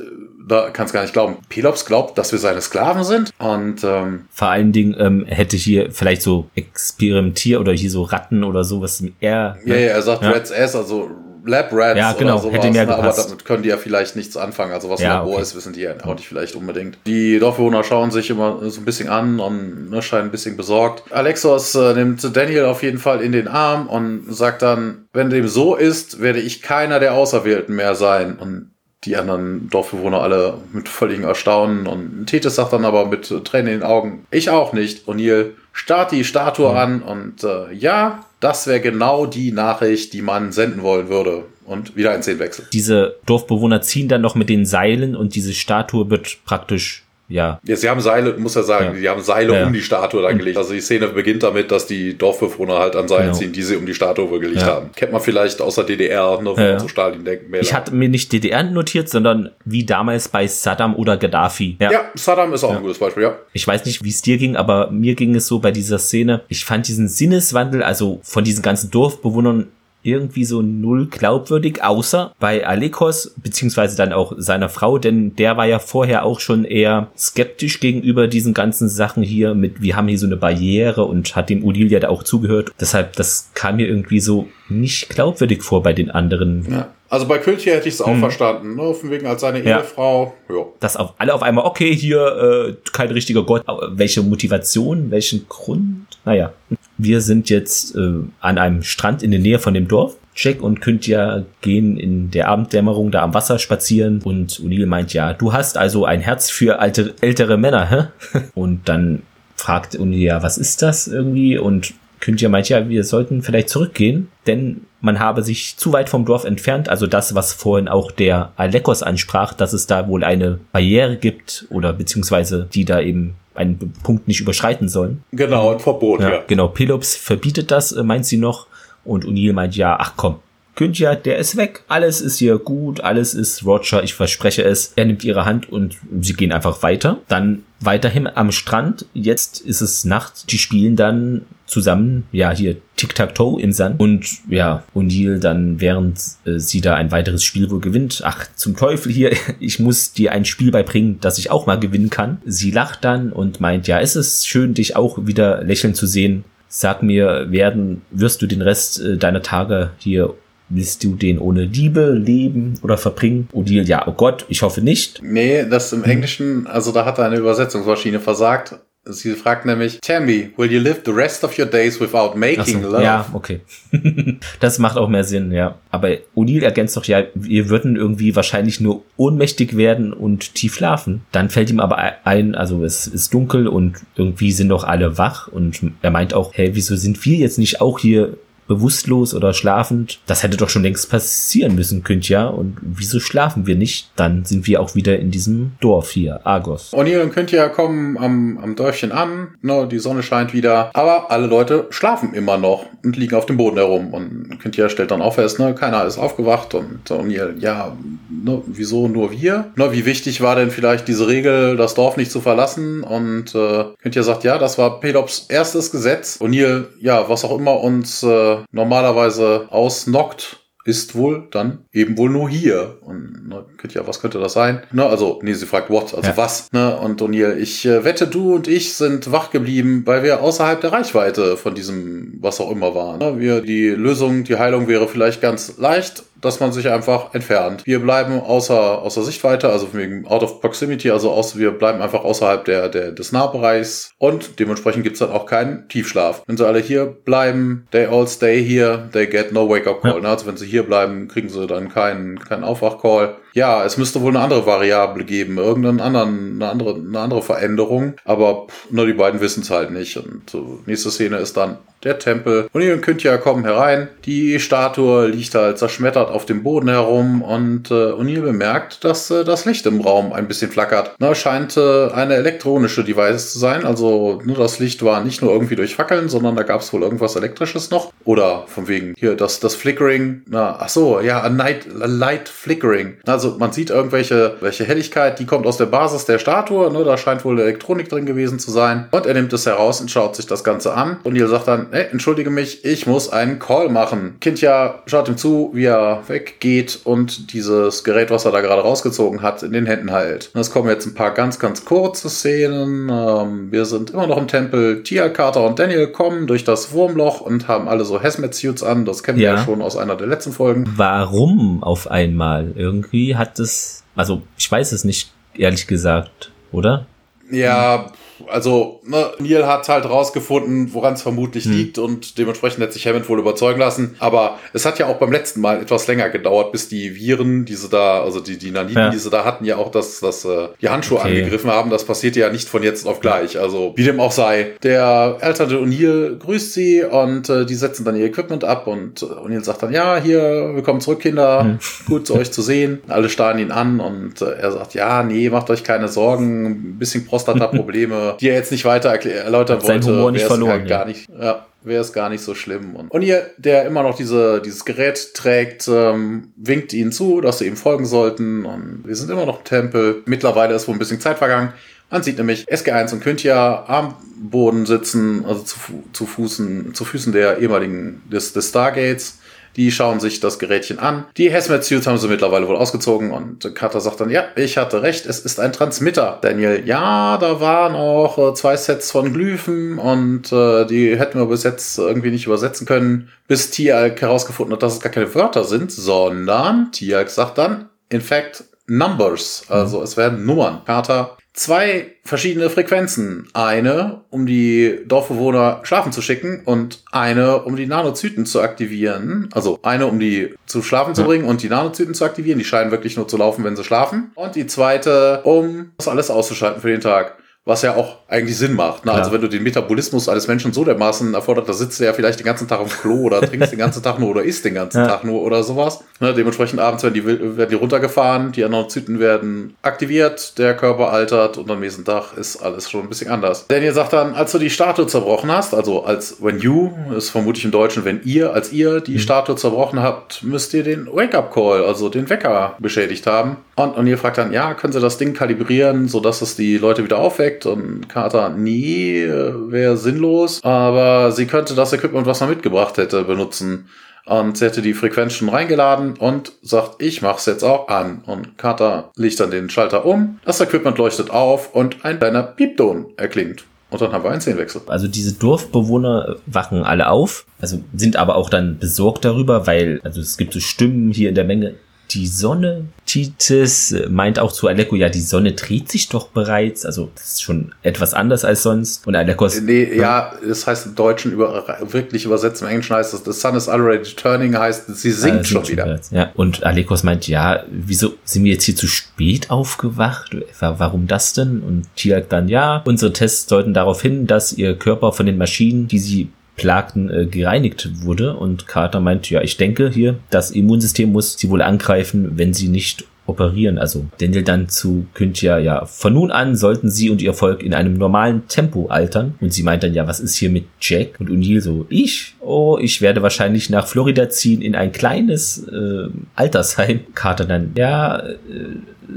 da kannst gar nicht glauben. Pelops glaubt, dass wir seine Sklaven sind. Und ähm, vor allen Dingen ähm, hätte hier vielleicht so Experimentier oder hier so Ratten oder sowas. Er, ja, ne? ja, er sagt ja. Rats Ass, also Lab Rats ja, genau, oder sowas, hätte mehr ne? aber damit können die ja vielleicht nichts anfangen. Also was ja, Labor okay. ist, wissen die ja auch nicht vielleicht unbedingt. Die Dorfbewohner schauen sich immer so ein bisschen an und ne, scheinen ein bisschen besorgt. Alexos äh, nimmt Daniel auf jeden Fall in den Arm und sagt dann, wenn dem so ist, werde ich keiner der Auserwählten mehr sein. Und die anderen Dorfbewohner alle mit völligem Erstaunen und Tethys sagt dann aber mit Tränen in den Augen, ich auch nicht. O'Neill starrt die Statue mhm. an und äh, ja, das wäre genau die Nachricht, die man senden wollen würde. Und wieder ein Szenenwechsel. Diese Dorfbewohner ziehen dann noch mit den Seilen und diese Statue wird praktisch ja. ja. Sie haben Seile, muss ja sagen, ja. die haben Seile ja. um die Statue dann gelegt. Also die Szene beginnt damit, dass die Dorfbewohner halt an Seilen genau. ziehen, die sie um die Statue gelegt haben. Kennt man vielleicht aus der DDR, ne, ja. so Stalin denken. Ich hatte mir nicht DDR notiert, sondern wie damals bei Saddam oder Gaddafi. Ja, Saddam ist auch ein gutes Beispiel, ja. Ich weiß nicht, wie es dir ging, aber mir ging es so bei dieser Szene. Ich fand diesen Sinneswandel, also von diesen ganzen Dorfbewohnern irgendwie so null glaubwürdig, außer bei Alekos, beziehungsweise dann auch seiner Frau, denn der war ja vorher auch schon eher skeptisch gegenüber diesen ganzen Sachen hier mit, wir haben hier so eine Barriere und hat dem Udil ja da auch zugehört. Deshalb, das kam mir irgendwie so nicht glaubwürdig vor bei den anderen. Ja. Also bei Kültier hätte ich es auch hm. verstanden, ne? Von wegen als seine ja. Ehefrau. Ja. Dass auf alle auf einmal, okay, hier äh, kein richtiger Gott. Welche Motivation, welchen Grund? Naja. Wir sind jetzt äh, an einem Strand in der Nähe von dem Dorf. Jack und Kynthia gehen in der Abenddämmerung da am Wasser spazieren und O'Neill meint, ja, du hast also ein Herz für alte, ältere Männer, hä? Und dann fragt O'Neill, ja, was ist das irgendwie? Und Kynthia meint, ja, wir sollten vielleicht zurückgehen, denn man habe sich zu weit vom Dorf entfernt. Also das, was vorhin auch der Alekos ansprach, dass es da wohl eine Barriere gibt oder beziehungsweise die da eben einen Punkt nicht überschreiten sollen. Genau, ein Verbot, ja. ja. Genau, Pelops verbietet das, äh, meint sie noch. Und O'Neill meint, ja, ach komm, Kynthia, der ist weg. Alles ist hier gut, alles ist Roger, ich verspreche es. Er nimmt ihre Hand und sie gehen einfach weiter. Dann weiterhin am Strand. Jetzt ist es Nacht. Die spielen dann zusammen, ja, hier Tic-Tac-Toe im Sand. Und ja, O'Neill dann, während äh, sie da ein weiteres Spiel wohl gewinnt, ach, zum Teufel hier, ich muss dir ein Spiel beibringen, das ich auch mal gewinnen kann. Sie lacht dann und meint, ja, es ist schön, dich auch wieder lächeln zu sehen. Sag mir, werden, wirst du den Rest äh, deiner Tage hier Willst du den ohne Liebe leben oder verbringen? Odile, ja, oh Gott, ich hoffe nicht. Nee, das im Englischen, also da hat eine Übersetzungsmaschine versagt. Sie fragt nämlich, Tell me, will you live the rest of your days without making so, love? Ja, okay. das macht auch mehr Sinn, ja. Aber O'Neill ergänzt doch, ja, wir würden irgendwie wahrscheinlich nur ohnmächtig werden und tief schlafen. Dann fällt ihm aber ein, also es ist dunkel und irgendwie sind doch alle wach und er meint auch, hey, wieso sind wir jetzt nicht auch hier bewusstlos oder schlafend. Das hätte doch schon längst passieren müssen, Kyntja. Und wieso schlafen wir nicht? Dann sind wir auch wieder in diesem Dorf hier, Argos. O'Neill und Kyntja kommen am, am Dörfchen an. Ne, die Sonne scheint wieder. Aber alle Leute schlafen immer noch und liegen auf dem Boden herum. Und Kyntja stellt dann auf fest, ne, keiner ist aufgewacht. Und O'Neill, ja, ne, wieso nur wir? Ne, wie wichtig war denn vielleicht diese Regel, das Dorf nicht zu verlassen? Und äh, Kyntja sagt, ja, das war Pelops erstes Gesetz. O'Neill, ja, was auch immer uns äh, normalerweise ausnockt, ist wohl dann eben wohl nur hier. Und ne, ja, was könnte das sein? Ne, also, nee, sie fragt what, also ja. was. Ne? Und O'Neill, ich äh, wette, du und ich sind wach geblieben, weil wir außerhalb der Reichweite von diesem, was auch immer waren. Ne? Wir, die Lösung, die Heilung wäre vielleicht ganz leicht, dass man sich einfach entfernt. Wir bleiben außer, außer Sichtweite, also wegen Out of Proximity, also aus, wir bleiben einfach außerhalb der, der, des Nahbereichs und dementsprechend gibt's dann auch keinen Tiefschlaf. Wenn sie alle hier bleiben, they all stay here, they get no wake-up call. Ja. Ne? Also wenn sie hier bleiben, kriegen sie dann keinen, keinen Aufwach-Call. Ja, es müsste wohl eine andere Variable geben, irgendeinen anderen, eine andere, eine andere Veränderung. Aber nur die beiden wissen es halt nicht. Und so, nächste Szene ist dann der Tempel. Und ihr könnt ja kommen herein. Die Statue liegt halt zerschmettert auf dem Boden herum und äh, O'Neill bemerkt, dass äh, das Licht im Raum ein bisschen flackert. Na, scheint äh, eine elektronische Device zu sein. Also nur das Licht war nicht nur irgendwie durch Fackeln, sondern da gab es wohl irgendwas Elektrisches noch. Oder von wegen hier das, das Flickering. Na, ach so, ja, a, night, a light flickering. Also man sieht irgendwelche welche Helligkeit, die kommt aus der Basis der Statue. Ne, da scheint wohl Elektronik drin gewesen zu sein. Und er nimmt es heraus und schaut sich das Ganze an. Und O'Neill sagt dann, hey, entschuldige mich, ich muss einen Call machen. Kindja schaut ihm zu, wie er weggeht und dieses Gerät, was er da gerade rausgezogen hat, in den Händen hält. Es kommen jetzt ein paar ganz, ganz kurze Szenen. Ähm, wir sind immer noch im Tempel. Tia, Carter und Daniel kommen durch das Wurmloch und haben alle so Hazmat-Suits an. Das kennen ja. wir ja schon aus einer der letzten Folgen. Warum auf einmal? Irgendwie hat es, also ich weiß es nicht, ehrlich gesagt, oder? Ja, also ne, Neil hat halt rausgefunden, woran es vermutlich hm. liegt und dementsprechend hat sich Hammond wohl überzeugen lassen. Aber es hat ja auch beim letzten Mal etwas länger gedauert, bis die Viren, diese da, also die, die Naniten, ja. diese da hatten, ja auch das, das, äh, die Handschuhe okay. angegriffen haben. Das passiert ja nicht von jetzt auf gleich. Also wie dem auch sei. Der ältere O'Neill grüßt sie und äh, die setzen dann ihr Equipment ab und äh, O'Neill sagt dann, ja, hier, willkommen zurück, Kinder. Hm. Gut, euch zu sehen. Alle starren ihn an und äh, er sagt, ja, nee, macht euch keine Sorgen. Ein bisschen Prostata-Probleme die er jetzt nicht weiter erläutern wollte, wäre es halt gar nicht, ja, wäre es gar nicht so schlimm. Und, und ihr, der immer noch diese, dieses Gerät trägt, ähm, winkt ihnen zu, dass sie ihm folgen sollten. Und wir sind immer noch im Tempel. Mittlerweile ist wohl ein bisschen Zeit vergangen. Man sieht nämlich SG1 und Küntia am Boden sitzen, also zu, zu, Fußen, zu Füßen der ehemaligen des, des Stargates. Die schauen sich das Gerätchen an. Die Hazmat Suits haben sie mittlerweile wohl ausgezogen und Carter sagt dann, ja, ich hatte recht, es ist ein Transmitter. Daniel, ja, da waren auch äh, zwei Sets von Glyphen und äh, die hätten wir bis jetzt irgendwie nicht übersetzen können, bis Tialk herausgefunden hat, dass es gar keine Wörter sind, sondern Tialk sagt dann, in fact, Numbers. Also mhm. es werden Nummern. Carter, zwei verschiedene Frequenzen. Eine, um die Dorfbewohner schlafen zu schicken und eine, um die Nanozyten zu aktivieren. Also eine, um die zu schlafen zu bringen und die Nanozyten zu aktivieren. Die scheinen wirklich nur zu laufen, wenn sie schlafen. Und die zweite, um das alles auszuschalten für den Tag was ja auch eigentlich Sinn macht. Ne? Also wenn du den Metabolismus eines Menschen so dermaßen erfordert, da sitzt du ja vielleicht den ganzen Tag auf dem Klo oder trinkst den ganzen Tag nur oder isst den ganzen ja. Tag nur oder sowas. Ne? Dementsprechend abends werden die, werden die runtergefahren, die Anozyten werden aktiviert, der Körper altert und am nächsten Tag ist alles schon ein bisschen anders. Daniel sagt dann, als du die Statue zerbrochen hast, also als when you, ist vermutlich im Deutschen, wenn ihr, als ihr die mhm. Statue zerbrochen habt, müsst ihr den Wake-up-Call, also den Wecker beschädigt haben. Und, und ihr fragt dann, ja, können sie das Ding kalibrieren, sodass es die Leute wieder aufweckt? Projekt und Carter, nie wäre sinnlos, aber sie könnte das Equipment, was man mitgebracht hätte, benutzen. Und sie hätte die Frequenz schon reingeladen und sagt, ich mach's jetzt auch an. Und Carter legt dann den Schalter um, das Equipment leuchtet auf und ein kleiner Piepton erklingt. Und dann haben wir einen Szenenwechsel. Also diese Dorfbewohner wachen alle auf, also sind aber auch dann besorgt darüber, weil, also es gibt so Stimmen hier in der Menge, die Sonne. Titus meint auch zu Aleko, ja, die Sonne dreht sich doch bereits. Also das ist schon etwas anders als sonst. Und Alekos. Nee, ja, das heißt im Deutschen über, wirklich übersetzt, im Englischen heißt es, the sun is already turning, heißt, sie sinkt ah, schon wieder. Schon ja, und Alekos meint, ja, wieso sind wir jetzt hier zu spät aufgewacht? Warum das denn? Und Tiak dann, ja, unsere Tests deuten darauf hin, dass ihr Körper von den Maschinen, die sie Plagten äh, gereinigt wurde. Und Carter meint, ja, ich denke hier, das Immunsystem muss sie wohl angreifen, wenn sie nicht operieren. Also Daniel dann zu Kynthia, ja, von nun an sollten sie und ihr Volk in einem normalen Tempo altern. Und sie meint dann, ja, was ist hier mit Jack? Und O'Neill so, ich? Oh, ich werde wahrscheinlich nach Florida ziehen in ein kleines äh, Altersheim. Carter dann, ja, äh,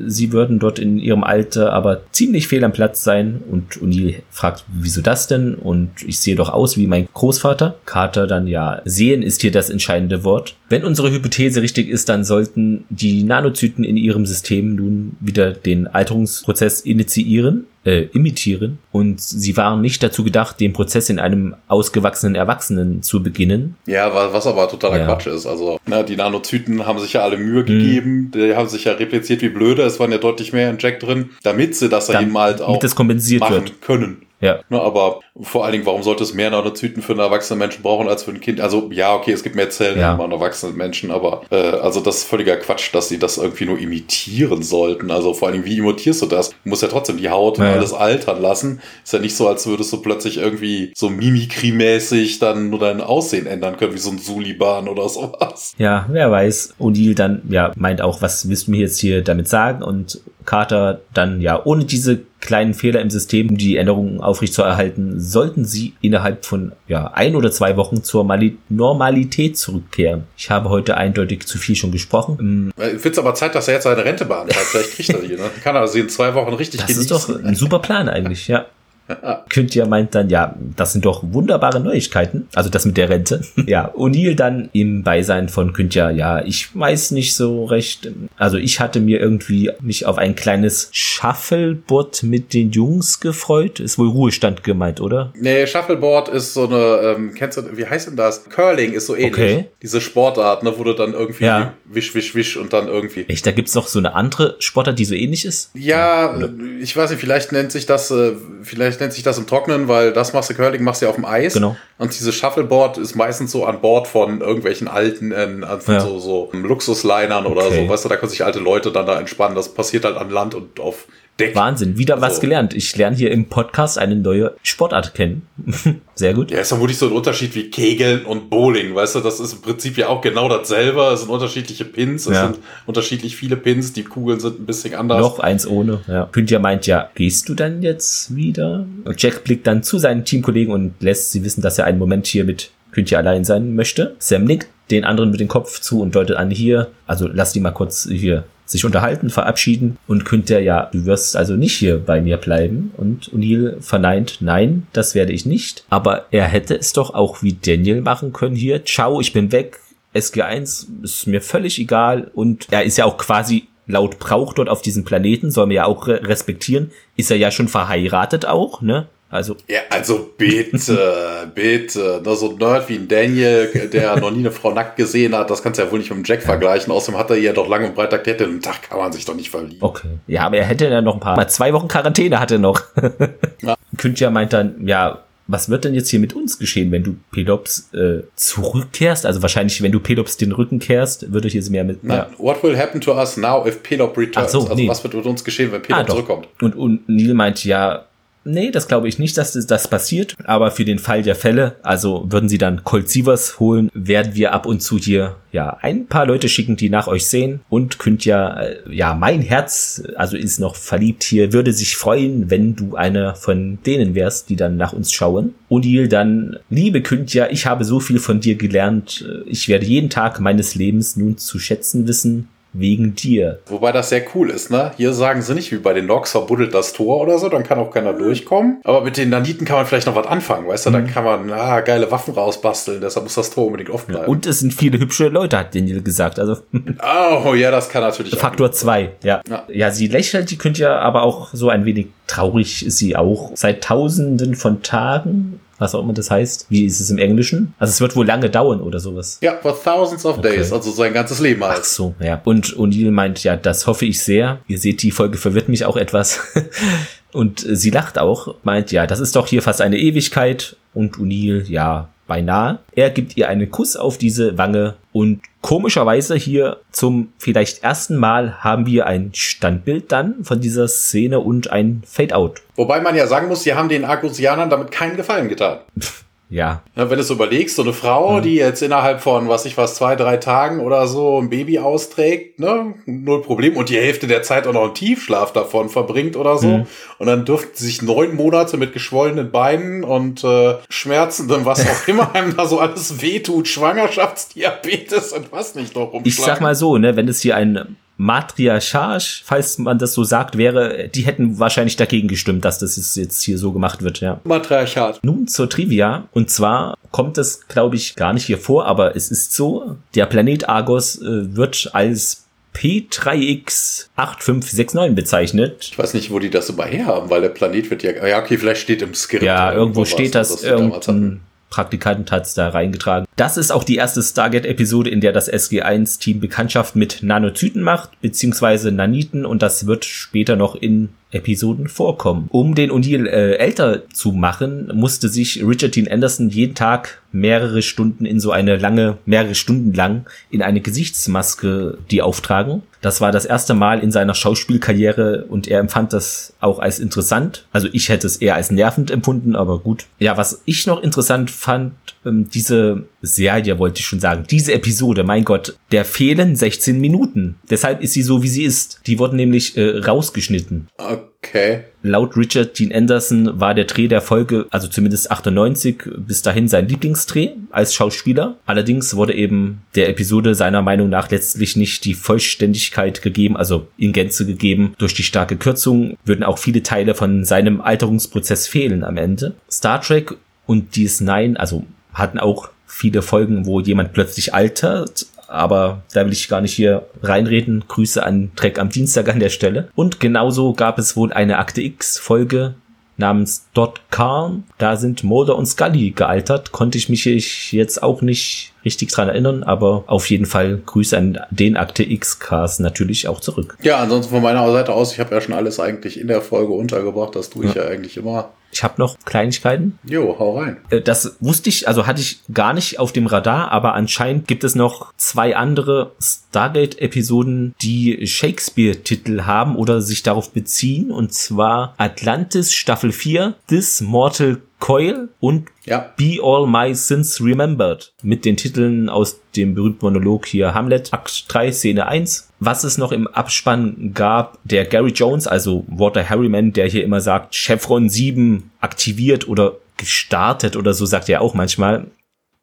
sie würden dort in ihrem Alter aber ziemlich fehl am Platz sein. Und O'Neill fragt, wieso das denn? Und ich sehe doch aus wie mein Großvater. Carter dann, ja, sehen ist hier das entscheidende Wort. Wenn unsere Hypothese richtig ist, dann sollten die Nanozyten in ihrem System nun wieder den Alterungsprozess initiieren äh, imitieren und sie waren nicht dazu gedacht, den Prozess in einem ausgewachsenen Erwachsenen zu beginnen. Ja, was aber totaler ja. Quatsch ist. Also ne, die Nanozyten haben sich ja alle Mühe mhm. gegeben, die haben sich ja repliziert wie blöde, es waren ja deutlich mehr in Jack drin, damit sie das dann eben halt auch das kompensiert machen wird. können. Ja. Ne, aber vor allen Dingen, warum sollte es mehr Nanozyten für einen erwachsenen Menschen brauchen als für ein Kind? Also ja, okay, es gibt mehr Zellen Ja. ja. an erwachsenen Menschen, aber äh, also das ist völliger Quatsch, dass sie das irgendwie nur imitieren sollten. Also vor allen Dingen, wie imitierst du das? Du musst ja trotzdem die Haut und Ja, alles altern lassen. Ist ja nicht so, als würdest du plötzlich irgendwie so Mimikry-mäßig dann nur dein Aussehen ändern können, wie so ein Suliban oder sowas. Ja, wer weiß. O'Neill dann, ja, meint auch, was willst du mir jetzt hier damit sagen? Und Carter dann, ja, ohne diese kleinen Fehler im System, um die Änderungen aufrechtzuerhalten, sollten sie innerhalb von, ja, ein oder zwei Wochen zur Mali Normalität zurückkehren. Ich habe heute eindeutig zu viel schon gesprochen. Ähm, Ich finde es aber Zeit, dass er jetzt seine Rente beantragt. Vielleicht kriegt er die. Ne? Kann er sie in zwei Wochen richtig Das ist doch genießen. ein super Plan eigentlich, ja. Kündja meint dann, ja, das sind doch wunderbare Neuigkeiten. Also das mit der Rente. Ja, O'Neill dann im Beisein von Kündja, ja, ich weiß nicht so recht. Also ich hatte mir irgendwie mich auf ein kleines Shuffleboard mit den Jungs gefreut. Ist wohl Ruhestand gemeint, oder? Nee, Shuffleboard ist so eine, ähm, kennst du, wie heißt denn das? Curling ist so ähnlich. Okay. Diese Sportart, ne, wo du dann irgendwie Ja. wisch, wisch, wisch und dann irgendwie. Echt, da gibt's doch so eine andere Sportart, die so ähnlich ist? Ja, ich weiß nicht, vielleicht nennt sich das, äh, vielleicht nennt sich das im Trocknen, weil das machst du Curling, machst du ja auf dem Eis. Genau. Und dieses Shuffleboard ist meistens so an Bord von irgendwelchen alten, äh, von Ja. so, so Luxuslinern oder Okay. so. Weißt du, da können sich alte Leute dann da entspannen. Das passiert halt an Land und auf Deck. Wahnsinn, wieder was So. gelernt. Ich lerne hier im Podcast eine neue Sportart kennen. Sehr gut. Ja, ist vermutlich so ein Unterschied wie Kegeln und Bowling, weißt du, das ist im Prinzip ja auch genau dasselbe. Es sind unterschiedliche Pins, es Ja. sind unterschiedlich viele Pins, die Kugeln sind ein bisschen anders. Noch eins ohne. Ja. Kündja meint ja, gehst du dann jetzt wieder? Und Jack blickt dann zu seinen Teamkollegen und lässt sie wissen, dass er einen Moment hier mit Kündja allein sein möchte. Sam nickt den anderen mit dem Kopf zu und deutet an hier, also lass die mal kurz hier sich unterhalten, verabschieden und Kündja, ja, du wirst also nicht hier bei mir bleiben. Und O'Neill verneint, nein, das werde ich nicht. Aber er hätte es doch auch wie Daniel machen können hier. Ciao, ich bin weg. SG1 ist mir völlig egal und er ist ja auch quasi laut Brauch dort auf diesem Planeten, soll man ja auch re respektieren, ist er ja schon verheiratet auch, ne? Also, Ja, also bitte, bitte. Ne, so ein Nerd wie ein Daniel, der noch nie eine Frau nackt gesehen hat, das kannst du ja wohl nicht mit dem Jack vergleichen. Außerdem hat er ihr doch lang und breit erklärt, einen Tag kann man sich doch nicht verlieben. okay. Ja, aber er hätte ja noch ein paar, mal zwei Wochen Quarantäne hatte er noch. Ja. Kündja meint dann, ja, was wird denn jetzt hier mit uns geschehen, wenn du Pelops äh, zurückkehrst? Also wahrscheinlich, wenn du Pelops den Rücken kehrst, würde hier mehr mit. Ja. What will happen to us now if Pelop returns? Ach so, also nee. was wird mit uns geschehen, wenn Pelop Ah, zurückkommt? Und, und Neil meint, ja, nee, das glaube ich nicht, dass das, passiert. Aber für den Fall der Fälle, also würden sie dann Colt Sievers holen, werden wir ab und zu hier, ja, ein paar Leute schicken, die nach euch sehen. Und könnt ja, äh, ja, mein Herz, also ist noch verliebt hier, würde sich freuen, wenn du einer von denen wärst, die dann nach uns schauen. O'Neill dann, liebe Kündja, ich habe so viel von dir gelernt. Ich werde jeden Tag meines Lebens nun zu schätzen wissen, wegen dir. Wobei das sehr cool ist, ne? Hier sagen sie nicht, wie bei den Nox verbuddelt das Tor oder so, dann kann auch keiner durchkommen. Aber mit den Naniten kann man vielleicht noch was anfangen, weißt du? Mhm. Dann kann man ah, geile Waffen rausbasteln, deshalb muss das Tor unbedingt offen bleiben. Und es sind viele hübsche Leute, hat Daniel gesagt. Also oh, ja, das kann natürlich auch. Faktor zwei. Ja. Ja. ja, sie lächelt, die könnt ja aber auch so ein wenig traurig ist sie auch. Seit tausenden von Tagen, was auch immer das heißt. Wie ist es im Englischen? Also es wird wohl lange dauern oder sowas. Ja, for thousands of Okay. days, also sein ganzes Leben Ach halt. so, ja. Und O'Neill meint, ja, das hoffe ich sehr. Ihr seht, die Folge verwirrt mich auch etwas. Und äh, sie lacht auch, meint, ja, das ist doch hier fast eine Ewigkeit. Und O'Neill, ja, beinahe. Er gibt ihr einen Kuss auf diese Wange und komischerweise hier zum vielleicht ersten Mal haben wir ein Standbild dann von dieser Szene und ein Fade-out. Wobei man ja sagen muss, die haben den Argusianern damit keinen Gefallen getan. Ja, Ja, wenn du es überlegst, so eine Frau, die jetzt innerhalb von, was ich was, zwei, drei Tagen oder so ein Baby austrägt, ne, null Problem, und die Hälfte der Zeit auch noch einen Tiefschlaf davon verbringt oder so, Mhm. und dann dürften sich neun Monate mit geschwollenen Beinen und äh, schmerzendem, was auch immer einem da so alles wehtut, Schwangerschaftsdiabetes und was nicht noch ich sag mal so, ne, wenn es hier ein Matriarchage, falls man das so sagt, wäre, die hätten wahrscheinlich dagegen gestimmt, dass das jetzt hier so gemacht wird, ja. Matriarchat. Nun zur Trivia. Und zwar kommt es, glaube ich, gar nicht hier vor, aber es ist so. Der Planet Argos äh, wird als P3X8569 bezeichnet. Ich weiß nicht, wo die das immer her haben, weil der Planet wird ja, ja, okay, vielleicht steht im Skript. Ja, irgendwo was, steht das, was damals hatten. irgendein Praktikant hat es da reingetragen. Das ist auch die erste Stargate-Episode, in der das SG1-Team Bekanntschaft mit Nanozyten macht, beziehungsweise Naniten, und das wird später noch in Episoden vorkommen. Um den O'Neill äh, älter zu machen, musste sich Richard Dean Anderson jeden Tag mehrere Stunden in so eine lange, mehrere Stunden lang in eine Gesichtsmaske die auftragen. Das war das erste Mal in seiner Schauspielkarriere und er empfand das auch als interessant. Also ich hätte es eher als nervend empfunden, aber gut. Ja, was ich noch interessant fand, ähm, diese Serie wollte ich schon sagen, diese Episode, mein Gott, der fehlen 16 Minuten. Deshalb ist sie so, wie sie ist. Die wurden nämlich äh, rausgeschnitten. Okay. Laut Richard Dean Anderson war der Dreh der Folge, also zumindest 98, bis dahin sein Lieblingsdreh als Schauspieler. Allerdings wurde eben der Episode seiner Meinung nach letztlich nicht die Vollständigkeit gegeben, also in Gänze gegeben. Durch die starke Kürzung würden auch viele Teile von seinem Alterungsprozess fehlen am Ende. Star Trek und DS9, also hatten auch viele Folgen, wo jemand plötzlich altert, aber da will ich gar nicht hier reinreden. Grüße an Trek am Dienstag an der Stelle. Und genauso gab es wohl eine Akte X Folge namens Dot Khan. Da sind Mulder und Scully gealtert. Konnte ich mich jetzt auch nicht richtig dran erinnern, aber auf jeden Fall Grüße an den Akte X-Cast natürlich auch zurück. Ja, ansonsten von meiner Seite aus, ich habe ja schon alles eigentlich in der Folge untergebracht, das tue ich ja, ja eigentlich immer. Ich habe noch Kleinigkeiten. Jo, hau rein. Äh, das wusste ich, also hatte ich gar nicht auf dem Radar, aber anscheinend gibt es noch zwei andere Stargate-Episoden, die Shakespeare-Titel haben oder sich darauf beziehen, und zwar Atlantis Staffel 4, This Mortal Coil und ja. Be All My Sins Remembered mit den Titeln aus dem berühmten Monolog hier Hamlet, Akt 3, Szene 1. Was es noch im Abspann gab, der Gary Jones, also Walter Harriman, der hier immer sagt, Chevron 7 aktiviert oder gestartet oder so sagt er auch manchmal.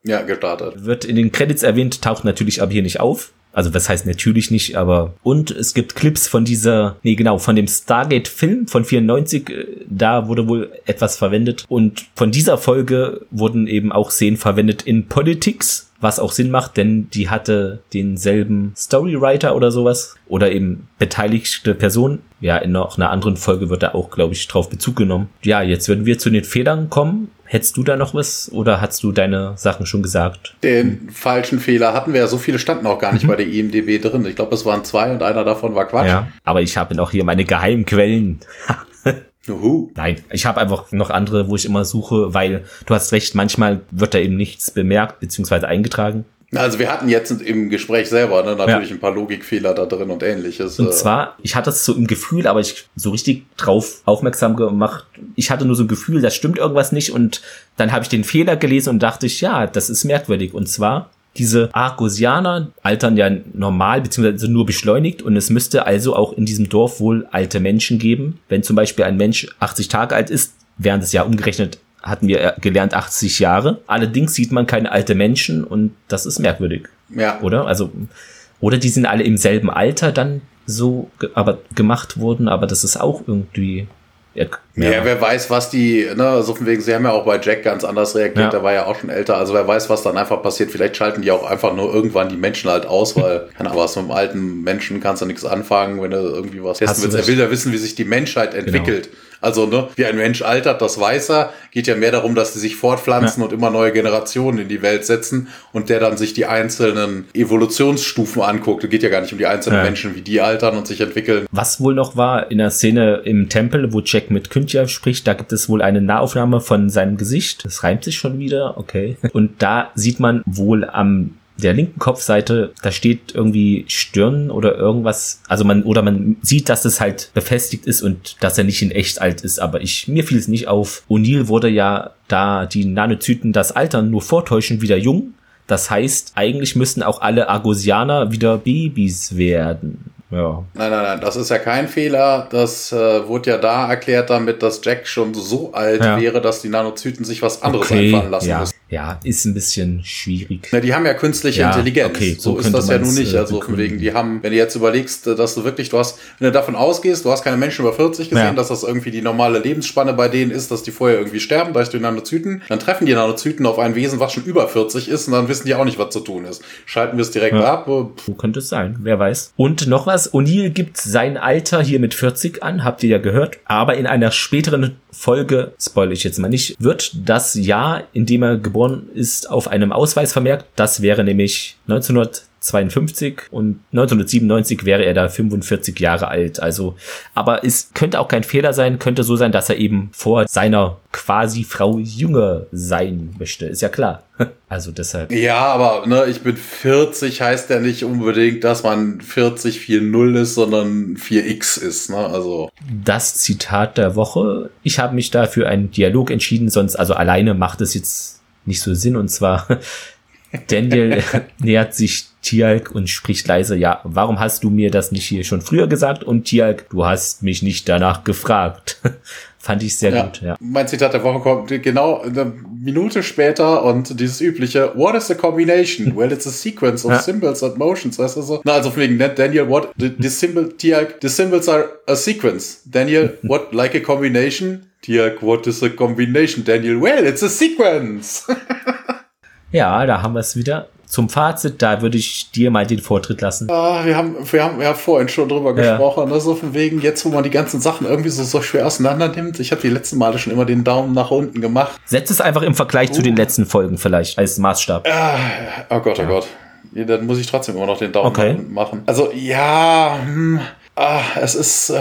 Ja, gestartet. Wird in den Credits erwähnt, taucht natürlich aber hier nicht auf. Also was heißt natürlich nicht, aber und es gibt Clips von dieser, nee genau, von dem Stargate-Film von 94, äh, da wurde wohl etwas verwendet und von dieser Folge wurden eben auch Szenen verwendet in Politics, was auch Sinn macht, denn die hatte denselben Storywriter oder sowas oder eben beteiligte Person. Ja, in noch einer anderen Folge wird da auch, glaube ich, drauf Bezug genommen. Ja, jetzt würden wir zu den Fehlern kommen Hättest du da noch was oder hast du deine Sachen schon gesagt? Den falschen Fehler hatten wir ja. So viele standen auch gar nicht mhm. bei der IMDB drin. Ich glaube, es waren zwei und einer davon war Quatsch. Ja, aber ich habe noch hier meine Geheimquellen. Uhu. Nein, ich habe einfach noch andere, wo ich immer suche, weil du hast recht, manchmal wird da eben nichts bemerkt bzw. eingetragen. Also wir hatten jetzt im Gespräch selber ne, natürlich ja. ein paar Logikfehler da drin und ähnliches. Und äh. zwar, ich hatte es so im Gefühl, aber ich so richtig drauf aufmerksam gemacht. Ich hatte nur so ein Gefühl, da stimmt irgendwas nicht und dann habe ich den Fehler gelesen und dachte ich, ja, das ist merkwürdig. Und zwar, diese Argosianer altern ja normal beziehungsweise nur beschleunigt und es müsste also auch in diesem Dorf wohl alte Menschen geben. Wenn zum Beispiel ein Mensch 80 Tage alt ist, während es ja umgerechnet hatten wir gelernt 80 Jahre. Allerdings sieht man keine alte Menschen und das ist merkwürdig. Ja. Oder? Also, oder die sind alle im selben Alter dann so aber gemacht worden, aber das ist auch irgendwie ja, ja, wer weiß, was die, ne, also von wegen, sie haben ja auch bei Jack ganz anders reagiert, ja. der war ja auch schon älter, also wer weiß, was dann einfach passiert. Vielleicht schalten die auch einfach nur irgendwann die Menschen halt aus, weil, keine Ahnung, was mit einem alten Menschen kannst du nichts anfangen, wenn du irgendwie was testen willst. Er will ja wissen, wie sich die Menschheit genau. entwickelt. Genau. Also, ne, wie ein Mensch altert, das weiß er. Geht ja mehr darum, dass sie sich fortpflanzen ja. und immer neue Generationen in die Welt setzen und der dann sich die einzelnen Evolutionsstufen anguckt. Es geht ja gar nicht um die einzelnen ja. Menschen, wie die altern und sich entwickeln. Was wohl noch war in der Szene im Tempel, wo Jack mit Kündja spricht, da gibt es wohl eine Nahaufnahme von seinem Gesicht. Das reimt sich schon wieder, okay. Und da sieht man wohl am der linken Kopfseite, da steht irgendwie Stirn oder irgendwas. Also man, oder man sieht, dass es halt befestigt ist und dass er nicht in echt alt ist. Aber ich, mir fiel es nicht auf. O'Neill wurde ja, da die Nanozyten das Altern nur vortäuschen, wieder jung. Das heißt, eigentlich müssten auch alle Argosianer wieder Babys werden. Ja. Nein, nein, nein, das ist ja kein Fehler. Das äh, wurde ja da erklärt damit, dass Jack schon so alt ja. wäre, dass die Nanozyten sich was anderes okay, einfallen lassen ja. müssen. Ja, ist ein bisschen schwierig. Na, die haben ja künstliche ja, Intelligenz. Okay, so, so ist das ja nun nicht. Äh, also von wegen, die haben, wenn du jetzt überlegst, äh, dass du wirklich, du hast, wenn du davon ausgehst, du hast keine Menschen über 40 gesehen, ja. dass das irgendwie die normale Lebensspanne bei denen ist, dass die vorher irgendwie sterben durch die Nanozyten, dann treffen die Nanozyten auf ein Wesen, was schon über 40 ist und dann wissen die auch nicht, was zu tun ist. Schalten wir es direkt ja. ab. So könnte es sein, wer weiß. Und noch was, O'Neill gibt sein Alter hier mit 40 an, habt ihr ja gehört, aber in einer späteren Folge, spoil ich jetzt mal nicht, wird das Jahr, in dem er geboren ist, auf einem Ausweis vermerkt. Das wäre nämlich 1900 52 und 1997 wäre er da 45 Jahre alt. Also, aber es könnte auch kein Fehler sein, könnte so sein, dass er eben vor seiner quasi Frau jünger sein möchte. Ist ja klar. Also deshalb. Ja, aber ne, ich bin 40 heißt ja nicht unbedingt, dass man 40 4-0 ist, sondern 4x ist. Ne? Also. Das Zitat der Woche. Ich habe mich da für einen Dialog entschieden, sonst also alleine macht es jetzt nicht so Sinn. Und zwar Daniel nähert sich Tialk und spricht leise, ja, warum hast du mir das nicht hier schon früher gesagt? Und Tialk, du hast mich nicht danach gefragt. Fand ich sehr ja, gut, ja. Mein Zitat der Woche kommt genau eine Minute später und dieses übliche, what is the combination? Well, it's a sequence of ja. symbols and motions, weißt du so? Na, also wegen Daniel, what, the, the symbol, Tialk, the symbols are a sequence. Daniel, what, like a combination? Tialk, what is a combination? Daniel, well, it's a sequence. Ja, da haben wir es wieder. Zum Fazit, da würde ich dir mal den Vortritt lassen. Ah, wir haben, wir haben ja vorhin schon drüber ja. gesprochen, ne? so von wegen, jetzt wo man die ganzen Sachen irgendwie so, so schwer auseinander nimmt. Ich habe die letzten Male schon immer den Daumen nach unten gemacht. Setz es einfach im Vergleich uh. zu den uh. letzten Folgen vielleicht als Maßstab. Ah, oh Gott, oh ja. Gott. Ja, dann muss ich trotzdem immer noch den Daumen okay. nach unten machen. Also ja, hm, Ah, es ist, äh,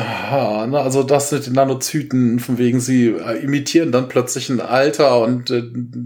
ne, also das mit den Nanozyten, von wegen sie äh, imitieren dann plötzlich ein Alter und äh,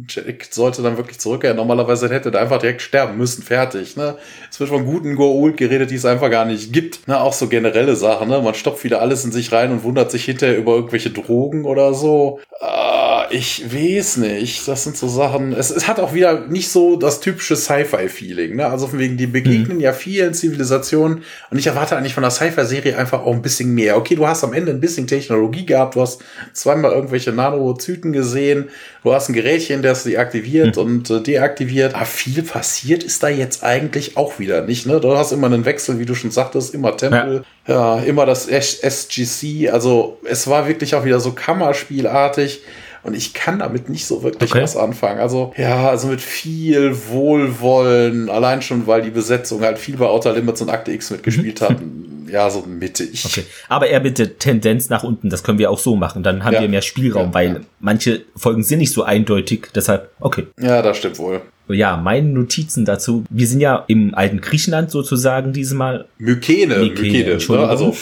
Jack sollte dann wirklich zurückkehren. Normalerweise hätte er einfach direkt sterben müssen, fertig. Ne? Es wird von guten Goa'uld geredet, die es einfach gar nicht gibt. Ne? Auch so generelle Sachen, ne? man stopft wieder alles in sich rein und wundert sich hinterher über irgendwelche Drogen oder so. Ah, ich weiß nicht, das sind so Sachen, es, es hat auch wieder nicht so das typische Sci-Fi-Feeling. Ne? Also von wegen, die begegnen mhm. ja vielen Zivilisationen und ich erwarte eigentlich von der Sci-Fi-Serie Serie einfach auch ein bisschen mehr. Okay, du hast am Ende ein bisschen Technologie gehabt, du hast zweimal irgendwelche Nanozyten gesehen, du hast ein Gerätchen, das sie aktiviert mhm. und äh, deaktiviert. Aber viel passiert ist da jetzt eigentlich auch wieder nicht. Ne? Du hast immer einen Wechsel, wie du schon sagtest, immer Tempel, ja, ja immer das SGC. Also es war wirklich auch wieder so Kammerspielartig. Und ich kann damit nicht so wirklich okay. was anfangen. Also, ja, also mit viel Wohlwollen, allein schon, weil die Besetzung halt viel bei Outer Limits und Akte X mitgespielt hat. ja, so mittig. Okay. Aber eher bitte Tendenz nach unten, das können wir auch so machen. Dann haben ja. wir mehr Spielraum, ja, weil ja. manche Folgen sind nicht so eindeutig. Deshalb, okay. Ja, das stimmt wohl. Ja, meine Notizen dazu. Wir sind ja im alten Griechenland sozusagen diesmal. Mykene, Mykene, Mykene ne? Also.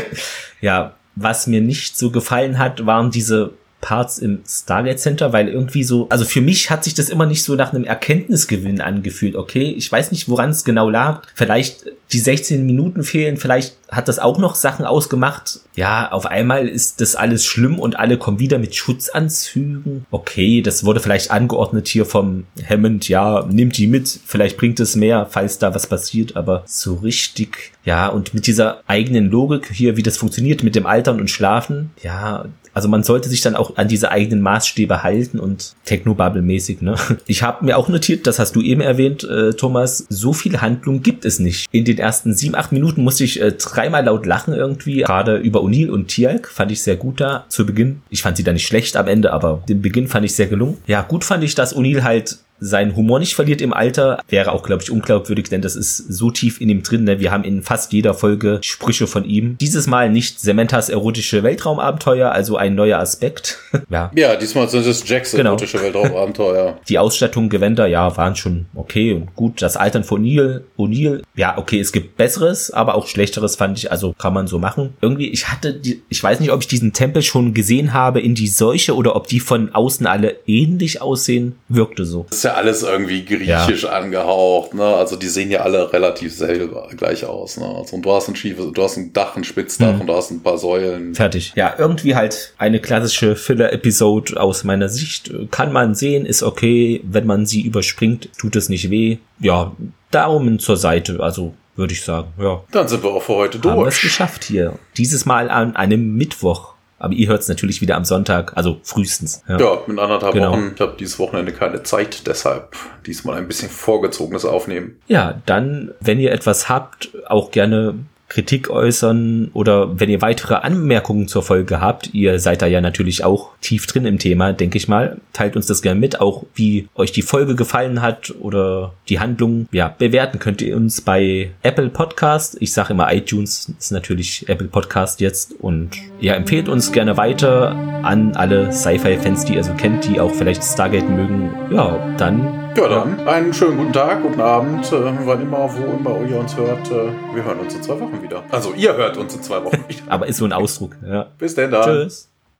ja, was mir nicht so gefallen hat, waren diese Parts im Stargate Center, weil irgendwie so, also für mich hat sich das immer nicht so nach einem Erkenntnisgewinn angefühlt. Okay, ich weiß nicht, woran es genau lag. Vielleicht die 16 Minuten fehlen, vielleicht hat das auch noch Sachen ausgemacht. Ja, auf einmal ist das alles schlimm und alle kommen wieder mit Schutzanzügen. Okay, das wurde vielleicht angeordnet hier vom Hammond. Ja, nimmt die mit. Vielleicht bringt es mehr, falls da was passiert, aber so richtig, ja, und mit dieser eigenen Logik hier, wie das funktioniert mit dem Altern und Schlafen. Ja, also man sollte sich dann auch an diese eigenen Maßstäbe halten und Technobubble-mäßig, ne? Ich habe mir auch notiert, das hast du eben erwähnt, äh, Thomas, so viel Handlung gibt es nicht. In den ersten sieben, acht Minuten musste ich äh, dreimal laut lachen irgendwie, gerade über O'Neill und Tialk, fand ich sehr gut da zu Beginn. Ich fand sie da nicht schlecht am Ende, aber den Beginn fand ich sehr gelungen. Ja, gut fand ich, dass O'Neill halt seinen Humor nicht verliert im Alter, wäre auch, glaube ich, unglaubwürdig, denn das ist so tief in ihm drin. Ne? Wir haben in fast jeder Folge Sprüche von ihm. Dieses Mal nicht Sementas erotische Weltraumabenteuer, also ein neuer Aspekt. ja. ja, diesmal sind es Jacks genau. erotische Weltraumabenteuer. Die Ausstattung, Gewänder, ja, waren schon okay und gut. Das Altern von O'Neill, O'Neill, ja, okay, es gibt Besseres, aber auch Schlechteres fand ich, also kann man so machen. Irgendwie, ich hatte, die, ich weiß nicht, ob ich diesen Tempel schon gesehen habe in die Seuche oder ob die von außen alle ähnlich aussehen, wirkte so. Das ja alles irgendwie griechisch ja. angehaucht, ne? Also die sehen ja alle relativ selber gleich aus, ne? Also und du hast ein schiefes, du hast ein Dach, ein Spitzdach mhm. und du hast ein paar Säulen. Fertig. Ja, irgendwie halt eine klassische Filler-Episode aus meiner Sicht. Kann man sehen, ist okay. Wenn man sie überspringt, tut es nicht weh. Ja, Daumen zur Seite, also würde ich sagen, ja. Dann sind wir auch für heute durch. Haben wir es geschafft hier. Dieses Mal an einem Mittwoch. Aber ihr hört es natürlich wieder am Sonntag, also frühestens. Ja, ja mit anderthalb genau. Wochen. Ich habe dieses Wochenende keine Zeit, deshalb diesmal ein bisschen vorgezogenes Aufnehmen. Ja, dann, wenn ihr etwas habt, auch gerne Kritik äußern oder wenn ihr weitere Anmerkungen zur Folge habt, ihr seid da ja natürlich auch tief drin im Thema, denke ich mal, teilt uns das gerne mit, auch wie euch die Folge gefallen hat oder die Handlung. Ja, bewerten könnt ihr uns bei Apple Podcast. Ich sage immer iTunes ist natürlich Apple Podcast jetzt und ja, empfehlt uns gerne weiter an alle Sci-Fi-Fans, die ihr so kennt, die auch vielleicht Stargate mögen. Ja, dann Ja, dann einen schönen guten Tag, guten Abend, äh, wann immer, wo immer ihr uns hört. Äh, wir hören uns in zwei Wochen wieder. Also ihr hört uns in zwei Wochen wieder. Aber ist so ein Ausdruck, ja. Bis denn dann. Tschüss.